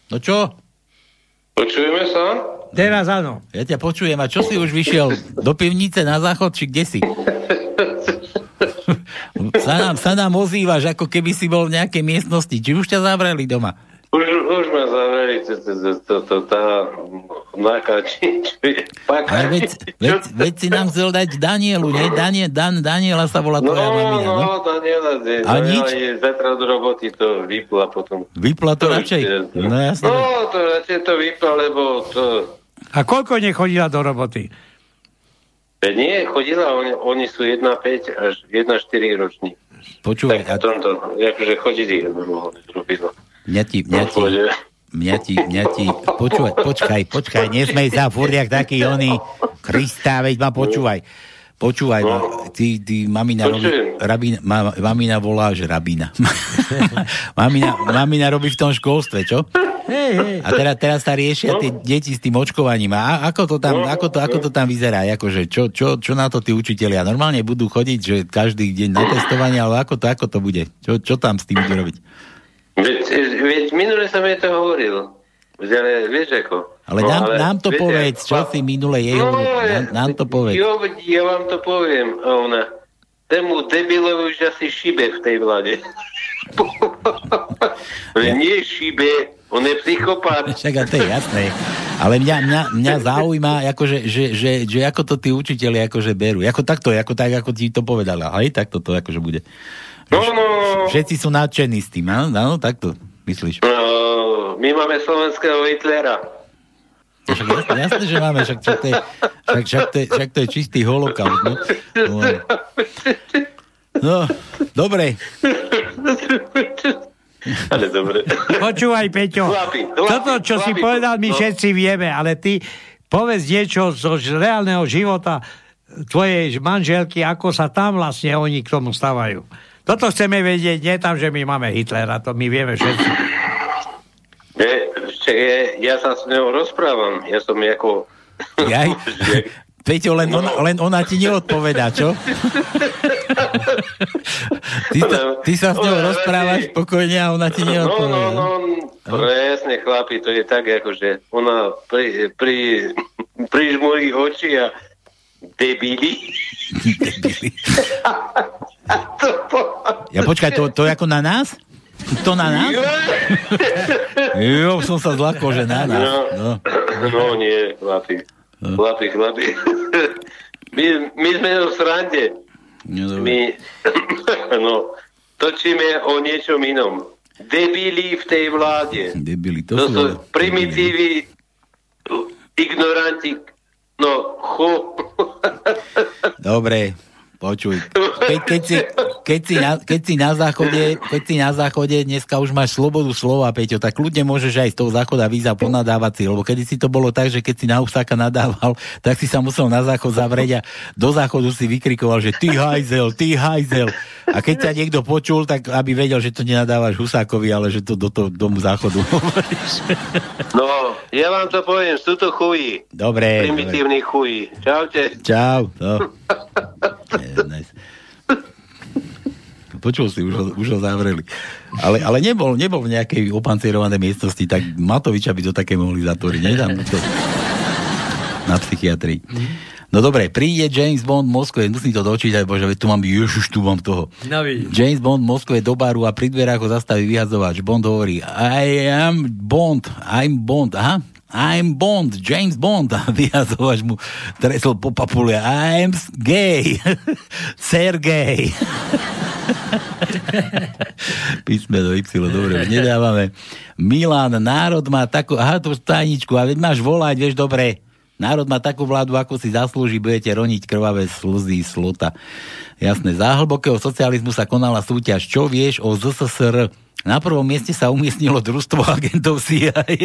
No čo? Počujeme sa? Teraz áno. Ja ťa počujem. A čo si už vyšiel? Do pivnice na záchod, či kde si? sa, nám, sa nám ozývaš, ako keby si bol v nejakej miestnosti. Či už ťa zavreli doma? Už, už ma zavreli tá veď, veď, veď si nám chcel dať Danielu, nie? Danie, Dan, Daniela sa volá tvoja no, mamina, no? No, Daniela, je, a nič? je zatra do roboty to vypla potom. Vypla to, to radšej? No, jasne. No, to radšej to vypla, lebo to... A koľko nechodila do roboty? E, nie, chodila, oni, oni sú 1,5 až 1,4 roční. Počúvaj. Tak a... tomto, akože chodili, robilo. Mňa ti, mňa ti, mňa ti, mňa ti, počúvaj, počkaj, počkaj, nesmej sa, furt jak taký oný, Kristá, veď ma počúvaj. Počúvaj, no. ty, ty mamina, robí, rabína, ma, mamina volá, že rabína. mamina, mamina robí v tom školstve, čo? Hey, hey. A teraz, teraz sa riešia tie deti s tým očkovaním. A ako to tam, ako to, ako to tam vyzerá? Akože, čo, čo, čo na to tí učitelia? Normálne budú chodiť, že každý deň na testovanie, ale ako to, ako to bude? Čo, čo tam s tým budú robiť? Veď, veď minule som je to hovoril. Ale vieš ako? Ale nám, no, ale, nám to viete, povedz, čo si minule jej no, nám, nám to povedz. Jo, ja vám to poviem. Ona, tému debilovi už asi šibe v tej vlade. ja. Nie šibe, on je psychopát. Však a to je jasné. Ale mňa, mňa, mňa zaujíma, akože, že, že, že, ako to tí učiteľi akože berú. Ako takto, ako tak, ako ti to povedali. Aj takto to akože bude. No, no, Všetci sú nadšení s tým, áno? Áno, takto myslíš. No, my máme slovenského Hitlera. Však jasné, jasné, že máme, však, však, to, je, však, však, to, je, však to je čistý holokaust. No, no, no dobre. Ale dobre. Počúvaj, Peťo, chlapi, chlapi, toto, čo chlapi, si povedal, my no. všetci vieme, ale ty povedz niečo zo reálneho života tvojej manželky, ako sa tam vlastne oni k tomu stávajú. Toto chceme vedieť, nie tam, že my máme Hitlera, to my vieme všetci. Je, je, ja sa s ňou rozprávam, ja som ako... Jaj? Peťo, len ona, len ona ti neodpovedá, čo? Ty, sa, ty sa s ňou rozprávaš pokojne a ona ti No, no, neodpovie. no, presne, chlapi, to je tak, akože ona pri, pri, prižmúri oči a debili. Ja počkaj, to, to je ako na nás? To na nás? Jo, som sa zlakol, že na nás. No. No nie, chlapi. Chlapi, chlapi. My, my sme v srande. No, My, no, točíme o niečom inom. Debili v tej vláde. Debili, to, To sú... primitívy, ignoranti, no, chu. Dobre, počuj. Keď, keď, si, keď, si na, keď, si na záchode, keď si na záchode, dneska už máš slobodu slova, Peťo, tak ľudia môžeš aj z toho záchoda víza ponadávať si, lebo kedy si to bolo tak, že keď si na Husáka nadával, tak si sa musel na záchod zavrieť a do záchodu si vykrikoval, že ty hajzel, ty hajzel. A keď sa niekto počul, tak aby vedel, že to nenadávaš Husákovi, ale že to do toho domu záchodu hovoríš. No, ja vám to poviem, sú to chuji. Dobre. Primitívni chuji. Čaute. Čau. No. Nice. Počul si, už ho, už ho zavreli. Ale, ale nebol, nebol v nejakej opancierovanej miestnosti, tak Matoviča by to také mohli zatvoriť. Nedám to na psychiatrii. No dobre, príde James Bond v Moskve, musím to dočítať, bože, tu mám, ježiš, tu mám toho. No. James Bond v Moskve do baru a pri dverách ho zastaví vyhadzovač. Bond hovorí, I am Bond, I'm Bond, aha, I'm Bond, James Bond. A mu tresol po papule, I'm gay, Sergej. Písmeno Y, dobre, už nedávame. Milan, národ má takú, aha, to tajničku, a veď máš volať, vieš, dobre. Národ má takú vládu, ako si zaslúži, budete roniť krvavé slzy slota. Jasné, za hlbokého socializmu sa konala súťaž. Čo vieš o ZSSR? Na prvom mieste sa umiestnilo družstvo agentov CIA.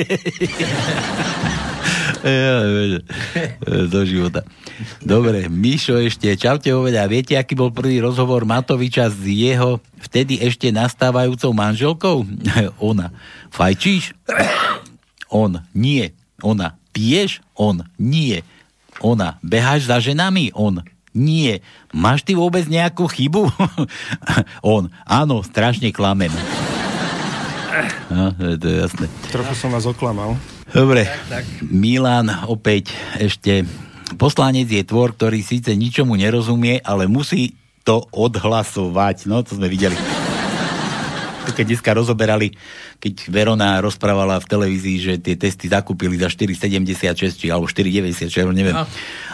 Do života. Dobre, Mišo ešte, čaute oveda, viete, aký bol prvý rozhovor Matoviča s jeho vtedy ešte nastávajúcou manželkou? Ona. Fajčíš? On. Nie. Ona. Piješ? On. Nie. Ona. Beháš za ženami? On. Nie. Máš ty vôbec nejakú chybu? On. Áno, strašne klamem. No, to je- to je jasné. Trochu som vás oklamal. Dobre, Milan opäť ešte. Poslanec je tvor, ktorý síce ničomu nerozumie, ale musí to odhlasovať. No, to sme videli. Keď dneska rozoberali, keď Verona rozprávala v televízii, že tie testy zakúpili za 4,76 či alebo 4,90, či neviem. No.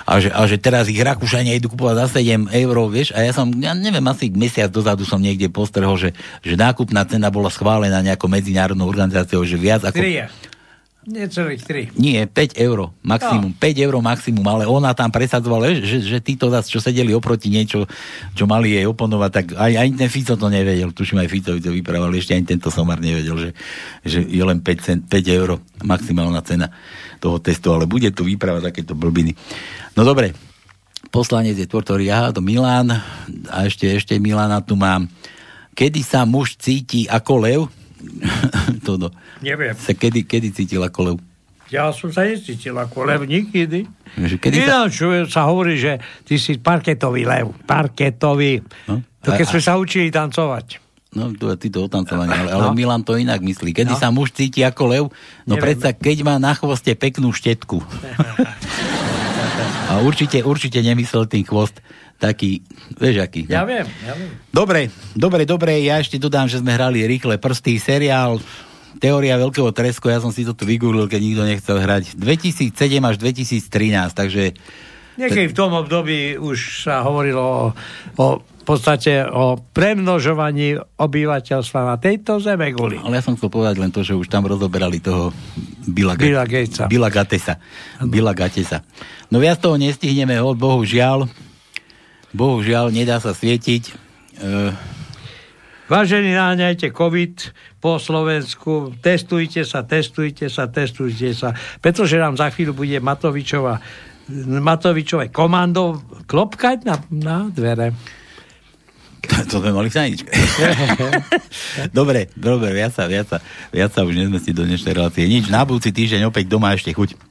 A že, a že teraz ich Rakúšania idú kupovať za 7 eur, vieš, a ja som, ja neviem, asi mesiac dozadu som niekde postrhol, že, že nákupná cena bola schválená nejakou medzinárodnou organizáciou, že viac ako... Tri je. Necelých tri. Nie, 5 eur maximum, no. 5 eur maximum, ale ona tam presadzovala, že, že, títo zase, čo sedeli oproti niečo, čo mali jej oponovať, tak aj, aj ten Fico to nevedel, tuším aj Ficovi to vyprával, ešte ani tento somar nevedel, že, že je len 5, cent, 5 eur maximálna cena toho testu, ale bude tu výprava takéto blbiny. No dobre, poslanec je tvor, ktorý, aha, to Milan, a ešte, ešte Milana tu mám. Kedy sa muž cíti ako lev? to no. Neviem. Sa kedy, kedy cítil ako lev? Ja som sa necítil ako lev nikdy. Kedy. Ináč sa hovorí, že ty si parketový lev. Parketový. No? To keď A- sme sa učili tancovať. No, to je títo otancovanie, ale, ale No. Milan to inak myslí. Kedy No. sa muž cíti ako lev? No Neviem. predsa, keď má na chvoste peknú štetku. A určite, určite nemyslel tým chvost taký, vieš aký. no. Ja viem, ja viem. Dobre, dobre, dobre, ja ešte dodám, že sme hrali rýchle prsty, seriál Teória veľkého tresku, ja som si to tu vygooglil, keď nikto nechcel hrať. 2007 až 2013, takže Niekedy v tom období už sa hovorilo o, o v podstate o premnožovaní obyvateľstva na tejto zeme guli. Ale ja som chcel povedať len to, že už tam rozoberali toho Billa, Ga- Billa Gatesa. Billa Gatesa. No viac toho nestihneme, od bohužiaľ. Bohužiaľ, nedá sa svietiť. E, Vážení, náňajte COVID po Slovensku, testujte sa, testujte sa, testujte sa, pretože nám za chvíľu bude Matovičova, Matovičové komando klopkať na, na dvere. to sme mali v tajničke. dobre, dobre, viac sa, viac sa, viac sa už nezmestí do dnešnej relácie. Nič, na budúci týždeň opäť doma ešte chuť.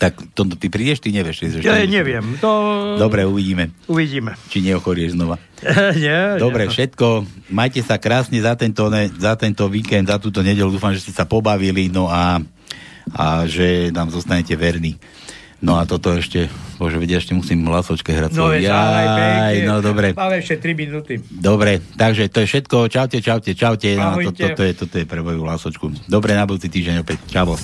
Tak to, ty prídeš, ty nevieš. Ty ja neviem. To... Dobre, uvidíme. Uvidíme. Či neochorieš znova. nie, Dobre, nie. všetko. Majte sa krásne za tento, ne, za tento víkend, za túto nedelu. Dúfam, že ste sa pobavili, no a, a že nám zostanete verní. No a toto ešte, bože, vedia, ešte musím hlasočke hrať. No, Jaj, no dobre. Máme ešte 3 minúty. Dobre, takže to je všetko. Čaute, čaute, čaute. No, to, toto, je, toto je pre moju hlasočku. Dobre, na budúci týždeň opäť. Čavo.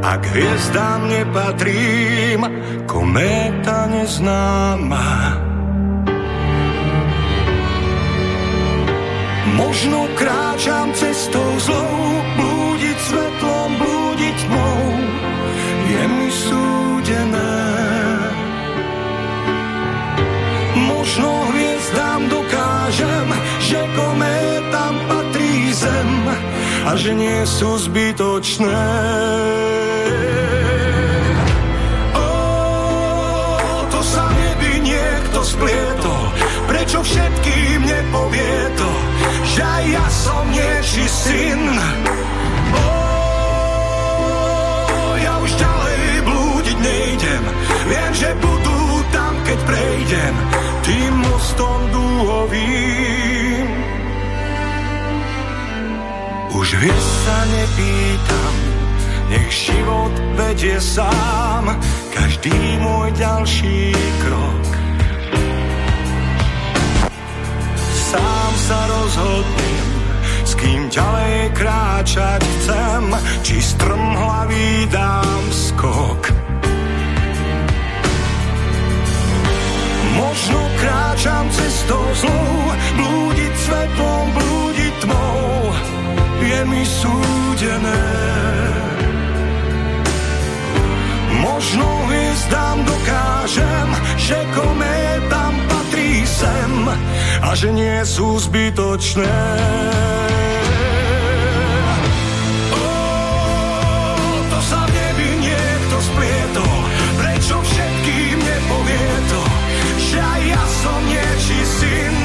A k hviezdám nepatrím, kométa neznáma. Možno kráčam cestou zlou, blúdiť svetlom, blúdiť tmou, je mi súdené. Možno hviezdám dokážem, že kométam patrí zem a že nie sú zbytočné. Aj ja som nieči syn. Ó, ja už ďalej blúdiť nejdem, viem, že budú tam, keď prejdem tým mostom dúhovým. Už viac sa nepýtam, nech život vedie sám každý môj ďalší krok. Sa rozhodnem, s kým ďalej kráčať chcem, či strmhlavý dám skok. Možno kráčam cestou zlou, blúdiť svetlom, blúdiť tmou, je mi súdené. Možno hviezdám dokážem, že kométam patrí sem a že nie sú zbytočné. Ó, to sa v nebi niekto splietol, prečo všetkým nepovie to, že ja som niečí syn.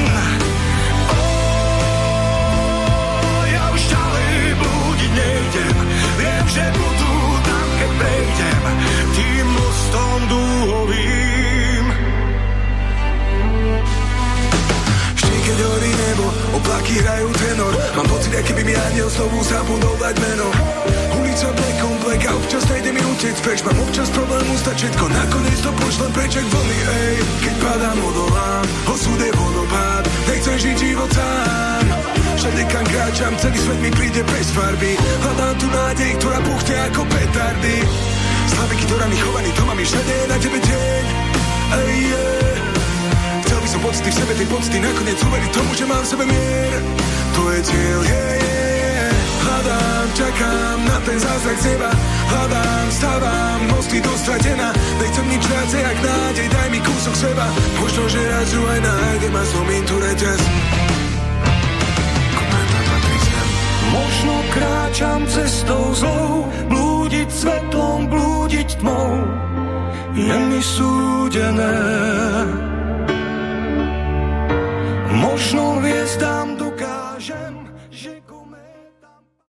Ja už ďalej blúdiť nejdem, viem, že budú tam, keď prejdem tým mostom dúhovým. Keď horí nebo, oblaky hrajú tenor. Mám pocit, aký by mi aniel znovu zabudol dať meno. Ulica black black a občas nejde mi utiec preč. Mám občas problém ustať všetko, nakoniec to pošlem preč jak vlny, ej Keď padám, odolám, osud je vodopád. Nechcem žiť život sám. Všade kam kráčam, celý svet mi príde bez farby. Hľadám tu nádej, ktorá buchne ako petardy. Slaviky, ktorá mi chovaný, to mám všade na tebe deň. Ej, yeah. Som pocity v sebe, tej pocity nakoniec uveriť tomu, že mám v sebe mier. To je cieľ, yeah, yeah, yeah. Hľadám, čakám na ten zázrak z neba. Hľadám, stávam, mosty dostratená. Nechcem nič viacej, jak nádej, daj mi kúsok seba. Možno, že raz ju aj nájdem a zlomím tu reťaz. Možno kráčam cestou zlou, blúdiť svetlom, blúdiť tmou, je mi súdené možno hviezdám